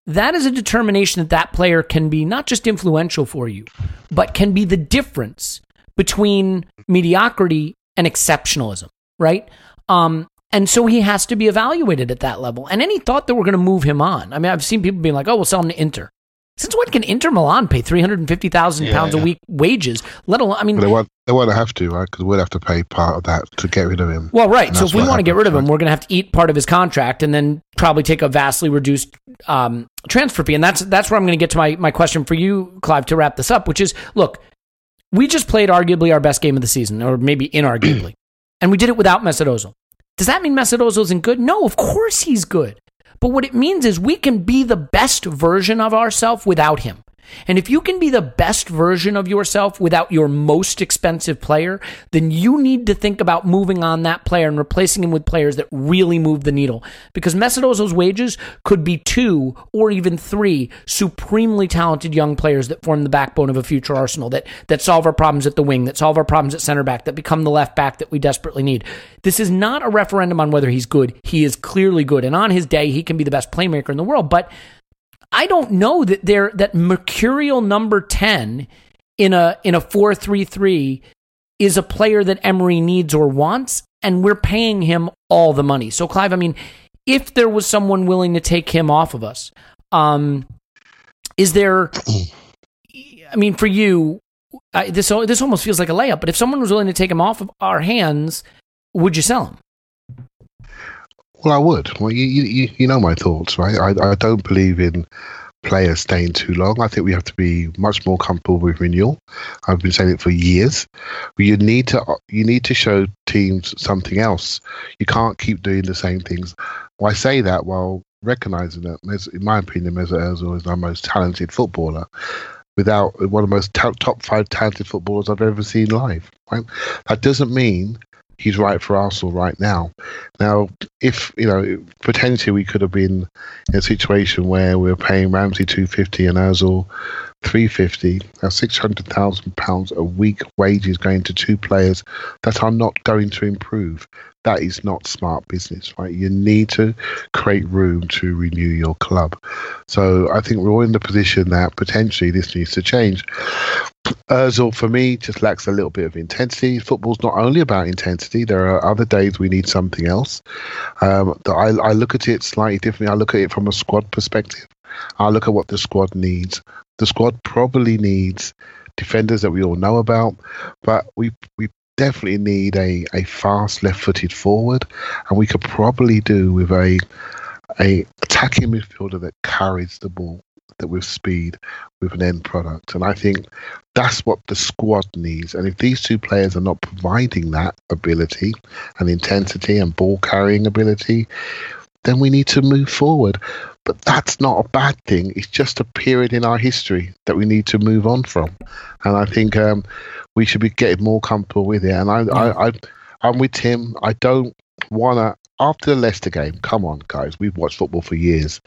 that is a determination that that player can be not just influential for you, but can be the difference between mediocrity and exceptionalism. Right? Um, and so he has to be evaluated at that level. And any thought that we're going to move him on, I mean, I've seen people being like, oh, we'll sell him to Inter. Since when can Inter Milan pay three hundred and fifty thousand yeah, pounds yeah. a week wages? Let alone, I mean, they won't. They won't have to, right? Because we'd have to pay part of that to get rid of him. Well, right. So if we want to get rid of him, we're going to have to eat part of his contract and then probably take a vastly reduced um, transfer fee. And that's that's where I'm going to get to my my question for you, Clive, to wrap this up, which is, look, we just played arguably our best game of the season, or maybe inarguably, and we did it without Mesut Ozil. Does that mean Mesut Ozil isn't good? No, of course he's good. But what it means is we can be the best version of ourselves without him. And if you can be the best version of yourself without your most expensive player, then you need to think about moving on that player and replacing him with players that really move the needle. Because Mesut Ozil's wages could be two or even three supremely talented young players that form the backbone of a future Arsenal, that, that solve our problems at the wing, that solve our problems at center back, that become the left back that we desperately need. This is not a referendum on whether he's good. He is clearly good. And on his day, he can be the best playmaker in the world. But I don't know that there that mercurial number 10 in a in a 433 is a player that Emery needs or wants and we're paying him all the money. So Clive, I mean, if there was someone willing to take him off of us, um is there I mean for you I, this this almost feels like a layup, but if someone was willing to take him off of our hands, would you sell him? Well, I would. Well, you you, you know my thoughts, right? I, I don't believe in players staying too long. I think we have to be much more comfortable with renewal. I've been saying it for years. You need to you need to show teams something else. You can't keep doing the same things. Well, I say that while recognizing that, in my opinion, Mesut Ozil is our most talented footballer. Without one of the most top five talented footballers I've ever seen live. Right? That doesn't mean he's right for Arsenal right now. Now, if you know, potentially we could have been in a situation where we are paying Ramsey two fifty and Özil three fifty. That's six hundred thousand pounds a week wages going to two players that are not going to improve. That is not smart business, right? You need to create room to renew your club. So I think we're all in the position that potentially this needs to change. Özil, for me, just lacks a little bit of intensity. Football's not only about intensity. There are other days we need something else. Um, I, I look at it slightly differently. I look at it from a squad perspective. I look at what the squad needs. The squad probably needs defenders that we all know about, but we we definitely need a, a fast left-footed forward, and we could probably do with a a attacking midfielder that carries the ball with speed with an end product. And I think that's what the squad needs. And if these two players are not providing that ability and intensity and ball carrying ability, then we need to move forward. But that's not a bad thing. It's just a period in our history that we need to move on from. And I think um, we should be getting more comfortable with it. And I, I, I, I'm with Tim. I don't want to after the Leicester game, come on, guys, we've watched football for years.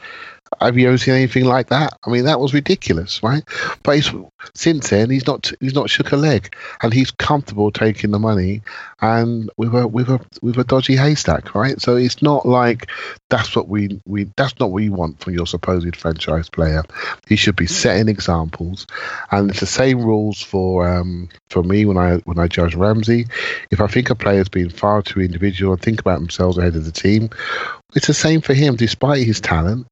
Have you ever seen anything like that? I mean, that was ridiculous, right? But since then, he's not he's not shook a leg, and he's comfortable taking the money, and with a with a with a dodgy haystack, right? So it's not like that's what we we that's not what you want from your supposed franchise player. He should be setting examples, and it's the same rules for um for me when I when I judge Ramsey. If I think a player's been far too individual and think about themselves ahead of the team, it's the same for him. Despite his talent,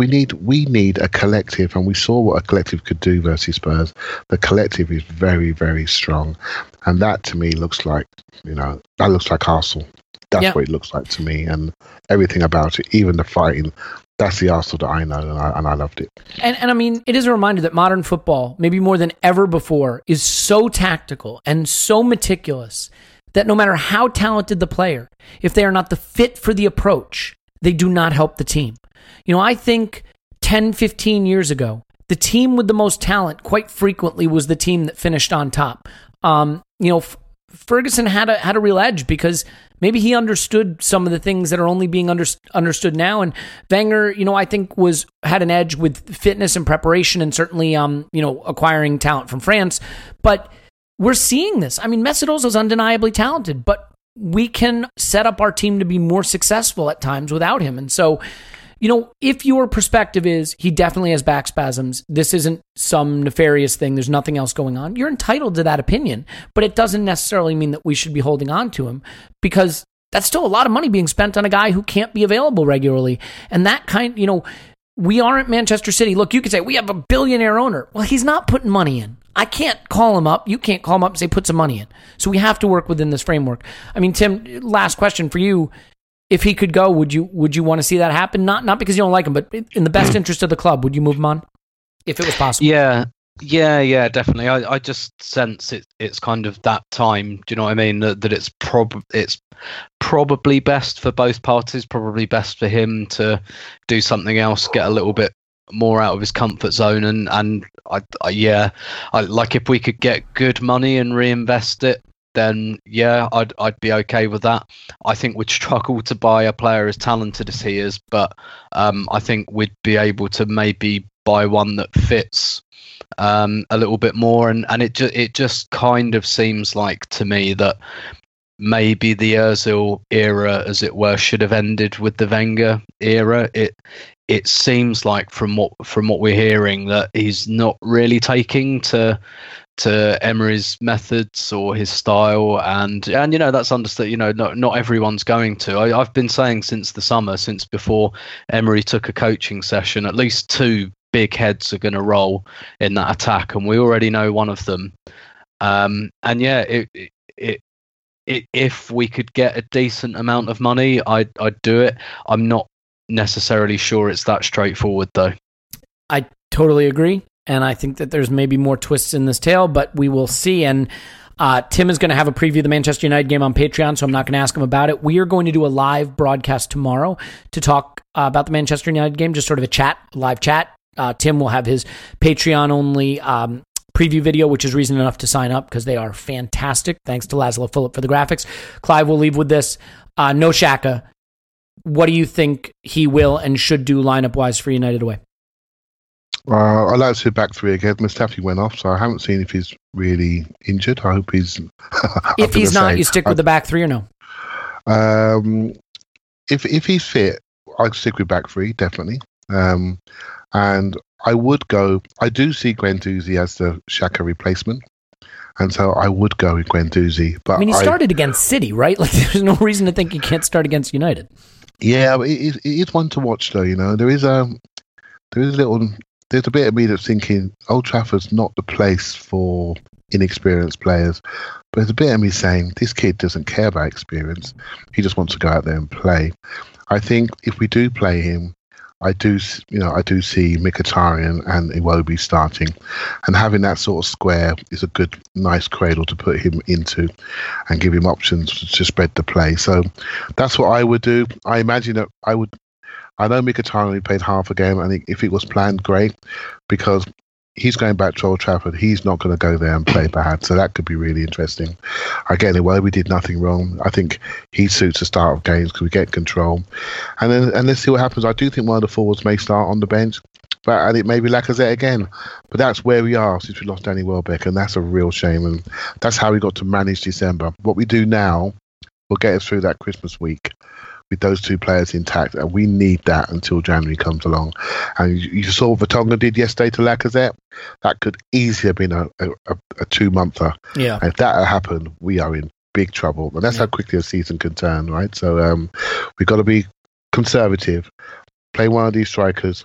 we need we need a collective, and we saw what a collective could do versus Spurs. The collective is very very strong, and that to me looks like you know that looks like Arsenal. That's Yeah. what it looks like to me, and everything about it, even the fighting. That's the Arsenal that I know, and I, and I loved it. And, and I mean, it is a reminder that modern football, maybe more than ever before, is so tactical and so meticulous that no matter how talented the player, if they are not the fit for the approach, they do not help the team. You know, I think 10, 15 years ago, the team with the most talent quite frequently was the team that finished on top. Um, you know, F- Ferguson had a had a real edge because maybe he understood some of the things that are only being under, understood now. And Wenger, you know, I think was had an edge with fitness and preparation, and certainly, um, you know, acquiring talent from France. But we're seeing this. I mean, Mesut is undeniably talented, but we can set up our team to be more successful at times without him. And so, you know, if your perspective is he definitely has back spasms, this isn't some nefarious thing, there's nothing else going on, you're entitled to that opinion. But it doesn't necessarily mean that we should be holding on to him because that's still a lot of money being spent on a guy who can't be available regularly. And that kind, you know, we aren't Manchester City. Look, you could say we have a billionaire owner. Well, he's not putting money in. I can't call him up. You can't call him up and say put some money in. So we have to work within this framework. I mean, Tim, last question for you. If he could go, would you would you want to see that happen? Not not because you don't like him, but in the best hmm. interest of the club, would you move him on if it was possible? Yeah, yeah, yeah, definitely. I, I just sense it. It's kind of that time. Do you know what I mean? That, that it's prob it's probably best for both parties. Probably best for him to do something else, get a little bit more out of his comfort zone, and and I, I yeah, I like if we could get good money and reinvest it. Then yeah, I'd I'd be okay with that. I think we'd struggle to buy a player as talented as he is, but um, I think we'd be able to maybe buy one that fits um, a little bit more, and and it ju- it just kind of seems like to me that maybe the Özil era, as it were, should have ended with the Wenger era. It it seems like from what from what we're hearing that he's not really taking to to Emery's methods or his style, and and you know that's understood. You know, not not everyone's going to. I, I've been saying since the summer, since before Emery took a coaching session, at least two big heads are going to roll in that attack, and we already know one of them. Um, and yeah, it, it, it, if we could get a decent amount of money, I'd I'd do it. I'm not necessarily sure it's that straightforward though. I totally agree. And I think that there's maybe more twists in this tale, but we will see. And uh, Tim is going to have a preview of the Manchester United game on Patreon, so I'm not going to ask him about it. We are going to do a live broadcast tomorrow to talk uh, about the Manchester United game, just sort of a chat, live chat. Uh, Tim will have his Patreon only um, preview video, which is reason enough to sign up because they are fantastic. Thanks to Laszlo Philip for the graphics. Clive will leave with this. Uh, no Xhaka. What do you think he will and should do lineup wise for United away? Uh, I like to see back three again. Mustafi went off, so I haven't seen if he's really injured. I hope he's. if he's not, say, you stick with the back three or no? Um, if if he's fit, I'd stick with back three definitely. Um, and I would go. I do see Guendouzi as the Xhaka replacement, and so I would go with Guendouzi. But I mean, he started I, against City, right? Like, there's no reason to think he can't start against United. Yeah, it, it is one to watch, though. You know, there is a there is a little there's a bit of me that's thinking Old Trafford's not the place for inexperienced players. But there's a bit of me saying this kid doesn't care about experience. He just wants to go out there and play. I think if we do play him, I do, you know, I do see Mkhitaryan and Iwobi starting, and having that sort of square is a good, nice cradle to put him into, and give him options to spread the play. So that's what I would do. I imagine that I would I know Mkhitaryan only played half a game, and if it was planned, great, because he's going back to Old Trafford. He's not going to go there and play bad, so that could be really interesting. Again, well, we did nothing wrong. I think he suits the start of games because we get control, and then and let's see what happens. I do think one of the forwards may start on the bench, but and it may be Lacazette again. But that's where we are since we lost Danny Welbeck, and that's a real shame. And that's how we got to manage December. What we do now will get us through that Christmas week with those two players intact, and we need that until January comes along. And you, you saw what Vertonghen did yesterday to Lacazette. That could easily have been a, a, a two monther. Yeah. And if that had happened, we are in big trouble. And that's yeah. how quickly a season can turn, right? So um, we've got to be conservative. Play one of these strikers.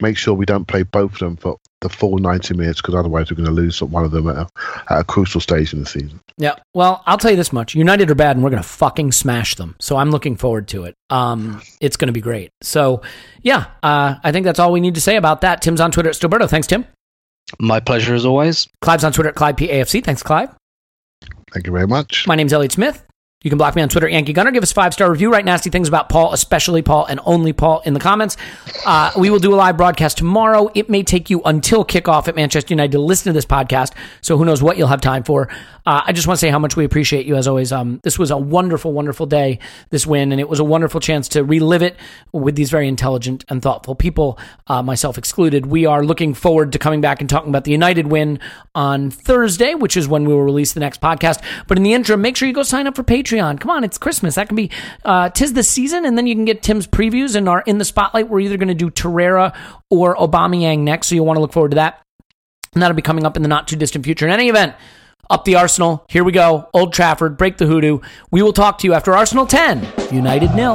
Make sure we don't play both of them for the full 90 minutes because otherwise we're going to lose one of them at a, at a, crucial stage in the season. Yeah. Well, I'll tell you this much United are bad and we're going to fucking smash them. So I'm looking forward to it. Um, it's going to be great. So, yeah, uh, I think that's all we need to say about that. Tim's on Twitter at Stillberto. Thanks, Tim. My pleasure as always. Clive's on Twitter at ClivePAFC. Thanks, Clive. Thank you very much. My name's Elliot Smith. You can block me on Twitter, Yankee Gunner. Give us five star review. Write nasty things about Paul, especially Paul, and only Paul in the comments. Uh, we will do a live broadcast tomorrow. It may take you until kickoff at Manchester United to listen to this podcast. So who knows what you'll have time for. Uh, I just want to say how much we appreciate you as always. Um, this was a wonderful, wonderful day, this win, and it was a wonderful chance to relive it with these very intelligent and thoughtful people, uh, myself excluded. We are looking forward to coming back and talking about the United win on Thursday, which is when we will release the next podcast. But in the interim, make sure you go sign up for Patreon. Come on, it's Christmas. That can be uh, tis the season, and then you can get Tim's previews and are in the spotlight. We're either going to do Torreira or Aubameyang next, so you'll want to look forward to that. And that'll be coming up in the not too distant future. In any event, up the Arsenal. Here we go. Old Trafford, break the hoodoo. We will talk to you after Arsenal 10, United nil.